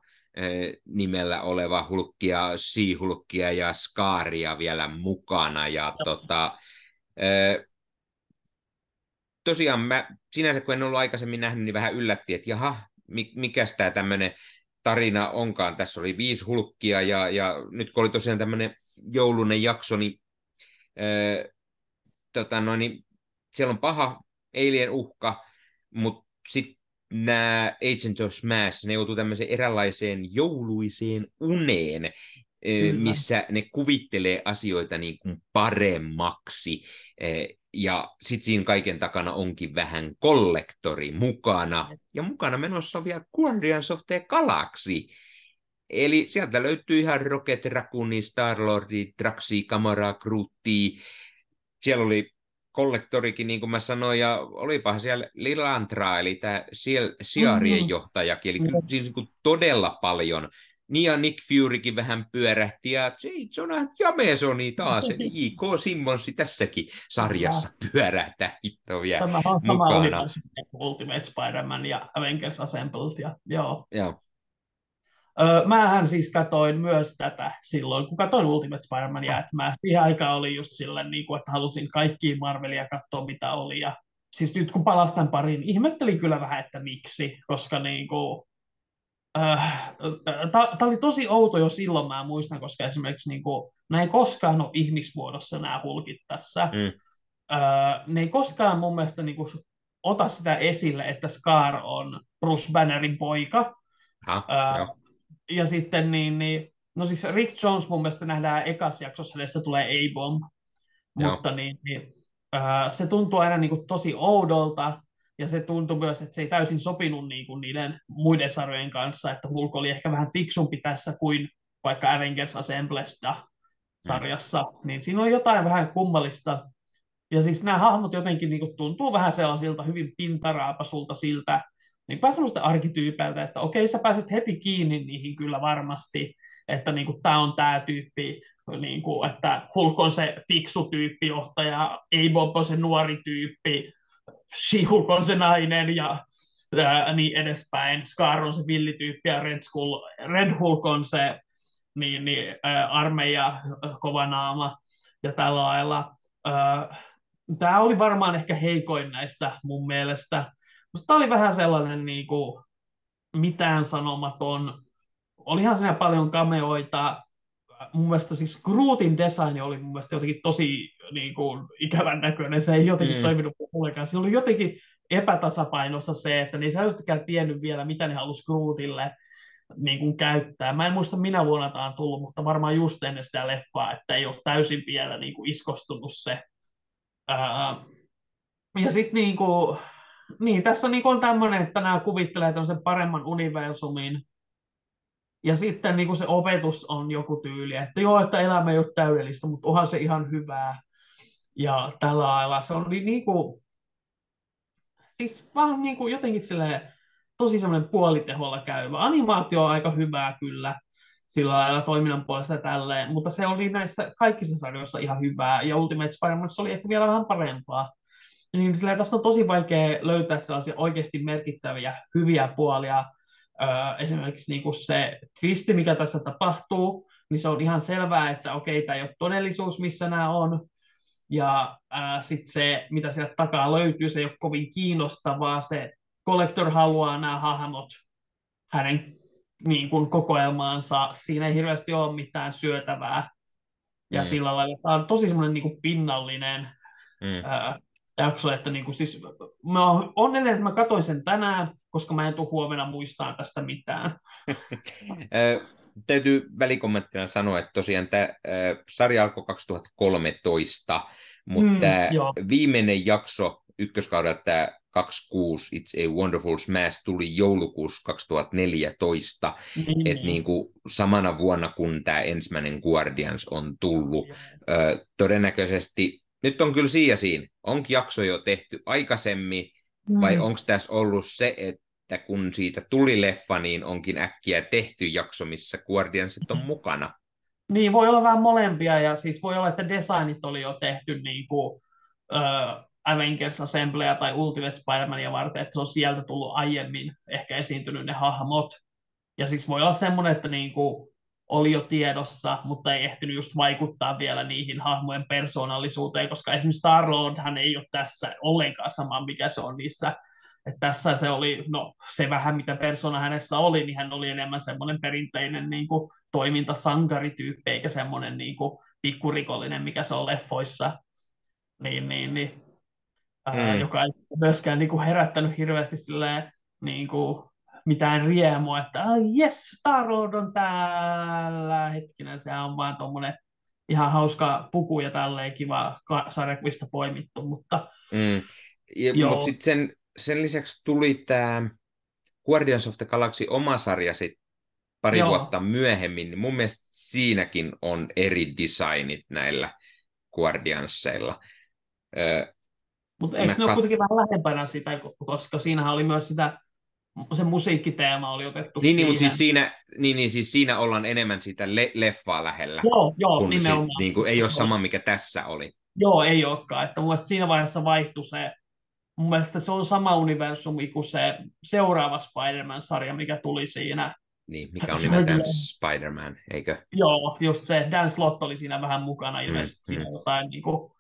nimellä oleva hulkkia, Sea-hulkkia ja Skaaria vielä mukana. Ja tota, tosiaan mä sinänsä kun en ollut aikaisemmin nähnyt, niin vähän yllätti, että jaha, mikä tämä tämmöinen tarina onkaan. Tässä oli viisi hulkkia ja, ja nyt kun oli tosiaan tämmöinen joulunen jakso, niin, ää, tota noin, niin siellä on paha alien uhka, mutta sitten nämä Agent of Smash, ne joutuu tämmöiseen eräänlaiseen jouluiseen uneen, Kyllä. missä ne kuvittelee asioita niin kuin paremmaksi. Ja sitten siinä kaiken takana onkin vähän kollektori mukana. Ja mukana menossa on vielä Guardians of the Galaxy. Eli sieltä löytyy ihan Rocket Raccoon, Star-Lordi, Draxi, Gamora, Grootti. Siellä oli kollektorikin, niin kuin mä sanoin, ja olipa siellä Lilantra, eli tämä Siarien mm-hmm. johtajakin, eli kyllä siis niin todella paljon. Niin ja Nick Furykin vähän pyörähti, ja. Jonah Jamesoni taas, eli J.K. Simmonsi tässäkin sarjassa pyörähtää hitto vielä Tämä on mukana. Ultimate Spider-Man ja Avengers Assembled, ja joo. joo. Öö, mähän siis katoin myös tätä silloin, kun katoin Ultimate Spider-Mania, että mä siihen aikaan oli just silleen, niin kuin, että halusin kaikki Marvelia katsoa, mitä oli, ja siis nyt kun palastan pariin, ihmettelin kyllä vähän, että miksi, koska niin kuin, äh, tämä oli tosi outo jo silloin, mä muistan, koska esimerkiksi niin kuin, nämä ei koskaan ole ihmismuodossa nämä hulkit tässä. Mm. Äh, ne ei koskaan mun mielestä niin kuin, ota sitä esille, että Scar on Bruce Bannerin poika. Ha, äh, ja sitten niin, niin, no siis Rick Jones mun mielestä nähdään ekas jaksossa, hänestä tulee A-bomb, mutta niin, niin, äh, se tuntuu aina niin kuin tosi oudolta, ja se tuntui myös, että se ei täysin sopinut niin kuin niiden muiden sarjojen kanssa, että Hulk oli ehkä vähän fiksumpi tässä kuin vaikka Avengers Assemblesta sarjassa, mm. niin siinä on jotain vähän kummallista. Ja siis nämä hahmot jotenkin niin kuin tuntuu vähän sellaisilta hyvin pintaraapasulta siltä, niin pääs semmoista arkityypeiltä, että okei, sä pääset heti kiinni niihin kyllä varmasti, että niin kuin, tämä on tämä tyyppi, niin kuin, että Hulk on se fiksu tyyppi johtaja, Bob on se nuori tyyppi, She-Hulk on se nainen ja ää, niin edespäin. Scar on se villityyppi ja Red, Skull, Red Hulk on se niin, niin, ää, armeija kova naama ja tällä lailla. Tämä oli varmaan ehkä heikoin näistä mun mielestä. Tämä oli vähän sellainen niin kuin, mitään sanomaton. Olihan siinä paljon kameoita. Mun mielestä siis Grootin design oli mun mielestä jotenkin tosi niin kuin, ikävän näköinen. Se ei jotenkin mm. toiminut mullekaan. Se oli jotenkin epätasapainossa se, että ne ei sellaistakaan tiennyt vielä, mitä ne halusi Grootille niin kuin käyttää. Mä en muista minä vuonna tämä on tullut, mutta varmaan just ennen sitä leffaa, että ei ole täysin vielä niin kuin iskostunut se. Ää, ja sitten niin kuin, niin, tässä niin on tämmöinen, että nämä kuvittelee tämmöisen paremman universumin, ja sitten niin kuin se opetus on joku tyyli, että joo, että elämä ei ole täydellistä, mutta onhan se ihan hyvää. Ja tällä lailla se on niin kuin, siis vaan niin kuin jotenkin tosi semmoinen puoliteholla käyvä. Animaatio on aika hyvää kyllä. sillä lailla toiminnan puolesta tälleen, mutta se oli näissä kaikissa sarjoissa ihan hyvää, ja Ultimate spider oli ehkä vielä vähän parempaa. Niin sillä tässä on tosi vaikea löytää sellaisia oikeasti merkittäviä, hyviä puolia. Esimerkiksi niin kuin se twisti, mikä tässä tapahtuu, niin se on ihan selvää, että okei, tämä ei ole todellisuus, missä nämä on, ja äh, sitten se, mitä sieltä takaa löytyy, se ei ole kovin kiinnostavaa. Se Collector haluaa nämä hahmot hänen niin kuin, kokoelmaansa. Siinä ei hirveästi ole mitään syötävää. Ja mm. sillä lailla tämä on tosi semmoinen niin kuin pinnallinen mm. ää, jakso, että niin kuin, siis, mä oon onnellinen, että mä katsoin sen tänään, koska mä en tule huomenna muistaa tästä mitään. Täytyy välikommenttina sanoa, että tosiaan tämä sarja alkoi 2013, mutta mm, tämä viimeinen jakso ykköskaudella, tämä 26 It's a Wonderful Smash tuli joulukuussa 2014, mm. että niin kuin samana vuonna kun tämä ensimmäinen Guardians on tullut. Ö, todennäköisesti, nyt on kyllä siinä siinä, onko jakso jo tehty aikaisemmin, mm. vai onko tässä ollut se, että kun siitä tuli leffa, niin onkin äkkiä tehty jakso, missä Guardiansit on mukana? Niin, voi olla vähän molempia, ja siis voi olla, että designit oli jo tehty niin kuin, ö, Avengers Assembleja tai Ultimate Spider-Mania varten, että se on sieltä tullut aiemmin ehkä esiintynyt ne hahmot. Ja siis voi olla semmoinen, että niin kuin oli jo tiedossa, mutta ei ehtinyt just vaikuttaa vielä niihin hahmojen persoonallisuuteen, koska esimerkiksi Star-Lord hän ei ole tässä ollenkaan sama, mikä se on niissä. Että tässä se oli, no se vähän mitä persona hänessä oli, niin hän oli enemmän semmoinen perinteinen niin kuin, toimintasankarityyppi, eikä semmoinen niin kuin, pikkurikollinen, mikä se on leffoissa. Niin, niin, niin ää, mm. joka ei myöskään niin kuin herättänyt hirveästi silleen, niin kuin, mitään riemua, että yes, Star Lord on täällä, hetkinen, se on vaan tuommoinen ihan hauska puku ja tälleen kiva sarjakuvista poimittu, mutta mm. ja, Mutta sitten sen, sen lisäksi tuli tämä Guardians of the Galaxy oma sarja sit pari Joo. vuotta myöhemmin, niin mun mielestä siinäkin on eri designit näillä Guardiansseilla. Mutta eikö ne kat... ole kuitenkin vähän lähempänä sitä, koska siinähän oli myös sitä, se musiikkiteema oli otettu niin, siihen. Niin, mutta siis siinä, niin, niin, siis siinä ollaan enemmän sitä le- leffaa lähellä. Joo, joo kun nimenomaan. Se, niin kuin, ei ole sama, mikä tässä oli. Joo, ei olekaan. Että mun siinä vaiheessa vaihtui se, mun mielestä se on sama universumi kuin se seuraava Spider-Man-sarja, mikä tuli siinä. Niin, mikä on nimeltään Spider-Man, eikö? Joo, just se Dan Slott oli siinä vähän mukana ilmeisesti mm, siinä mm. jotain niin kuin,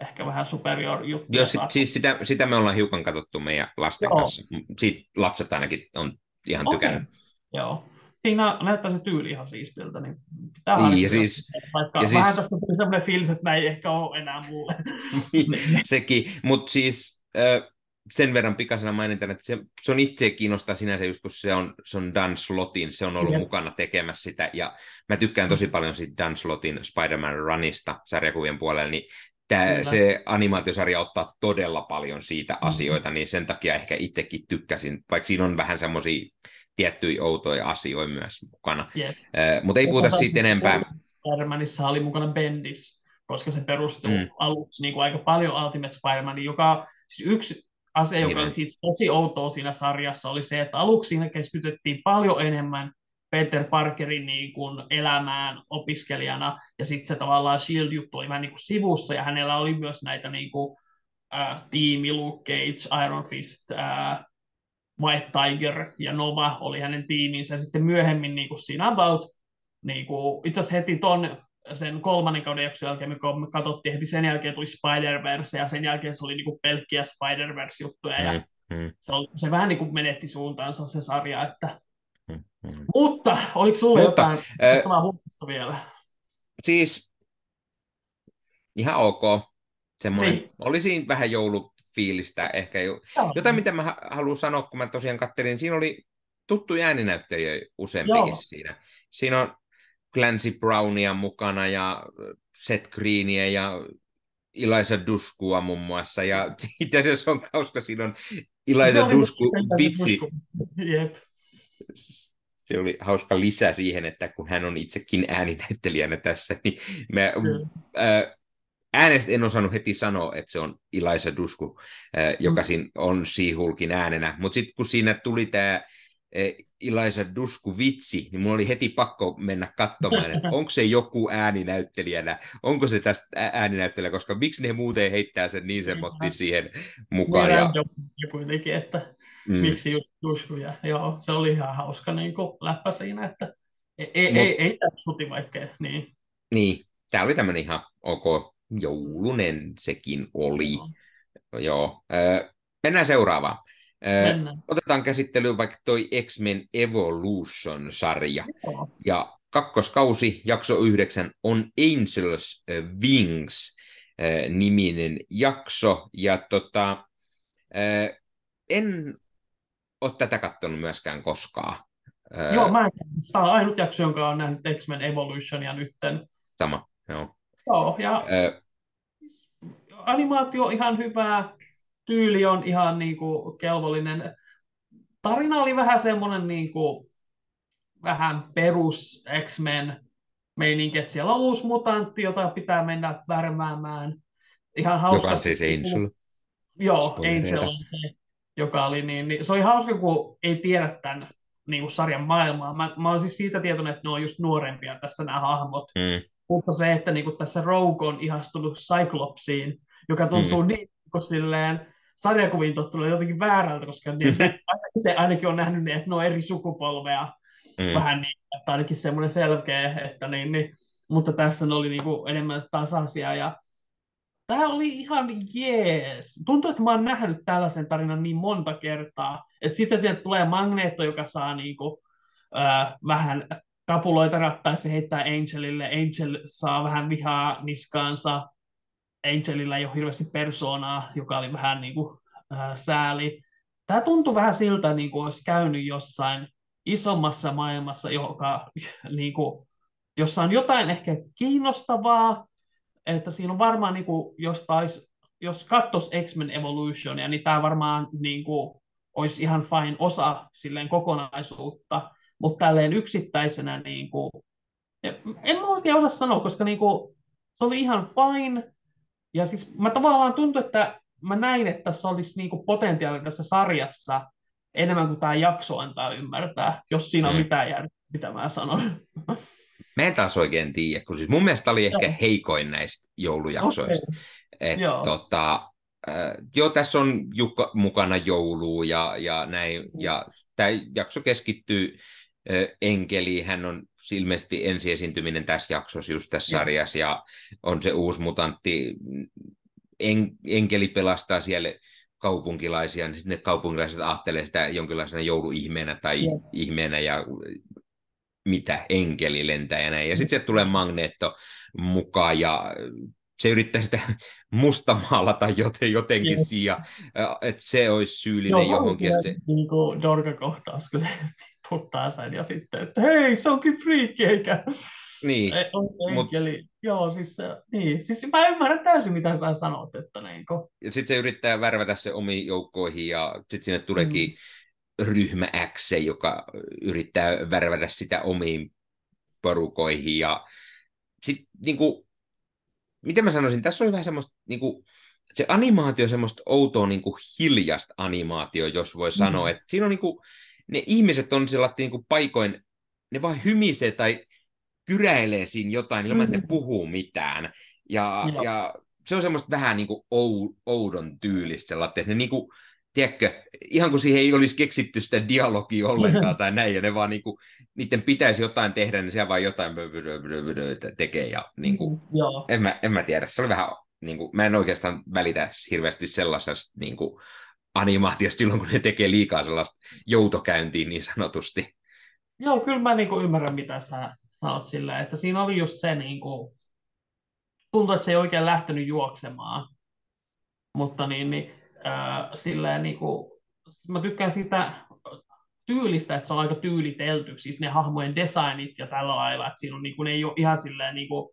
ehkä vähän superior juttu. Joo, sit, siis sitä, sitä me ollaan hiukan katsottu meidän lasten Joo. kanssa. Siitä lapset ainakin on ihan okay. tykännyt. Joo. Siinä näyttää se tyyli ihan siistiltä, niin pitää niin, ja siis, vaikka ja vähän siis, tästä tuli sellainen fiilis, että näin ei ehkä ole enää mulle. Sekin, mutta siis sen verran pikasena mainitan, että se, se on itse kiinnostaa sinänsä just, kun se on, se on Dan Slotin, se on ollut Jep. mukana tekemässä sitä, ja mä tykkään tosi paljon siitä Dan Slotin Spider-Man Runista sarjakuvien puolella, niin Tää, se animaatiosarja ottaa todella paljon siitä mm-hmm. asioita, niin sen takia ehkä itsekin tykkäsin, vaikka siinä on vähän semmoisia tiettyjä outoja asioita myös mukana. Yep. Uh, mutta ei puhuta siitä enempää. Spider-Manissa oli mukana Bendis, koska se perustuu mm. aluksi niin kuin aika paljon Ultimate Spider-Manin, joka siis yksi asia, joka oli siis tosi outoa siinä sarjassa, oli se, että aluksi siinä keskityttiin paljon enemmän Peter Parkerin niin kuin elämään opiskelijana, ja sitten se tavallaan Shield-juttu oli vähän niin kuin sivussa, ja hänellä oli myös näitä niin kuin, äh, tiimi Luke Cage, Iron Fist, äh, White Tiger ja Nova oli hänen tiiminsä, ja sitten myöhemmin niin kuin siinä about, niin kuin, itse asiassa heti ton sen kolmannen kauden jakson jälkeen, me katsottiin heti sen jälkeen tuli Spider-Verse, ja sen jälkeen se oli niin kuin pelkkiä Spider-Verse-juttuja, ja mm, mm. Se, oli, se vähän niin kuin menetti suuntaansa se sarja, että Mm. Mutta oliko sinulla Mutta, jotain äh, vielä? Siis ihan ok. Semmoinen, niin. oli siinä vähän joulufiilistä ehkä. Jo. Jotain, mitä mä haluan sanoa, kun mä tosiaan kattelin, siinä oli tuttu ääninäyttelijä useampikin Joo. siinä. Siinä on Clancy Brownia mukana ja Seth Greenia ja Ilaisa Duskua muun muassa. Ja itse asiassa on hauska, siinä on Ilaisa Dusku vitsi. Yep se oli hauska lisä siihen, että kun hän on itsekin ääninäyttelijänä tässä, niin mä, ää, äänestä en osannut heti sanoa, että se on Ilaisa Dusku, ää, joka mm. siinä on Seahulkin äänenä, mutta sitten kun siinä tuli tämä Eliza Dusku vitsi, niin mulla oli heti pakko mennä katsomaan, että onko se joku ääninäyttelijänä, onko se tästä ääninäyttelijä, koska miksi ne muuten heittää sen niin semmotti siihen mukaan. Ja... kuitenkin, että mm. miksi just Dusku, ja joo, se oli ihan hauska niin kuin läppä siinä, että ei, ei, Mut... ei, ei suti vaikka, niin. Niin, tämä oli tämmöinen ihan ok joulunen sekin oli. No. Joo. Mennään seuraavaan. Mennään. Otetaan käsittelyyn vaikka toi X-Men Evolution-sarja. Joo. Ja kakkoskausi, jakso yhdeksän, on Angels Wings niminen jakso. Ja tota, en ole tätä katsonut myöskään koskaan. Joo, mä en. Tämä on ainut jakso, jonka on nähnyt X-Men ja nytten. Sama, joo. Joo, ja Ö... animaatio on ihan hyvää, tyyli on ihan niin kuin kelvollinen. Tarina oli vähän semmoinen niin kuin, vähän perus X-Men meininki, että siellä on uusi mutantti, jota pitää mennä värmäämään. Ihan hauska. Joka on siis Angel. Joo, Angel on se, joka oli niin, niin, se oli hauska, kun ei tiedä tämän niin kuin sarjan maailmaa. Mä, mä olen siis siitä tietoinen, että ne on just nuorempia tässä nämä hahmot. Mm. Mutta se, että niin kuin tässä Rogue on ihastunut Cyclopsiin, joka tuntuu mm. niin kuin silleen, sarjakuviin tottunut jotenkin väärältä, koska niin, itse ainakin on nähnyt, että ne on eri sukupolvea. Mm. Vähän niin, että ainakin semmoinen selkeä, että niin, niin, mutta tässä ne oli niin kuin enemmän tasaisia ja tämä oli ihan jees. Tuntuu, että mä oon nähnyt tällaisen tarinan niin monta kertaa, että sitten sieltä tulee Magneetto, joka saa niin kuin, äh, vähän kapuloita rattaissa heittää Angelille. Angel saa vähän vihaa niskaansa. Angelilla ei ole hirveästi persoonaa, joka oli vähän niin kuin, äh, sääli. Tämä tuntui vähän siltä, niin kuin olisi käynyt jossain isommassa maailmassa, joka, niin kuin, jossa on jotain ehkä kiinnostavaa, että siinä on varmaan, niin kuin, jos, tais, jos katsoisi X-Men Evolutionia, niin tämä varmaan niin kuin, olisi ihan fine osa silleen kokonaisuutta, mutta tälleen yksittäisenä, niin kuin, en mä oikein osaa sanoa, koska niin kuin, se oli ihan fine, ja siis mä tavallaan tuntui, että mä näin, että tässä olisi niin kuin potentiaalia tässä sarjassa enemmän kuin tämä jakso antaa ymmärtää, jos siinä on mm. mitään järkeä, mitä mä sanon. Mä en taas oikein tiedä, kun siis mun mielestä oli ehkä joo. heikoin näistä joulujaksoista. Okay. Et, joo. Tota, äh, joo, tässä on Jukka mukana jouluun ja, ja näin, mm. ja tämä jakso keskittyy äh, Enkeliin. Hän on ilmeisesti ensiesiintyminen tässä jaksossa just tässä ja. sarjassa, ja on se uusi mutantti. En, enkeli pelastaa siellä kaupunkilaisia, niin sitten ne kaupunkilaiset ajattelee sitä jonkinlaisena jouluihmeenä tai ja. ihmeenä, ja mitä, enkeli lentää ja näin. Ja sitten se tulee magneetto mukaan ja se yrittää sitä mustamaalata joten, jotenkin yes. siihen, että se olisi syyllinen Joo, johonkin. Se... Niin kuin Dorga-kohtaus, kun se tiputtaa sen ja sitten, että hei, se onkin friikki, eikä niin. on enkeli. Mut... Joo, siis, niin. siis mä ymmärrän täysin, mitä sä sanot. Että niin kuin... Ja sitten se yrittää värvätä se omiin joukkoihin ja sitten sinne tuleekin mm ryhmä X, joka yrittää värvätä sitä omiin porukoihin. Ja sit, niin kuin, miten mä sanoisin, tässä oli vähän semmoista, niin kuin, se animaatio on semmoista outoa niin kuin hiljasta animaatio, jos voi mm. sanoa. Että siinä on niin kuin, ne ihmiset on sellainen niin kuin paikoin, ne vaan hymisee tai kyräilee siinä jotain ilman, että ne mm. puhuu mitään. Ja, ja se on semmoista vähän niin kuin oudon tyylistä että ne niin kuin, tiedätkö, ihan kuin siihen ei olisi keksitty sitä dialogia ollenkaan tai näin, ja ne vaan niinku, niiden pitäisi jotain tehdä, niin siellä vaan jotain tekee, ja niinku, mm, en, mä, en mä tiedä, se oli vähän, niinku, mä en oikeastaan välitä hirveästi sellaisesta niinku, animaatiosta silloin, kun ne tekee liikaa sellaista joutokäyntiä niin sanotusti. Joo, kyllä mä niinku ymmärrän, mitä sä sanot silleen, että siinä oli just se, niinku, tuntuu, että se ei oikein lähtenyt juoksemaan, mutta niin, niin äh, silleen niin kuin, mä tykkään siitä tyylistä, että se on aika tyylitelty, siis ne hahmojen designit ja tällä lailla, että siinä on, niin kuin, ne ei ole ihan silleen niin kuin,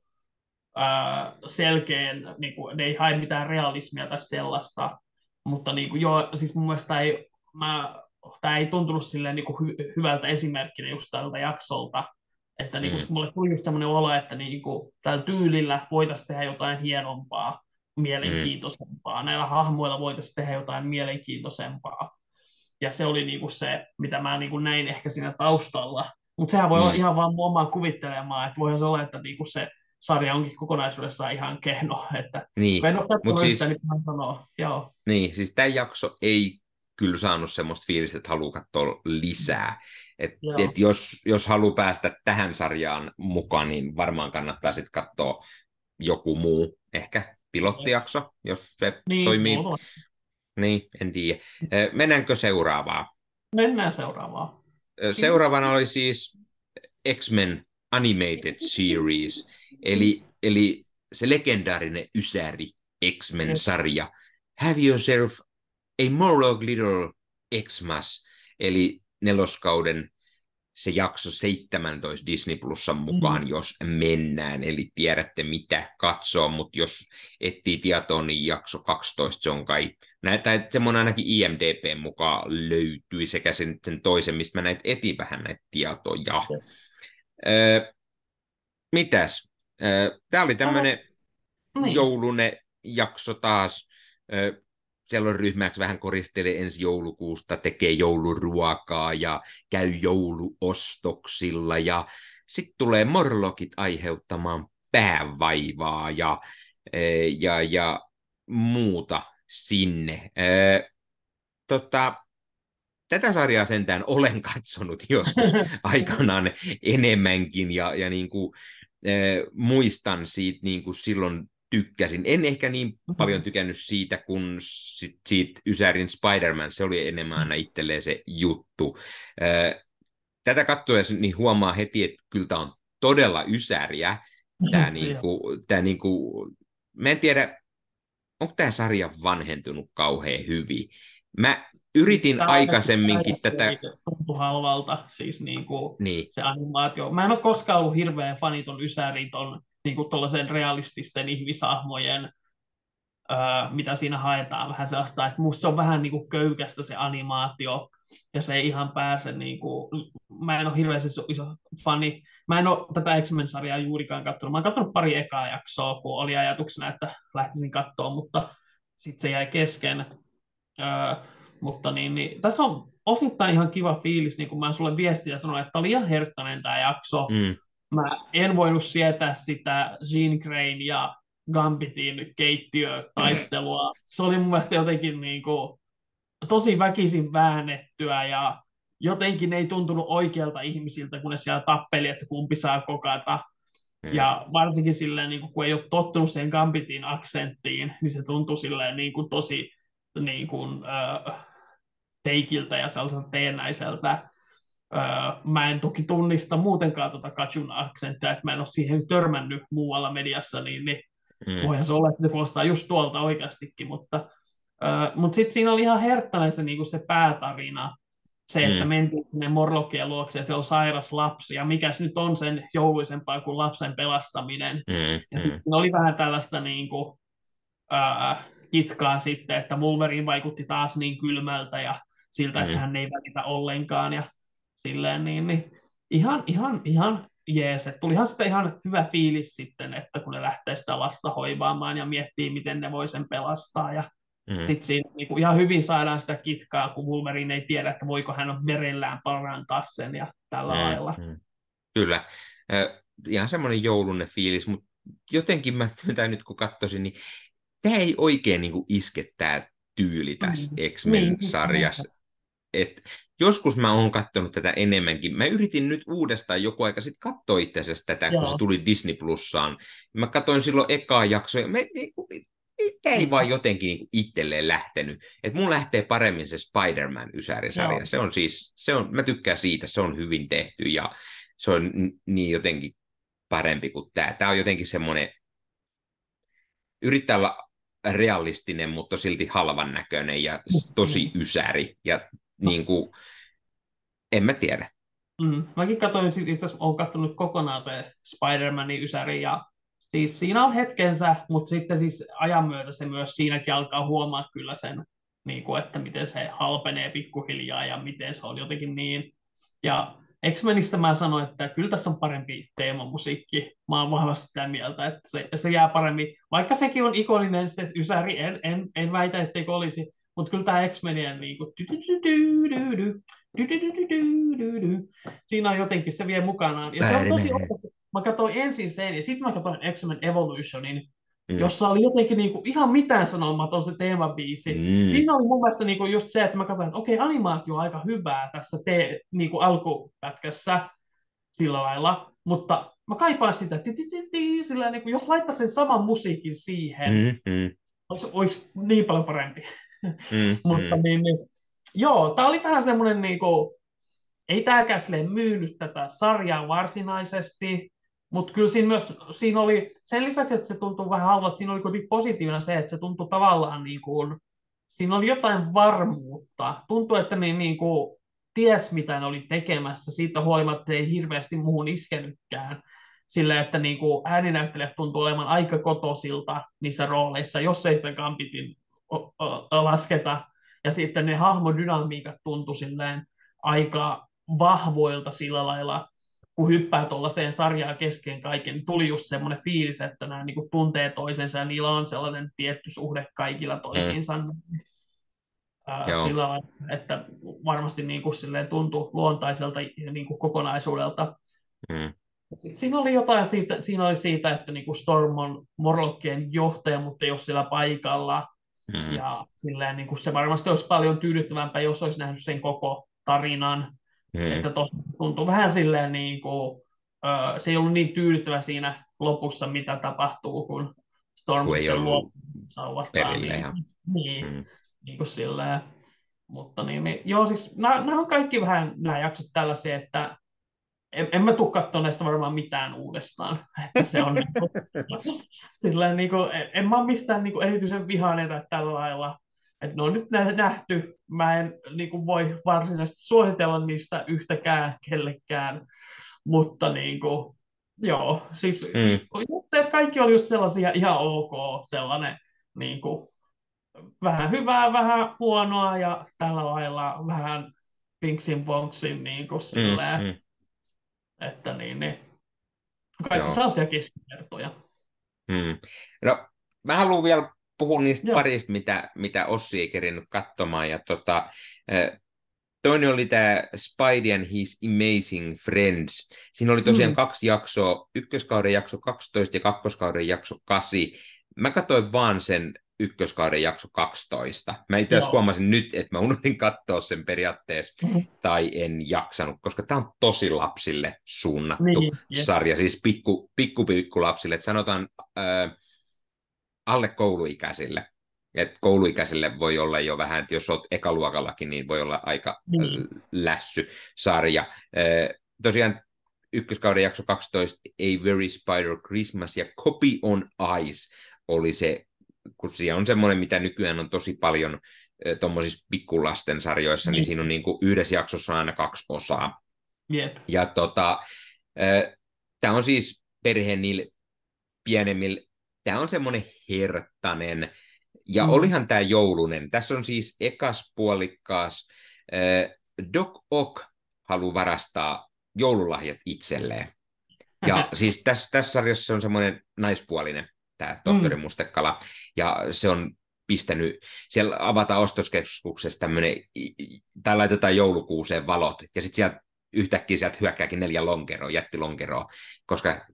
äh, selkeän, niin kuin, ne ei hae mitään realismia tai sellaista, mutta niin kuin, joo, siis mun mielestä ei, mä, tämä ei tuntunut silleen niin kuin hy- hyvältä esimerkkinä just tältä jaksolta, että niin kuin, mm. mulle tuli just sellainen olo, että niin kuin, tällä tyylillä voitaisiin tehdä jotain hienompaa, mielenkiintoisempaa. Mm. Näillä hahmoilla voitaisiin tehdä jotain mielenkiintoisempaa. ja se oli niinku se, mitä mä niinku näin ehkä siinä taustalla. Mutta sehän voi mm. olla ihan vaan omaa kuvittelemaan, että voihan se olla, että niinku se sarja onkin kokonaisuudessaan ihan kehno. Että niin, en ole siis, yhtä, niin sanoa. Joo. Niin, siis tämä jakso ei kyllä saanut semmoista fiilistä, että haluaa katsoa lisää. Et, et jos, jos haluaa päästä tähän sarjaan mukaan, niin varmaan kannattaa sitten katsoa joku muu, ehkä pilottijakso, jos se niin, toimii. Mulla. Niin, en tiedä. Mennäänkö seuraavaan? Mennään seuraavaan. Seuraavana oli siis X-Men Animated Series, eli, eli se legendaarinen Ysäri X-Men-sarja. Have yourself a Morlock Little Xmas, eli neloskauden se jakso 17 Disney Plusan mukaan, mm. jos mennään, eli tiedätte mitä katsoa, mutta jos etsii tietoa, niin jakso 12 se on kai, näitä, semmoinen ainakin IMDP mukaan löytyi, sekä sen, sen toisen, mistä mä näitä etin vähän näitä tietoja. Öö, mitäs? Öö, Tämä oli tämmöinen niin. joulunen jakso taas. Öö, siellä on ryhmäksi vähän koristelee ensi joulukuusta, tekee jouluruokaa ja käy jouluostoksilla ja sitten tulee morlokit aiheuttamaan päävaivaa ja, e, ja, ja muuta sinne. E, tota, tätä sarjaa sentään olen katsonut joskus aikanaan enemmänkin ja, ja niin kuin, äh, muistan siitä niin kuin silloin tykkäsin. En ehkä niin mm-hmm. paljon tykännyt siitä kuin sit, siitä Ysärin Spider-Man, se oli enemmän aina itselleen se juttu. Tätä katsoessa niin huomaa heti, että kyllä tämä on todella Ysäriä. Tämä niinku, tää niinku, mä en tiedä, onko tämä sarja vanhentunut kauhean hyvin. Mä yritin siis aikaisemminkin tätä... Tuntui halvalta, siis niinku niin. se animaatio. Mä en ole koskaan ollut hirveän faniton Ysärin ton niin kuin realististen ihmisahmojen, öö, mitä siinä haetaan vähän sellaista, että musta se on vähän niin kuin köykästä se animaatio, ja se ei ihan pääse, niin kuin, mä en ole hirveästi iso fani, mä en ole tätä X-Men-sarjaa juurikaan katsonut, mä oon katsonut pari ekaa jaksoa, kun oli ajatuksena, että lähtisin katsoa, mutta sitten se jäi kesken. Öö, mutta niin, niin, tässä on osittain ihan kiva fiilis, niin kuin mä sulle viestin ja sanoin, että oli ihan herttainen tämä jakso, mm mä en voinut sietää sitä Jean Grayn ja Gambitin keittiötaistelua. Se oli mun mielestä jotenkin niin kuin, tosi väkisin väännettyä ja jotenkin ei tuntunut oikealta ihmisiltä, kun ne siellä tappeli, että kumpi saa kokata. Mm. Ja varsinkin silleen, niin kuin, kun ei ole tottunut siihen Gambitin aksenttiin, niin se tuntui silleen niin kuin, tosi niin kuin, äh, teikiltä ja sellaiselta teennäiseltä. Öö, mä en toki tunnista muutenkaan tuota Kachun aksenttia, että mä en ole siihen törmännyt muualla mediassa, niin, niin mm. voihan se olla, että se kuulostaa just tuolta oikeastikin, mutta, öö, mutta sitten siinä oli ihan herttäinen se, niin se päätarina, se, että mm. mentiin sinne Morlokkien luokse ja se on sairas lapsi, ja mikäs nyt on sen jouluisempaa kuin lapsen pelastaminen. Mm. Ja sitten mm. oli vähän tällaista niin kuin, öö, kitkaa sitten, että Wolverine vaikutti taas niin kylmältä ja siltä, mm. että hän ei välitä ollenkaan, ja silleen niin, niin ihan, ihan, ihan jees. Et tulihan sitten ihan hyvä fiilis sitten, että kun ne lähtee sitä lasta hoivaamaan ja miettii, miten ne voi sen pelastaa. Ja mm. sitten siinä niin kuin ihan hyvin saadaan sitä kitkaa, kun Wolverine ei tiedä, että voiko hän verellään parantaa sen ja tällä mm. lailla. Mm. Kyllä. Äh, ihan semmoinen joulunne fiilis, mutta jotenkin mä tämän nyt kun katsoisin, niin tämä ei oikein niin kuin iske tämä tyyli tässä mm. X-Men-sarjassa. Niin, et joskus mä oon katsonut tätä enemmänkin. Mä yritin nyt uudestaan joku aika sitten katsoa itse asiassa tätä, Joo. kun se tuli Disney Plussaan. Mä katsoin silloin ekaa jaksoa, ja me, niinku, tämä ei vaan jotenkin niinku itselleen lähtenyt. Et mun lähtee paremmin se Spider-Man Ysäri-sarja. Se on siis, se on, mä tykkään siitä, se on hyvin tehty ja se on niin jotenkin parempi kuin tämä. Tämä on jotenkin semmoinen, yrittää olla realistinen, mutta silti halvan näköinen ja tosi ysäri. Ja niin kuin, en mä tiedä. Mm. Mäkin katsoin, siis itse olen katsonut kokonaan se Spider-Manin ysäri, ja siis siinä on hetkensä, mutta sitten siis ajan myötä se myös siinäkin alkaa huomaa kyllä sen, niin kuin, että miten se halpenee pikkuhiljaa ja miten se on jotenkin niin. Ja X-Menistä mä sanoin, että kyllä tässä on parempi teemamusiikki. Mä oon vahvasti sitä mieltä, että se, se jää paremmin. Vaikka sekin on ikoninen se Ysäri, en, en, en väitä, etteikö olisi, mutta kyllä tämä X-Menien niin kuin, siinä on jotenkin, se vie mukanaan. Ja se on tosi Mä katsoin ensin sen, ja sitten mä katsoin X-Men Evolutionin, mm. jossa oli jotenkin niinku ihan mitään sanomaton se teemabiisi. Mm. Siinä oli mun mielestä niinku just se, että mä katsoin, että okei, animaatio on aika hyvää tässä te, niinku alkupätkässä sillä lailla, mutta mä kaipaan sitä, sillä niin kuin, jos laittaa sen saman musiikin siihen, mm, olisi, olisi niin paljon parempi. Mm, mutta mm. Niin, niin, joo, tämä oli vähän semmoinen, niin kuin, ei tämäkään myynyt tätä sarjaa varsinaisesti, mutta kyllä siinä myös, siinä oli, sen lisäksi, että se tuntui vähän halvalta, siinä oli kuitenkin positiivinen se, että se tuntui tavallaan niin kuin, siinä oli jotain varmuutta. Tuntui, että ne niin kuin, ties mitä ne oli tekemässä, siitä huolimatta ei hirveästi muuhun iskenytkään. Sillä, että niin kuin ääninäyttelijät tuntuu olevan aika kotosilta niissä rooleissa, jos ei sitä kampitin lasketa. Ja sitten ne hahmodynamiikat tuntui silleen aika vahvoilta sillä lailla, kun hyppää tuollaiseen sarjaan kesken kaiken, niin tuli just semmoinen fiilis, että nämä niin tuntee toisensa ja niillä on sellainen tietty suhde kaikilla toisiinsa. Mm. Ää, sillä lailla, että varmasti niin kuin silleen tuntui luontaiselta niin kuin kokonaisuudelta. Mm. siinä oli jotain siitä, siinä oli siitä, että niin kuin Storm on Morlockien johtaja, mutta ei ole siellä paikalla. Mm. Ja silleen, niin kuin se varmasti olisi paljon tyydyttävämpää, jos olisi nähnyt sen koko tarinan. Mm. Että tuntuu vähän silleen, niin kuin, uh, se ei ollut niin tyydyttävä siinä lopussa, mitä tapahtuu, kun Storm kun sitten luo sauvastaan. Niin, niin, mm. niin kuin silleen. Mutta niin, niin, joo, siis nämä, nämä on kaikki vähän nämä jaksot tällaisia, että en, en mä tule katsoa näistä varmaan mitään uudestaan. Että se on niin kuin, silleen, niin kuin, en, en mä ole mistään niin kuin erityisen vihainen tai tällä lailla että ne on nyt nähty. Mä en niin kuin voi varsinaisesti suositella niistä yhtäkään kellekään, mutta niin kuin, joo, siis mm. se, että kaikki oli just sellaisia ihan ok, sellainen niin kuin, vähän hyvää, vähän huonoa ja tällä lailla vähän pinksin bonksin niin kuin silleen, mm, mm. Että niin, niin kaikki sellaisia keskivertoja. Mm. No, mä haluan vielä puhun niistä Joo. parista, mitä, mitä Ossi ei kerinyt katsomaan. Ja tota, toinen oli tämä Spidey and His Amazing Friends. Siinä oli tosiaan mm. kaksi jaksoa, ykköskauden jakso 12 ja kakkoskauden jakso 8. Mä katsoin vaan sen ykköskauden jakso 12. Mä itse asiassa huomasin nyt, että mä unohdin katsoa sen periaatteessa, mm. tai en jaksanut, koska tämä on tosi lapsille suunnattu niin, sarja, siis pikku, pikku, pikku lapsille. Et sanotaan, äh, alle kouluikäisille. Et kouluikäisille voi olla jo vähän, että jos olet ekaluokallakin, niin voi olla aika mm. lässy sarja. tosiaan ykköskauden jakso 12, A Very Spider Christmas ja Copy on Ice oli se, kun siellä on semmoinen, mitä nykyään on tosi paljon tuommoisissa pikkulasten sarjoissa, niin, niin siinä on niin kuin yhdessä jaksossa aina kaksi osaa. Yep. Ja tota, tämä on siis perheen niillä pienemmillä tämä on semmoinen herttainen, ja mm. olihan tämä joulunen. Tässä on siis ekas puolikkaas. Doc Ock haluaa varastaa joululahjat itselleen. Ja siis tässä, tässä sarjassa on semmoinen naispuolinen, tämä tohtori mm. Mustekala, ja se on pistänyt, siellä avataan ostoskeskuksessa tämmöinen, tai laitetaan joulukuuseen valot, ja sitten sieltä yhtäkkiä sieltä hyökkääkin neljä lonkeroa, jättilonkeroa, koska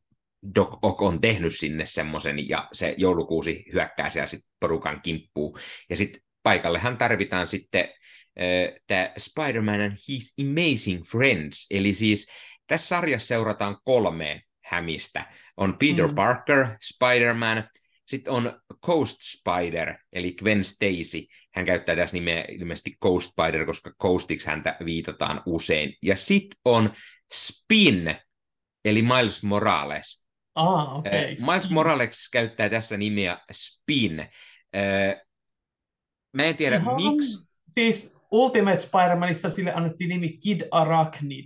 Doc Ock on tehnyt sinne semmoisen, ja se joulukuusi hyökkää siellä sitten porukan kimppuun. Ja sitten paikallehan tarvitaan sitten äh, tämä Spider-Man and His Amazing Friends, eli siis tässä sarjassa seurataan kolme hämistä. On Peter mm. Parker, Spider-Man, sitten on Coast Spider, eli Gwen Stacy. Hän käyttää tässä nimeä ilmeisesti Coast Spider, koska Coastiksi häntä viitataan usein. Ja sitten on Spin, eli Miles Morales. Ah, okay. Miles Morales käyttää tässä nimeä Spin. Mä en tiedä Ihan, miksi. Siis Ultimate Spider-Manissa sille annettiin nimi Kid Arachnid,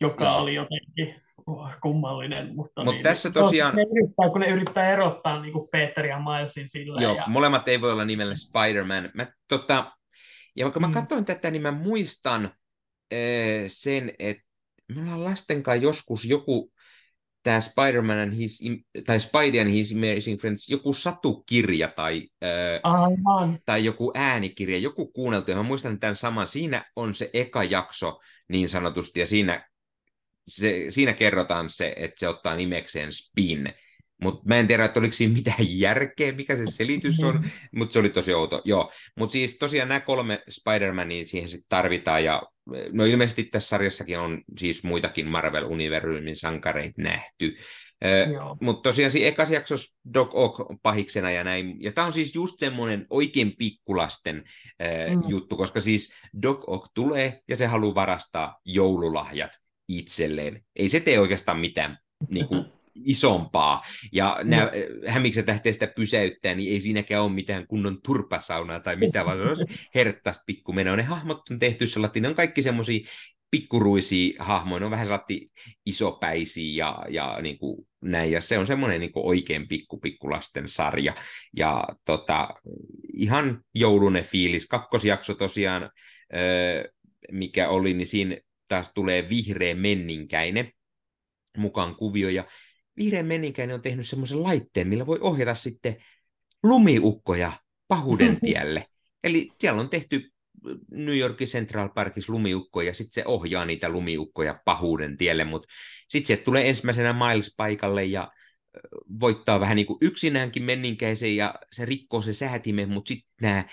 joka no. oli jotenkin kummallinen. Mutta Mut niin, tässä tosiaan... Ne yrittää, kun ne yrittää erottaa niin kuin Peter ja Milesin sillä. Joo, ja... molemmat ei voi olla nimellä Spider-Man. Mä, tota, ja mm. mä katsoin tätä, niin mä muistan äh, sen, että me ollaan lasten kanssa joskus joku tämä Spider-Man and his, tai Spidey and his Amazing Friends, joku satukirja tai, Aivan. tai joku äänikirja, joku kuunneltu, ja mä muistan tämän saman, siinä on se eka jakso niin sanotusti, ja siinä, se, siinä kerrotaan se, että se ottaa nimekseen Spin, mutta mä en tiedä, että oliko siinä mitään järkeä, mikä se selitys on, mutta se oli tosi outo. Joo, mutta siis tosiaan nämä kolme Spider-Mania siihen sitten tarvitaan, ja no ilmeisesti tässä sarjassakin on siis muitakin Marvel-universumin sankareita nähty. Mutta tosiaan siinä ekas jaksossa Doc Ock pahiksena ja näin. Ja tämä on siis just semmoinen oikein pikkulasten äh, mm. juttu, koska siis Doc Ock tulee ja se haluaa varastaa joululahjat itselleen. Ei se tee oikeastaan mitään niin kuin, isompaa. Ja nämä no. hämikset lähtee sitä pysäyttää, niin ei siinäkään ole mitään kunnon turpasaunaa tai mitä, vaan se on herttaista pikkumenoa. Ne hahmot on tehty sellainen, ne on kaikki semmoisia pikkuruisia hahmoja, ne on vähän sellainen isopäisiä ja, ja niin kuin näin, ja se on semmoinen niin oikein pikku pikkulasten sarja, ja tota, ihan joulunen fiilis, kakkosjakso tosiaan, mikä oli, niin siinä taas tulee vihreä menninkäinen mukaan kuvio, ja vihreän menninkäinen on tehnyt semmoisen laitteen, millä voi ohjata sitten lumiukkoja pahuuden tielle. Eli siellä on tehty New Yorkin Central Parkissa lumiukkoja, ja sitten se ohjaa niitä lumiukkoja pahuuden tielle, mutta sitten se tulee ensimmäisenä Miles paikalle ja voittaa vähän niin kuin yksinäänkin menninkäisen, ja se rikkoo se säätimen, mutta sitten nämä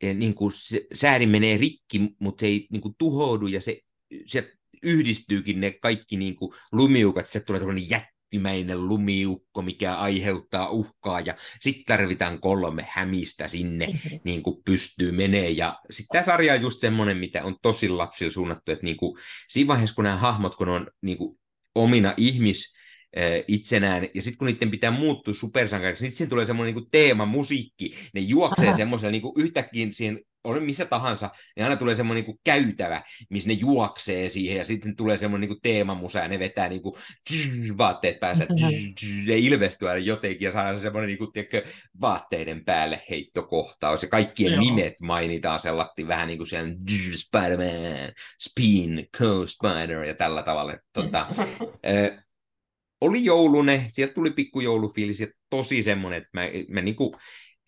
e, niin kuin se säädin menee rikki, mutta se ei niin kuin tuhoudu, ja se, se yhdistyykin ne kaikki niin kuin lumiukat, se tulee tämmöinen jät, jättimäinen lumiukko, mikä aiheuttaa uhkaa, ja sitten tarvitaan kolme hämistä sinne, niin kuin pystyy menee. Ja sitten tämä sarja on just semmoinen, mitä on tosi lapsilla suunnattu, että niin kuin, siinä vaiheessa, kun nämä hahmot, kun on niin kuin, omina ihmis, itsenään, ja sitten kun niiden pitää muuttua supersankariksi, niin sitten tulee semmoinen niin teema, musiikki, ne juoksee semmoisella niin yhtäkkiä siihen oli missä tahansa, niin aina tulee semmoinen niin käytävä, missä ne juoksee siihen, ja sitten tulee semmoinen niin teemamusa, ja ne vetää niin kuin, vaatteet päässä, ne ilmestyy jotenkin, ja saadaan semmoinen niin kuin, tiedätkö, vaatteiden päälle heittokohtaus, ja kaikkien Joo. nimet mainitaan sellatti vähän niin kuin siellä Spider-Man, Spin, Co-Spider, ja tällä tavalla. Tota, oli joulune, sieltä tuli pikkujoulufiilis, ja tosi semmoinen, että mä, mä niin kuin,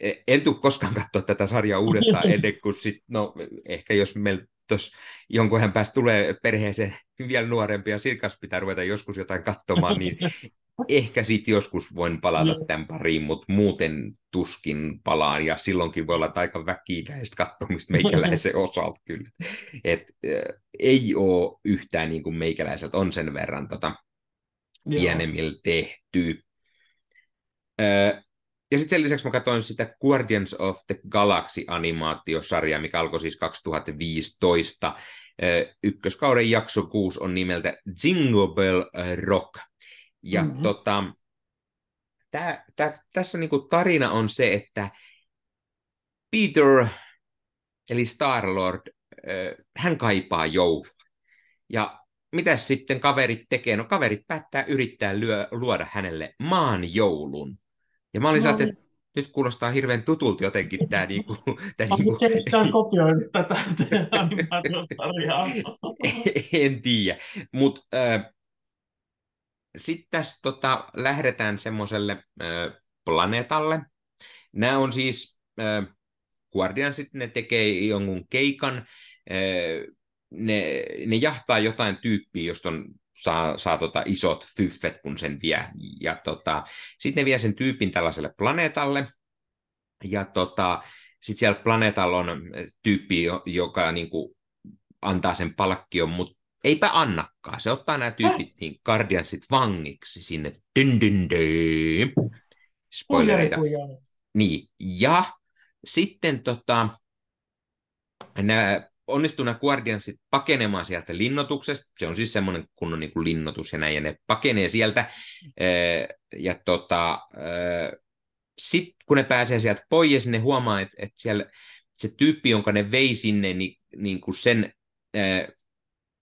E, en tule koskaan katsoa tätä sarjaa uudestaan ennen kuin sit, no ehkä jos meillä tuossa jonkun hän päästä tulee perheeseen vielä nuorempia, silkas pitää ruveta joskus jotain katsomaan, niin ehkä sitten joskus voin palata tämän pariin, mutta muuten tuskin palaan, ja silloinkin voi olla aika väkinäistä katsomista meikäläisen osalta kyllä. Et, äh, ei ole yhtään niin kuin meikäläiseltä, on sen verran tota, pienemmillä tehty. Ja sitten sen lisäksi mä katsoin sitä Guardians of the Galaxy-animaatiosarjaa, mikä alkoi siis 2015. Ykköskauden jakso 6 on nimeltä Jingle Bell Rock. Ja mm-hmm. tota, tää, tää, tässä niinku tarina on se, että Peter, eli Star-Lord, hän kaipaa joulua. Ja mitä sitten kaverit tekee? No kaverit päättää yrittää lyö, luoda hänelle maan joulun. Ja mä olin no, että nyt kuulostaa hirveän tutulta jotenkin tämä niinku... Tää niinku... Se on kopioinut tätä animaatiosarjaa. en tiedä, mutta äh, sitten tässä tota, lähdetään semmoiselle äh, planeetalle. Nämä on siis, äh, Guardiansit, ne tekee jonkun keikan, äh, ne, ne jahtaa jotain tyyppiä, josta on saa, saa tota isot fyffet, kun sen vie. Ja tota, sitten ne vie sen tyypin tällaiselle planeetalle, ja tota, sitten siellä planeetalla on tyyppi, joka niin kuin, antaa sen palkkion, mutta eipä annakaan. Se ottaa nämä tyypit niin Guardiansit vangiksi sinne. Dyn, dyn, dyn. Spoilereita. Niin, ja sitten tota, nämä onnistuu nämä Guardiansit pakenemaan sieltä linnotuksesta. Se on siis semmoinen kunnon niin kuin linnoitus ja näin, ja ne pakenee sieltä. Ja tota, sitten kun ne pääsee sieltä pois, ne huomaa, että, että siellä se tyyppi, jonka ne vei sinne, niin, niin kuin sen,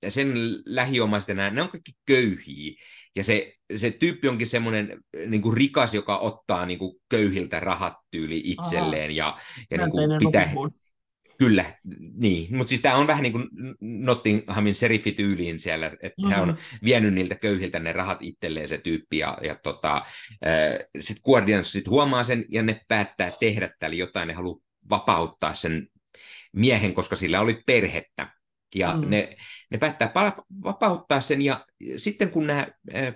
sen lähiomaiset, ne on kaikki köyhiä. Ja se, se tyyppi onkin semmoinen niin kuin rikas, joka ottaa niin kuin köyhiltä rahat tyyli itselleen. Aha. Ja, ja niin kuin pitää, Kyllä, niin. Mutta siis tämä on vähän niin kuin Nottinghamin serifityyliin siellä, että mm-hmm. hän on vienyt niiltä köyhiltä ne rahat itselleen se tyyppi, ja, ja tota, äh, sitten Guardians sit huomaa sen, ja ne päättää tehdä täällä jotain, ne haluaa vapauttaa sen miehen, koska sillä oli perhettä. Ja mm. ne, ne päättää vapauttaa sen, ja sitten kun nämä äh,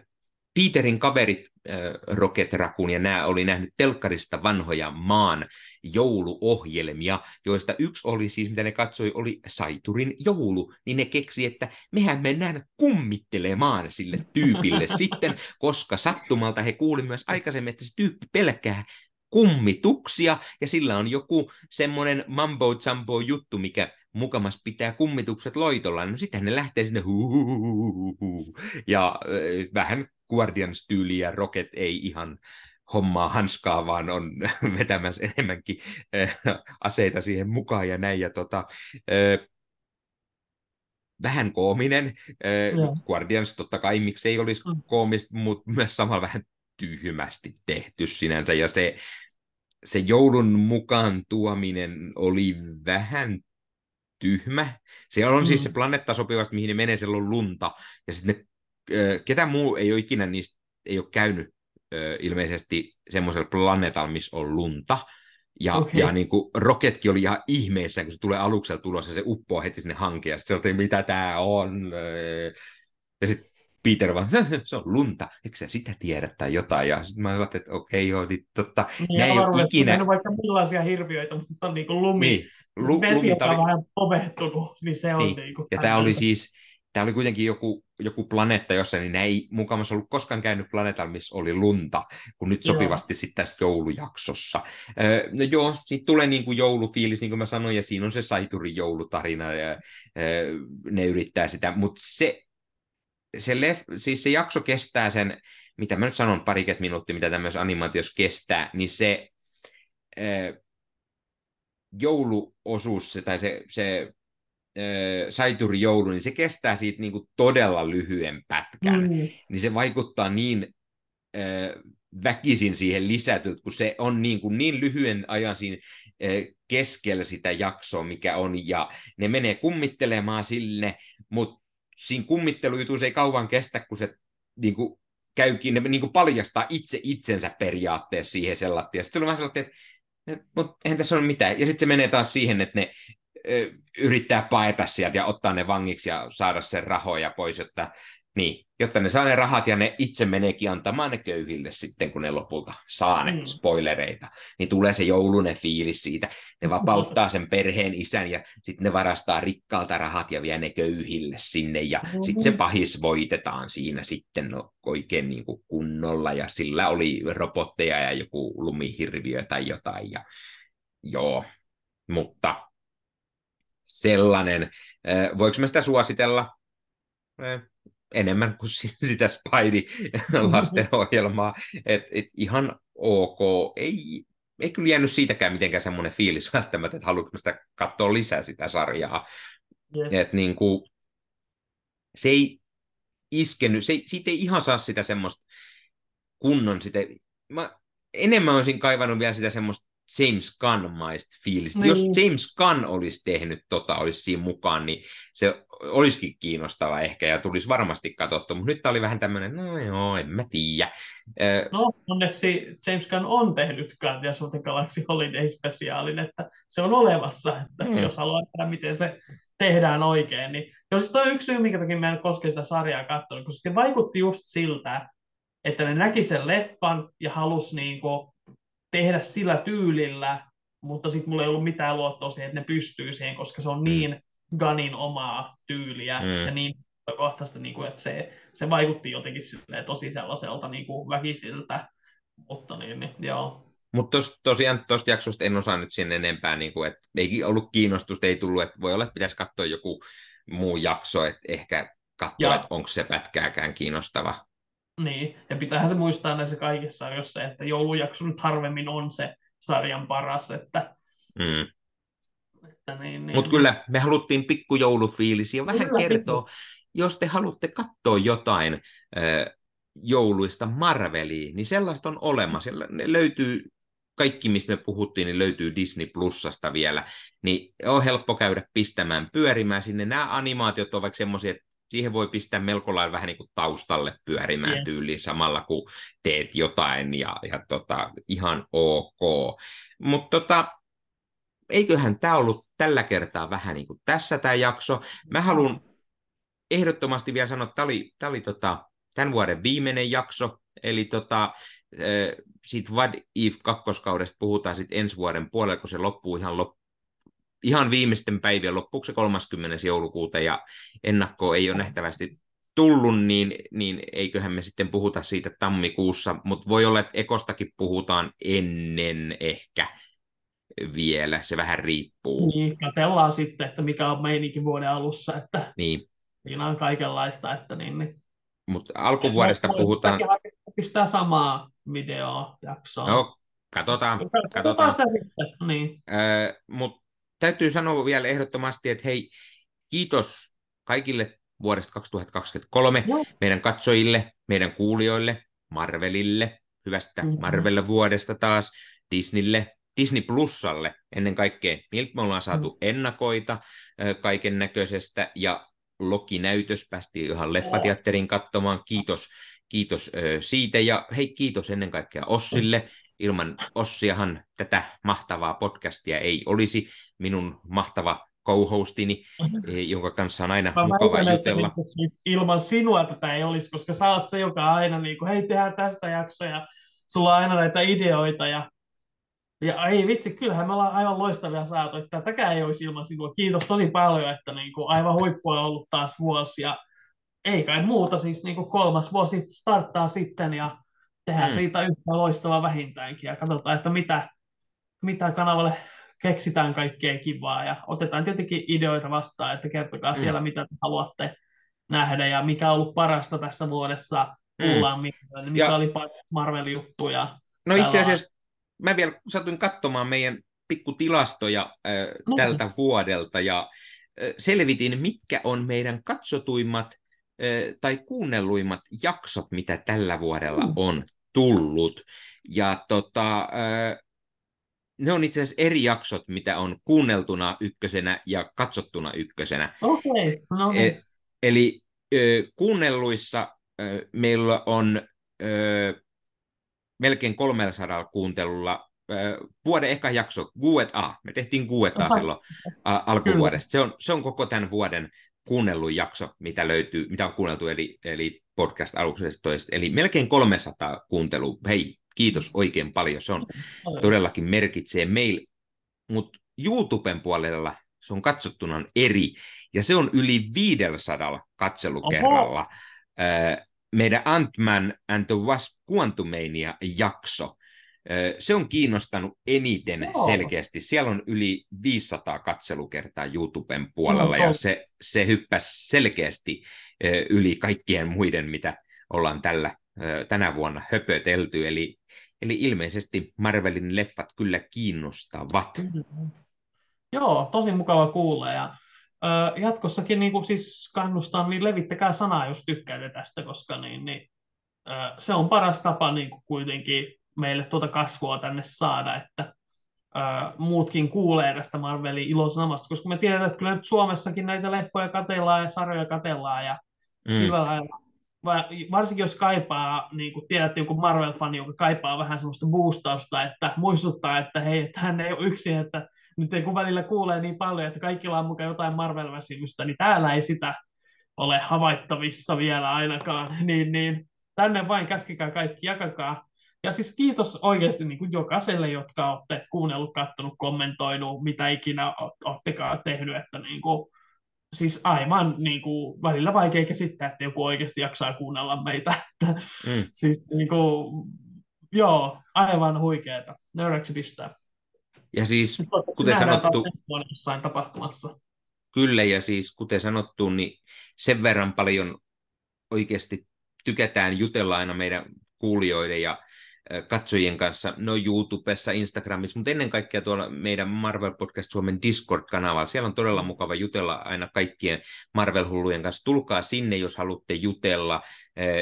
Peterin kaverit äh, Rocket Raccoon ja nämä oli nähnyt telkkarista vanhoja maan jouluohjelmia, joista yksi oli siis, mitä ne katsoi, oli Saiturin joulu, niin ne keksi, että mehän mennään kummittelemaan sille tyypille sitten, koska sattumalta he kuuli myös aikaisemmin, että se tyyppi pelkää kummituksia, ja sillä on joku semmoinen mambo jumbo juttu, mikä mukamas pitää kummitukset loitolla, no sitten ne lähtee sinne huuhuhuhu, ja äh, vähän Guardians-tyyliä Rocket ei ihan hommaa hanskaa, vaan on vetämässä enemmänkin äh, aseita siihen mukaan ja näin. Ja tota, äh, vähän koominen. Äh, Guardians totta kai miksei olisi mm. koomista, mutta myös samalla vähän tyhmästi tehty sinänsä. Ja se, se joulun mukaan tuominen oli vähän tyhmä. Se on mm. siis se planeetta sopivasti, mihin ne menee, siellä on lunta, ja sitten ketä muu ei ole ikinä niistä, ei ole käynyt ilmeisesti semmoisella planeetalla, missä on lunta. Ja, okay. ja niin kuin Rocketkin oli ihan ihmeessä, kun se tulee aluksella tulossa, se uppoo heti sinne hankeen, ja sitten se oli, mitä tämä on. Ja sitten Peter vaan, se on lunta, eikö sä sitä tiedä tai jotain? Ja sitten mä ajattelin, että okei, okay, joo, niin totta. Niin, ei ole ikinä... vaikka millaisia hirviöitä, mutta niin kuin lumi, niin, lu, vesi, joka on vähän povehtunut, niin se on niin. niin kuin... Ja tämä oli siis, tämä oli kuitenkin joku, joku planeetta, jossa niin ei mukamassa ollut koskaan käynyt planeetalla, missä oli lunta, kun nyt sopivasti sitten tässä joulujaksossa. Öö, no joo, siitä tulee niin kuin joulufiilis, niin kuin mä sanoin, ja siinä on se Saiturin joulutarina, ja öö, ne yrittää sitä, mutta se, se, lef, siis se jakso kestää sen, mitä mä nyt sanon pariket minuuttia, mitä tämmöisessä animaatiossa kestää, niin se öö, jouluosuus, tai se, se Saituri joulu, niin se kestää siitä niin kuin todella lyhyen pätkän. Mm. Niin se vaikuttaa niin äh, väkisin siihen lisätyltä, kun se on niin, kuin niin lyhyen ajan siinä äh, keskellä sitä jaksoa, mikä on, ja ne menee kummittelemaan sille, mutta siinä kummittelujutuissa ei kauan kestä, kun se niin kuin, käykin, ne niin kuin paljastaa itse itsensä periaatteessa siihen sellainen. Ja sitten se on vähän sellainen, että mutta eihän tässä ole mitään. Ja sitten se menee taas siihen, että ne yrittää paeta sieltä ja ottaa ne vangiksi ja saada sen rahoja pois, jotta, niin, jotta ne saa ne rahat ja ne itse meneekin antamaan ne köyhille sitten, kun ne lopulta saa ne mm. spoilereita. Niin tulee se joulunen fiilis siitä. Ne vapauttaa sen perheen isän ja sitten ne varastaa rikkaalta rahat ja vie ne köyhille sinne ja sitten se pahis voitetaan siinä sitten no, oikein niin kuin kunnolla ja sillä oli robotteja ja joku lumihirviö tai jotain ja joo, mutta sellainen. Voiko mä sitä suositella? Enemmän kuin sitä Spidey-lastenohjelmaa. Et, et ihan ok. Ei, ei kyllä jäänyt siitäkään mitenkään semmoinen fiilis välttämättä, että haluatko sitä katsoa lisää sitä sarjaa. Yeah. Et niin kuin, se ei iskenyt, se, siitä ei ihan saa sitä semmoista kunnon sitä, mä enemmän olisin kaivannut vielä sitä semmoista James Gunn-maista fiilistä. Niin. Jos James Gunn olisi tehnyt tota, olisi siinä mukaan, niin se olisikin kiinnostava ehkä ja tulisi varmasti katsottu, mutta nyt tämä oli vähän tämmöinen, no joo, en mä tiedä. No, onneksi James Gunn on tehnyt Guardians of the Galaxy Holiday Specialin, että se on olemassa, että mm. jos haluaa nähdä, miten se tehdään oikein. Niin, jos se on yksi syy, minkä takia mä en koske sitä sarjaa katsoa, koska se vaikutti just siltä, että ne näki sen leffan ja halusi niin kuin, tehdä sillä tyylillä, mutta sitten mulla ei ollut mitään luottoa siihen, että ne pystyy siihen, koska se on mm. niin Ganin omaa tyyliä mm. ja niin kohtaista, niin kuin, että se, se vaikutti jotenkin tosi sellaiselta niin kuin väkisiltä, mutta niin, niin joo. Mutta tos, tosiaan tuosta jaksosta en osaa nyt sinne enempää, niin kuin, että ei ollut kiinnostusta, ei tullut, että voi olla, että pitäisi katsoa joku muu jakso, että ehkä katsoa, että onko se pätkääkään kiinnostava. Niin, ja pitäähän se muistaa näissä kaikissa sarjoissa, että joulujakso nyt harvemmin on se sarjan paras, että... Mm. että niin, niin. Mutta kyllä, me haluttiin pikkujoulufiilis ja vähän kyllä, kertoa, pikku. jos te haluatte katsoa jotain äh, jouluista Marveliin, niin sellaista on olemassa. Ne löytyy kaikki, mistä me puhuttiin, niin löytyy Disney Plusasta vielä, niin on helppo käydä pistämään pyörimään sinne. Nämä animaatiot ovat vaikka semmoisia, että siihen voi pistää melko lailla vähän niin kuin taustalle pyörimään yeah. tyyliin samalla, kun teet jotain ja, ja tota, ihan ok. Mutta tota, eiköhän tämä ollut tällä kertaa vähän niin kuin tässä tämä jakso. Mä haluan ehdottomasti vielä sanoa, että tämä oli, tämä oli tota, tämän vuoden viimeinen jakso, eli tota, siitä What If kakkoskaudesta puhutaan sitten ensi vuoden puolella, kun se loppuu ihan, lop, ihan viimeisten päivien loppuun se 30. joulukuuta ja ennakko ei ole nähtävästi tullut, niin, niin eiköhän me sitten puhuta siitä tammikuussa, mutta voi olla, että ekostakin puhutaan ennen ehkä vielä, se vähän riippuu. Niin, katsellaan sitten, että mikä on meininki vuoden alussa, että niin. siinä on kaikenlaista, että niin, niin. Mutta alkuvuodesta puhutaan... Pistää samaa videoa jaksoa. No, katsotaan. katsotaan. katsotaan sitä sitten, niin. Öö, Mutta täytyy sanoa vielä ehdottomasti, että hei, kiitos kaikille vuodesta 2023, Joo. meidän katsojille, meidän kuulijoille, Marvelille, hyvästä mm-hmm. Marvel-vuodesta taas, Disneylle, Disney Plusalle ennen kaikkea, miltä me ollaan saatu mm. ennakoita kaiken näköisestä, ja Loki-näytös päästiin ihan leffateatterin katsomaan, kiitos, kiitos siitä, ja hei kiitos ennen kaikkea Ossille, ilman Ossiahan tätä mahtavaa podcastia ei olisi, minun mahtava co-hostini, eh, jonka kanssa on aina Mä mukava väitän, jutella. Että siis ilman sinua tätä ei olisi, koska sä oot se, joka aina niin kuin, hei tehdään tästä jaksoja, sulla on aina näitä ideoita ja ja ei vitsi, kyllähän me ollaan aivan loistavia saatu, että tätäkään ei olisi ilman sinua. Kiitos tosi paljon, että niin kuin aivan huippua on ollut taas vuosi ja ei kai muuta, siis niin kuin kolmas vuosi starttaa sitten ja tehdään mm. siitä yhtä loistavaa vähintäänkin ja katsotaan, että mitä, mitä kanavalle keksitään kaikkea kivaa ja otetaan tietenkin ideoita vastaan, että kertokaa mm. siellä, mitä te haluatte nähdä ja mikä on ollut parasta tässä vuodessa. Mm. Kuullaan, mikä, mikä ja... oli Marvel-juttuja. No itse asiassa mä vielä satuin katsomaan meidän pikkutilastoja äh, no. tältä vuodelta ja äh, selvitin, mitkä on meidän katsotuimmat äh, tai kuunnelluimmat jaksot, mitä tällä vuodella mm. on tullut. Ja tota, ne on itse asiassa eri jaksot, mitä on kuunneltuna ykkösenä ja katsottuna ykkösenä. Okay. No niin. e- eli kuunnelluissa meillä on melkein 300 kuuntelulla vuoden eka jakso, Q&A. Me tehtiin Q&A silloin alkuvuodesta. Se on, se on koko tämän vuoden kuunnellut jakso, mitä löytyy, mitä on kuunneltu, eli, eli podcast aluksesta Eli melkein 300 kuuntelua. Hei, kiitos oikein paljon. Se on todellakin merkitsee meillä. Mutta YouTuben puolella se on katsottuna eri, ja se on yli 500 katselukerralla. Oho meidän Ant-Man and the Wasp Quantumania-jakso. Se on kiinnostanut eniten Joo. selkeästi. Siellä on yli 500 katselukertaa YouTuben puolella, no, ja se, se hyppäsi selkeästi yli kaikkien muiden, mitä ollaan tällä, tänä vuonna höpötelty. Eli, eli ilmeisesti Marvelin leffat kyllä kiinnostavat. Mm-hmm. Joo, tosi mukava kuulla. Ja jatkossakin niin kuin siis kannustan, niin levittäkää sanaa, jos tykkäätte tästä, koska niin, niin, se on paras tapa niin kuin kuitenkin meille tuota kasvua tänne saada, että muutkin kuulee tästä Marvelin ilosanamasta, koska me tiedetään, että kyllä nyt Suomessakin näitä leffoja katellaan ja sarjoja katellaan ja mm. sillä lailla varsinkin jos kaipaa, niin kuin tiedätte joku Marvel-fani, joka kaipaa vähän semmoista boostausta, että muistuttaa, että hei, että hän ei ole yksin, että nyt kun välillä kuulee niin paljon, että kaikilla on mukaan jotain Marvel-väsymystä, niin täällä ei sitä ole havaittavissa vielä ainakaan, niin, niin tänne vain käskikää kaikki, jakakaa. Ja siis kiitos oikeasti niin kuin jokaiselle, jotka olette kuunnellut, kattonut, kommentoinut, mitä ikinä olettekaan tehnyt, että niin kuin, siis aivan niin kuin, välillä vaikea käsittää, että joku oikeasti jaksaa kuunnella meitä. Että, mm. Siis niin kuin, joo, aivan huikeeta. Nöyräksi pistää. Ja siis, kuten sanottu... Jossain tapahtumassa. Kyllä, ja siis kuten sanottu, niin sen verran paljon oikeasti tykätään jutella aina meidän kuulijoiden ja katsojien kanssa, no YouTubessa, Instagramissa, mutta ennen kaikkea tuolla meidän Marvel Podcast Suomen Discord-kanavalla. Siellä on todella mukava jutella aina kaikkien Marvel-hullujen kanssa. Tulkaa sinne, jos haluatte jutella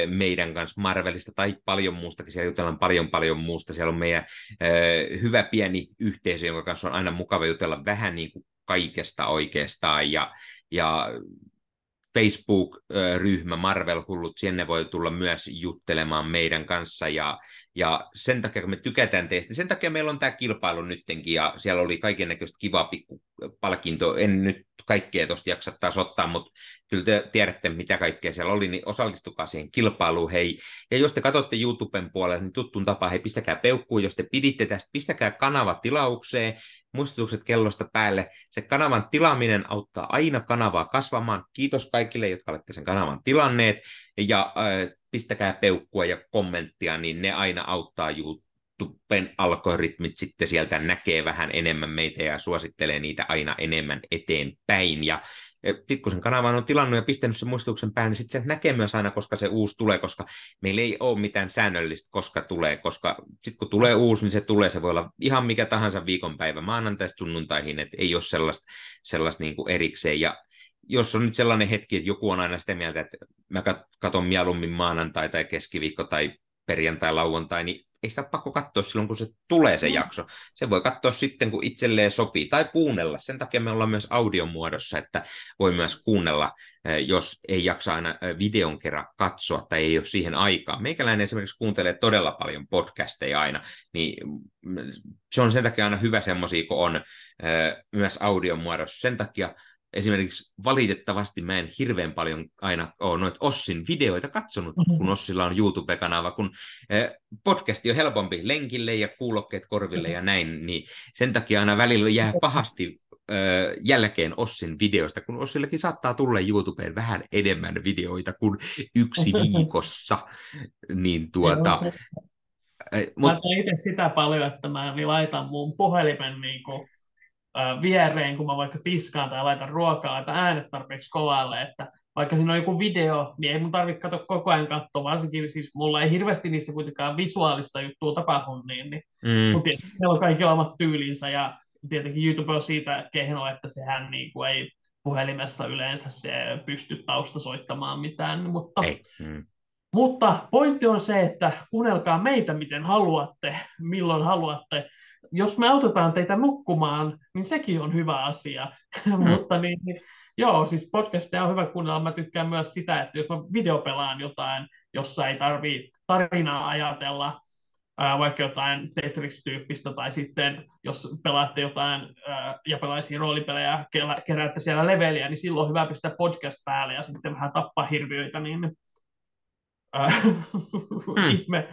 meidän kanssa Marvelista tai paljon muustakin. Siellä jutellaan paljon paljon muusta. Siellä on meidän hyvä pieni yhteisö, jonka kanssa on aina mukava jutella vähän niin kuin kaikesta oikeastaan. Ja, ja Facebook-ryhmä Marvel-hullut, sinne voi tulla myös juttelemaan meidän kanssa ja, ja sen takia, kun me tykätään teistä, sen takia meillä on tämä kilpailu nyttenkin ja siellä oli kaiken näköistä kiva pikku palkinto, en nyt kaikkea tuosta jaksa taas ottaa, mutta kyllä te tiedätte, mitä kaikkea siellä oli, niin osallistukaa siihen kilpailuun, hei. Ja jos te katsotte YouTuben puolella, niin tuttuun tapaan, hei, pistäkää peukkuun, jos te piditte tästä, pistäkää kanava tilaukseen, muistutukset kellosta päälle. Se kanavan tilaaminen auttaa aina kanavaa kasvamaan. Kiitos kaikille, jotka olette sen kanavan tilanneet. Ja äh, pistäkää peukkua ja kommenttia, niin ne aina auttaa YouTuben algoritmit sitten sieltä näkee vähän enemmän meitä ja suosittelee niitä aina enemmän eteenpäin. Ja sitten kun sen kanavan on tilannut ja pistänyt sen muistutuksen päälle, niin sitten se näkee myös aina, koska se uusi tulee, koska meillä ei ole mitään säännöllistä, koska tulee, koska sitten kun tulee uusi, niin se tulee, se voi olla ihan mikä tahansa viikonpäivä, maanantaista sunnuntaihin, että ei ole sellaista, sellaista niin kuin erikseen, ja jos on nyt sellainen hetki, että joku on aina sitä mieltä, että mä katson mieluummin maanantai tai keskiviikko tai perjantai, lauantai, niin ei sitä pakko katsoa silloin, kun se tulee se mm. jakso. Se voi katsoa sitten, kun itselleen sopii, tai kuunnella. Sen takia me ollaan myös audion muodossa, että voi myös kuunnella, jos ei jaksa aina videon kerran katsoa tai ei ole siihen aikaa. Meikäläinen esimerkiksi kuuntelee todella paljon podcasteja aina, niin mm, se on sen takia aina hyvä semmoisia, kun on myös audion muodossa. Sen takia esimerkiksi valitettavasti mä en hirveän paljon aina ole noita Ossin videoita katsonut, mm-hmm. kun Ossilla on YouTube-kanava, kun eh, podcasti on helpompi lenkille ja kuulokkeet korville ja näin, niin sen takia aina välillä jää pahasti eh, jälkeen Ossin videoista, kun Ossillekin saattaa tulla YouTubeen vähän enemmän videoita kuin yksi viikossa, niin tuota... Eh, mut... Mä itse sitä paljon, että mä laitan mun puhelimen niin kuin viereen, kun mä vaikka tiskaan tai laitan ruokaa, että äänet tarpeeksi kovalle, että vaikka siinä on joku video, niin ei mun tarvitse katsoa koko ajan katsoa, varsinkin siis mulla ei hirveästi niissä kuitenkaan visuaalista juttua tapahdu, niin, niin mm. mutta meillä on kaikki omat tyylinsä ja tietenkin YouTube on siitä kehno, että sehän niin kuin ei puhelimessa yleensä se pysty tausta soittamaan mitään, mutta, ei. Mm. mutta pointti on se, että kuunnelkaa meitä miten haluatte, milloin haluatte, jos me autetaan teitä nukkumaan, niin sekin on hyvä asia. Mm. Mutta niin, niin, joo, siis podcastia on hyvä kuunnella. Mä tykkään myös sitä, että jos mä videopelaan jotain, jossa ei tarvii tarinaa ajatella, ää, vaikka jotain Tetris-tyyppistä, tai sitten jos pelaatte jotain ää, japanilaisia roolipelejä, keräätte siellä leveliä, niin silloin on hyvä pistää podcast päälle ja sitten vähän tappaa hirviöitä, niin mm. ihme,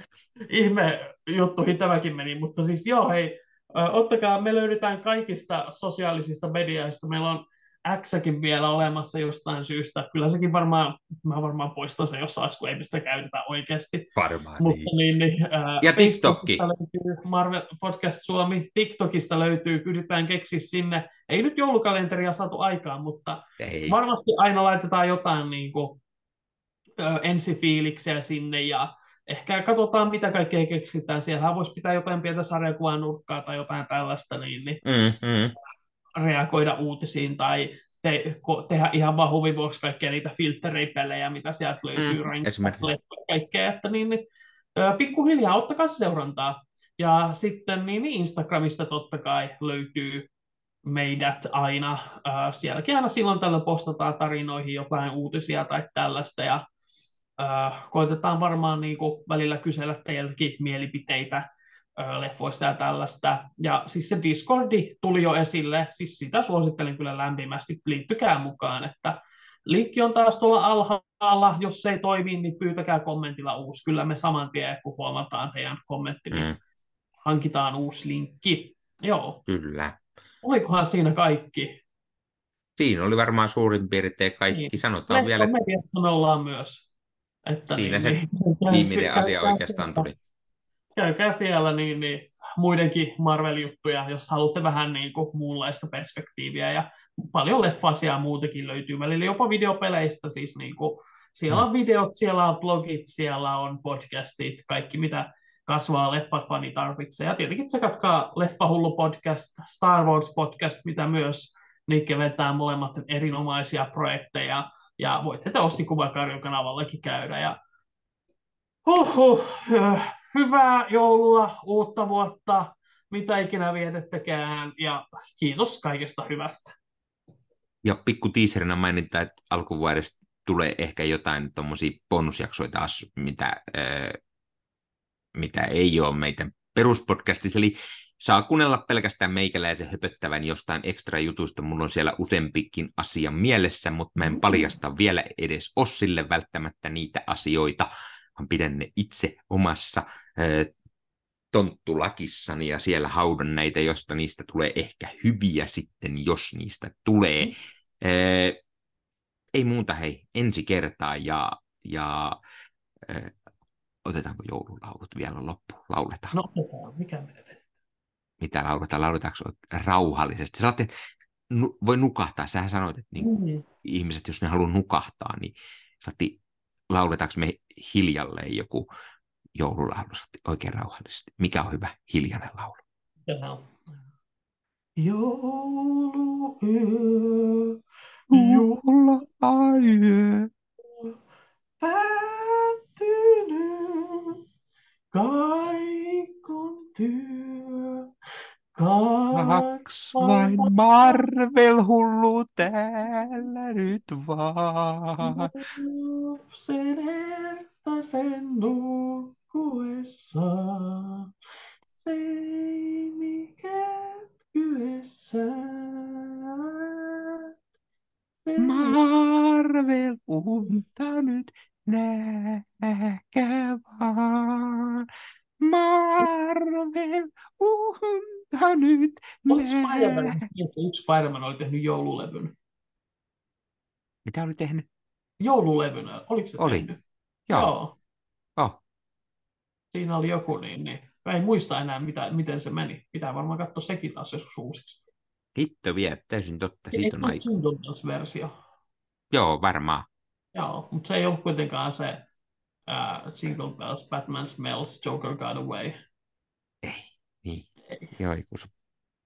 ihme juttu tämäkin meni, mutta siis joo, hei, ottakaa, me löydetään kaikista sosiaalisista medioista, meillä on Xäkin vielä olemassa jostain syystä. Kyllä sekin varmaan, mä varmaan poistan se jossain, kun ei mistä käytetä oikeasti. Varmaan Mutta niin. niin, niin ää, ja TikTokki. löytyy Marvel Podcast Suomi, TikTokista löytyy, yritetään keksiä sinne. Ei nyt joulukalenteria saatu aikaan, mutta ei. varmasti aina laitetaan jotain niin kuin, ensifiiliksiä sinne ja ehkä katsotaan, mitä kaikkea keksitään. Siellä voisi pitää jotain pientä sarjakuvaa nurkkaa tai jotain tällaista, niin, niin mm, mm. reagoida uutisiin tai te, tehdä ihan vaan huvin vuoksi kaikkia niitä filtteripelejä, mitä sieltä löytyy, mm, esimerkiksi kaikkea, että niin, niin pikkuhiljaa ottakaa se seurantaa. Ja sitten niin, niin Instagramista totta kai löytyy meidät aina. sielläkin aina silloin tällä postataan tarinoihin jotain uutisia tai tällaista, ja äh, koitetaan varmaan niin kuin välillä kysellä teiltäkin mielipiteitä äh, leffoista ja tällaista. Ja siis se Discordi tuli jo esille, siis sitä suosittelen kyllä lämpimästi, liittykää mukaan, että linkki on taas tuolla alhaalla, jos se ei toimi, niin pyytäkää kommentilla uusi. Kyllä me saman tien, kun huomataan teidän kommentti, niin mm. hankitaan uusi linkki. Joo. Kyllä. Olikohan siinä kaikki? Siinä oli varmaan suurin piirtein kaikki. Niin. Sanotaan vielä. Mediassa me ollaan myös. Että Siinä niin, se niin, viimeinen asia käykää, oikeastaan tuli. Käykää siellä niin, niin, muidenkin Marvel-juttuja, jos haluatte vähän niin kuin, muunlaista perspektiiviä. Ja paljon leffasia muutenkin löytyy välillä, jopa videopeleistä. Siis, niin kuin, siellä on mm. videot, siellä on blogit, siellä on podcastit, kaikki mitä kasvaa leffat fani tarvitsee. Ja tietenkin tsekatkaa Leffahullu podcast, Star Wars podcast, mitä myös Nikke vetää molemmat erinomaisia projekteja. Ja voitte te Ossi Kuvakarjon kanavallakin käydä. Ja Huhhuh, hyvää joulua, uutta vuotta, mitä ikinä vietettekään ja kiitos kaikesta hyvästä. Ja pikku tiiserinä mainita, että alkuvuodesta tulee ehkä jotain tuommoisia bonusjaksoja taas, mitä, ää, mitä ei ole meidän peruspodcastissa, eli saa kuunnella pelkästään meikäläisen höpöttävän jostain ekstra jutuista. Mulla on siellä useampikin asia mielessä, mutta mä en paljasta vielä edes Ossille välttämättä niitä asioita, vaan pidän ne itse omassa tonttulakissani ja siellä haudan näitä, josta niistä tulee ehkä hyviä sitten, jos niistä tulee. Mm. Ei muuta hei, ensi kertaa ja, ja otetaanko joululaulut vielä loppuun? Lauletaan. No otetaan, mikä menee? Mitä lauletaan? Lauletaanko rauhallisesti? Saatte, nu, voi nukahtaa. Sähän sanoit, että niin, mm. ihmiset, jos ne haluaa nukahtaa, niin saatti, lauletaanko me hiljalleen joku joululaulu oikein rauhallisesti? Mikä on hyvä hiljainen laulu? Jouluyö, jouluyö, päättynyt, kaikon työ. Kaksi vain Marvel-hullu täällä nyt vaan. Sen hertaisen nukkuessa, se ei mikään kyessään. Marvel unta nyt nähkä vaan. Marvel unta nyt Oliko Spider-Man, yksi Spider-Man oli tehnyt joululevyn? Mitä oli tehnyt? Joululevyn, oliko se oli. tehnyt? Joo. Joo. Oh. Siinä oli joku, niin, niin. Mä en muista enää, mitä, miten se meni. Pitää varmaan katsoa sekin taas joskus uusiksi. Hitto vie, täysin totta. Siitä on aika. versio Joo, varmaan. Joo, mutta se ei ollut kuitenkaan se uh, Single Bells, Batman Smells, Joker Got Away. Ei. Ei. Joo, joku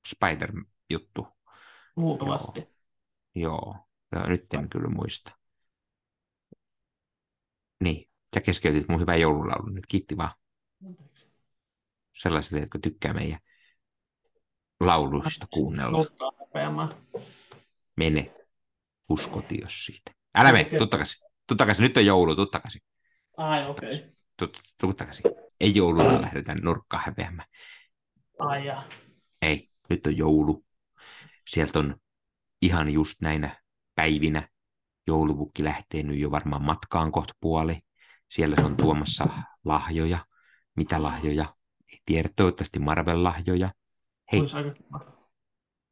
Spider-juttu. Luultavasti. Joo. Joo, nyt en kyllä muista. Niin, sä keskeytit mun hyvää joululaulun nyt, kiitti vaan. Anteeksi. Sellaisille, jotka tykkää meidän lauluista kuunnella. Mene, uskoti jos siitä. Älä mene. Tuu takaisin, nyt on joulu, tuu takaisin. Ai, okei. Okay. Takaisin. Ei jouluna lähdetään nurkkaan häpeämään. Ai ja. Ei, nyt on joulu. Sieltä on ihan just näinä päivinä joulupukki lähtee nyt jo varmaan matkaan kohta puoli. Siellä se on tuomassa lahjoja. Mitä lahjoja? Ei tiedä, toivottavasti Marvel-lahjoja. Hei,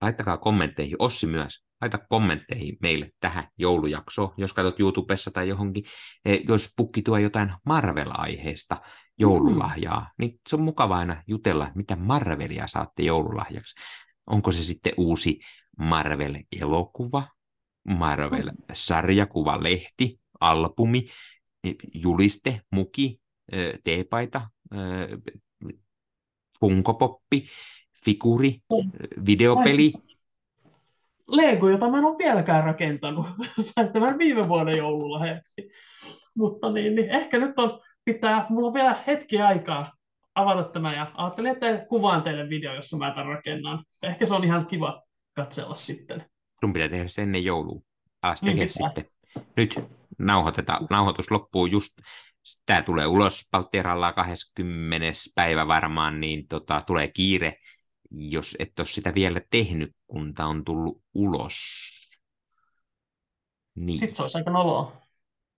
laittakaa kommentteihin, Ossi myös, laita kommentteihin meille tähän joulujaksoon, jos katsot YouTubessa tai johonkin, e, jos pukki tuo jotain Marvel-aiheesta joululahjaa, mm. niin se on mukava aina jutella, mitä Marvelia saatte joululahjaksi. Onko se sitten uusi Marvel-elokuva, Marvel-sarjakuva, lehti, albumi, e, juliste, muki, e, teepaita, funkopoppi, figuri, videopeli, Lego, jota mä en ole vieläkään rakentanut. Sain tämän viime vuoden joululahjaksi. Mutta niin, niin ehkä nyt on, pitää, mulla on vielä hetki aikaa avata tämä ja ajattelin, että kuvaan teille video, jossa mä tämän rakennan. Ehkä se on ihan kiva katsella sitten. Sun pitää tehdä sen ennen joulua. Alas niin sitten. Nyt nauhoitetaan. Nauhoitus loppuu just, tämä tulee ulos Paltieralla 20. päivä varmaan, niin tota, tulee kiire jos et ole sitä vielä tehnyt, kun tämä on tullut ulos. Niin. Sitten se olisi aika noloa.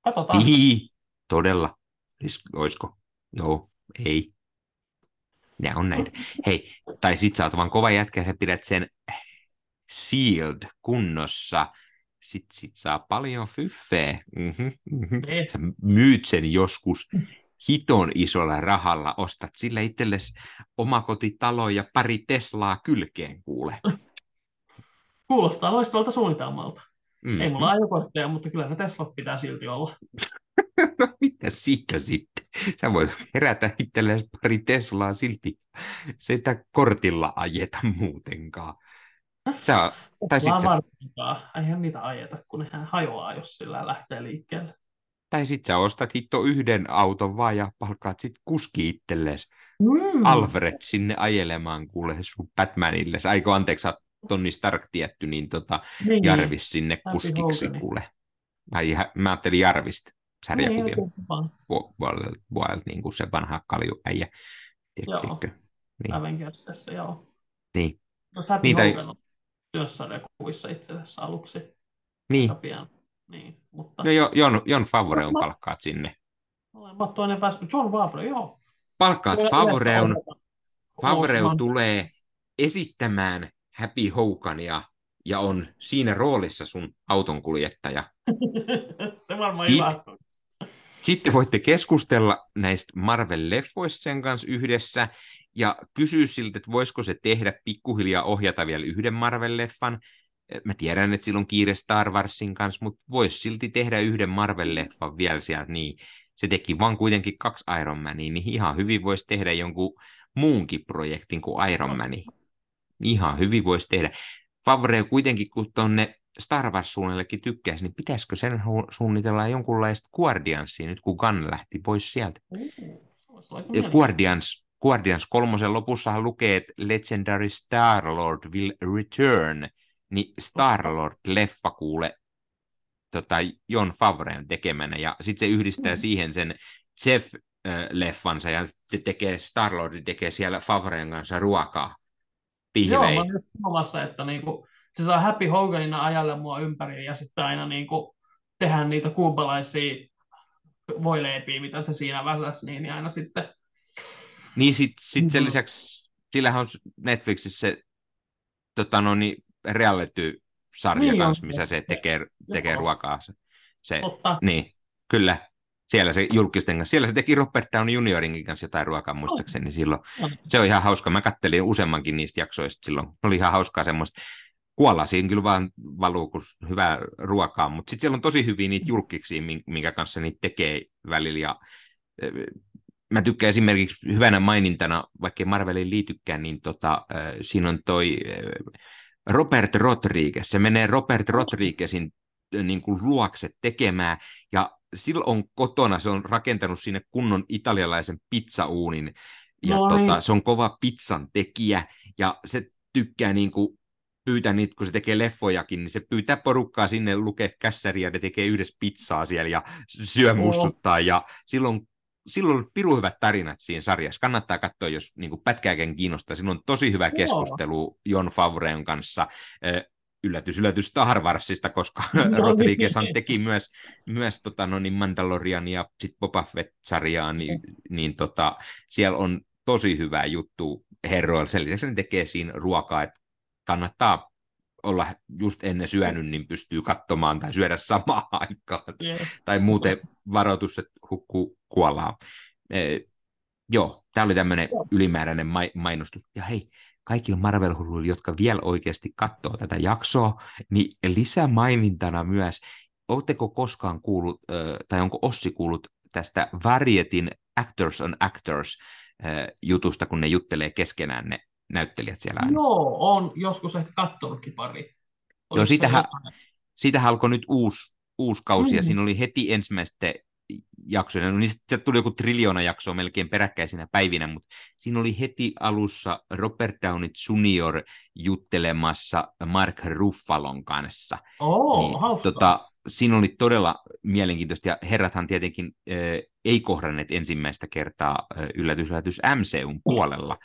Katsotaan. Niin, todella. Siis, olisiko? Joo, ei. Ne on näitä. Hei, tai sit sä oot vaan kova jätkä, sä pidät sen sealed kunnossa. Sit, sit saa paljon fyffeä. Mm-hmm, mm-hmm. Sä myyt sen joskus hiton isolla rahalla ostat sille itsellesi omakotitalo ja pari Teslaa kylkeen kuule. Kuulostaa loistavalta suunnitelmalta. Mm. Ei mulla ajokortteja, mutta kyllä ne Teslat pitää silti olla. no mitä siitä sitten? Sä voit herätä itsellesi pari Teslaa silti. Se ei kortilla ajeta muutenkaan. Sä, tai sit sä... Eihän niitä ajeta, kun hän hajoaa, jos sillä lähtee liikkeelle. Tai sit sä ostat hitto yhden auton vaan ja palkkaat sit kuski itsellesi. Mm. Alfred sinne ajelemaan kuule sun Batmanille. Aiko anteeksi, Tonni Stark tietty, niin tota, niin, Jarvis niin. sinne kuskiksi kuule. Ai, mä ajattelin Jarvista sarjakuvien niin, puolelta, puolelta, niin kuin se vanha kaljuäijä. Joo, niin. Avengersissa, joo. Niin. No Säpi Niitä... On työsarjakuvissa itse asiassa aluksi. Niin. Sapian. Niin, mutta... No jo, Jon, Jon Favreun mä... palkkaat sinne. Olen toinen päässyt. John Favre, joo. Palkkaat Favreun. Favreu tulee esittämään Happy Hogania ja on siinä roolissa sun autonkuljettaja. Se varmaan Siit, Sitten voitte keskustella näistä Marvel-leffoista sen kanssa yhdessä ja kysyä siltä, että voisiko se tehdä pikkuhiljaa ohjata vielä yhden Marvel-leffan. Mä tiedän, että silloin kiire Star Warsin kanssa, mutta voisi silti tehdä yhden Marvel-leffan vielä sieltä. Niin se teki vaan kuitenkin kaksi Iron Mania, niin ihan hyvin voisi tehdä jonkun muunkin projektin kuin Iron Mani. Ihan hyvin voisi tehdä. Favre kuitenkin, kun tuonne Star Wars-suunnellekin tykkäisi, niin pitäisikö sen suunnitella jonkunlaista Guardiansia nyt, kun Gunn lähti pois sieltä? Mm, Guardians, Guardians kolmosen lopussahan lukee, että Legendary Star-Lord will return, niin Star-Lord-leffa kuule tota, Jon Favreen tekemänä, ja sitten se yhdistää mm. siihen sen Jeff-leffansa, ja se tekee, Star-Lord tekee siellä Favreen kanssa ruokaa pihvei. Joo, mä olen sanomassa, että niinku, se saa Happy Hoganina ajalle mua ympäri ja sitten aina niinku, tehdä niitä kuubalaisia voileipiä, mitä se siinä väsäs, niin, niin aina sitten... Niin sitten sit sen mm-hmm. lisäksi, sillähän on Netflixissä se tota no, niin, reality-sarja niin kanssa, missä se tekee, tekee ruokaa. Se, se, Niin, kyllä siellä se julkisten kanssa. Siellä se teki Robert Downey Juniorinkin kanssa jotain ruokaa muistaakseni silloin. Se on ihan hauska. Mä kattelin useammankin niistä jaksoista silloin. Oli ihan hauskaa semmoista. Kuolla siinä kyllä vaan valuu, kun hyvää ruokaa, mutta sitten siellä on tosi hyviä niitä julkiksi, minkä kanssa niitä tekee välillä. Ja, mä tykkään esimerkiksi hyvänä mainintana, vaikka Marvelin liitykään, niin tota, siinä on toi Robert Rodriguez. Se menee Robert Rodriguezin niin kuin luokse tekemään, ja silloin on kotona, se on rakentanut sinne kunnon italialaisen pizzauunin, ja tota, se on kova pizzan tekijä, ja se tykkää niin kuin pyytää niitä, kun se tekee leffojakin, niin se pyytää porukkaa sinne lukea kässäriä, ja ne tekee yhdessä pizzaa siellä ja syö mussuttaa, ja silloin silloin on piru hyvät tarinat siinä sarjassa. Kannattaa katsoa, jos niin pätkääkään kiinnostaa. Siinä on tosi hyvä keskustelu Jon Favreon kanssa yllätys, yllätys Star Warsista, koska no, niin. Rodriguezhan teki myös, myös tota, no niin Mandalorian ja sit Boba Fett-sarjaa, niin, niin tota, siellä on tosi hyvää juttu herroilla. Sen lisäksi ne tekee siinä ruokaa, että kannattaa olla just ennen syönyt, niin pystyy katsomaan tai syödä samaan aikaan. Yeah. Tai muuten varoitus, että hukkuu kuollaan. Eh, joo, tämä oli tämmöinen ylimääräinen ma- mainostus. Ja hei, kaikilla marvel jotka vielä oikeasti katsoo tätä jaksoa, niin lisämainintana myös, oletteko koskaan kuullut, tai onko Ossi kuullut tästä Varietin Actors on Actors jutusta, kun ne juttelee keskenään ne näyttelijät siellä aina? Joo, on joskus ehkä katsonutkin pari. Joo, siitähän, siitähän alkoi nyt uusi, uusi kausi, mm. ja siinä oli heti ensimmäisten jaksoja. No, niin sitten tuli joku triljoona jaksoa melkein peräkkäisinä päivinä, mutta siinä oli heti alussa Robert Downey Jr. juttelemassa Mark Ruffalon kanssa. Oh, niin, tota, siinä oli todella mielenkiintoista, ja herrathan tietenkin äh, ei kohdanneet ensimmäistä kertaa äh, yllätys, yllätys MCUn puolella.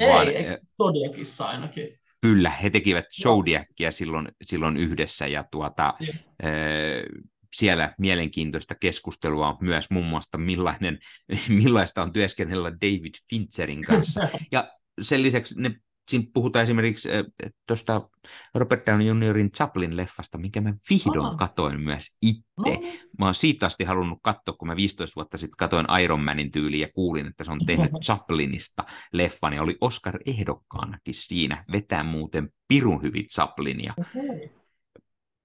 Ei, vaan, eikö Zodiacissa ainakin? Kyllä, he tekivät Zodiacia silloin, silloin yhdessä, ja tuota, äh, siellä mielenkiintoista keskustelua myös muun muassa, millainen, millaista on työskennellä David Fincherin kanssa. Ja sen lisäksi ne, siinä puhutaan esimerkiksi äh, tuosta Robert Downey Juniorin Chaplin-leffasta, minkä mä vihdoin Aha. katoin myös itse. Niin. Mä oon siitä asti halunnut katsoa, kun mä 15 vuotta sitten katoin Iron Manin tyyliin ja kuulin, että se on tehnyt Chaplinista leffan ja oli Oscar-ehdokkaanakin siinä. Vetää muuten pirun hyvin Chaplinia. Okay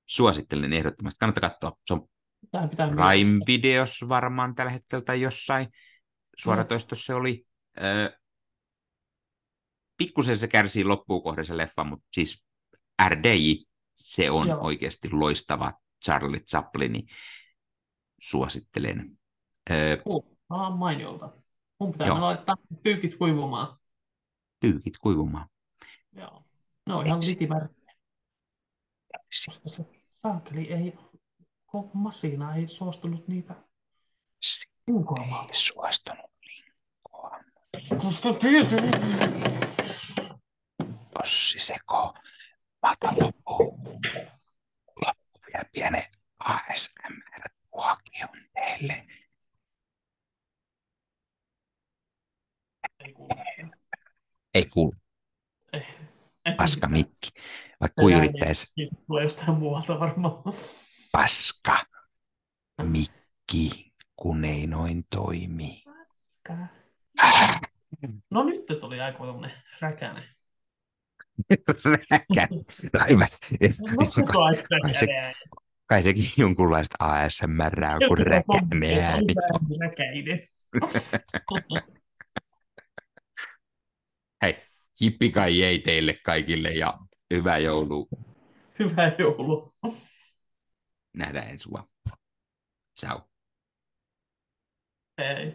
suosittelen ehdottomasti. Kannattaa katsoa. Se on Tää pitää Prime Videos varmaan tällä hetkellä tai jossain suoratoistossa se oli. Öö, pikkusen se kärsii loppuun kohden se leffa, mutta siis RDI, se on Joo. oikeasti loistava Charlie Chaplini. Suosittelen. Öö, Kuulostaa mainiolta. Mun pitää Joo. laittaa pyykit kuivumaan. pyykit kuivumaan. Joo. Ne on ihan se saakeli ei, koko masina ei suostunut niitä linkoamaan. Ei suostunut linkoa. Koska tietysti Tossi seko. Mata loppu. Loppu vielä pienen ASMR-tuokion teille. ei kuulu. Ei kuulu paska mikki. Vaikka kuin yrittäisi Tulee jostain muualta varmaan. paska mikki, kun ei noin toimi. Paska. No nyt tuli aika tämmönen No on aika Kai se- räkänen. Kai sekin jonkunlaista ASMR on kuin räkänen ääni. Räkäinen. Hei, hippi kai ei teille kaikille ja hyvää joulua. Hyvää joulua. Nähdään ensi vuonna. Ciao. Ei.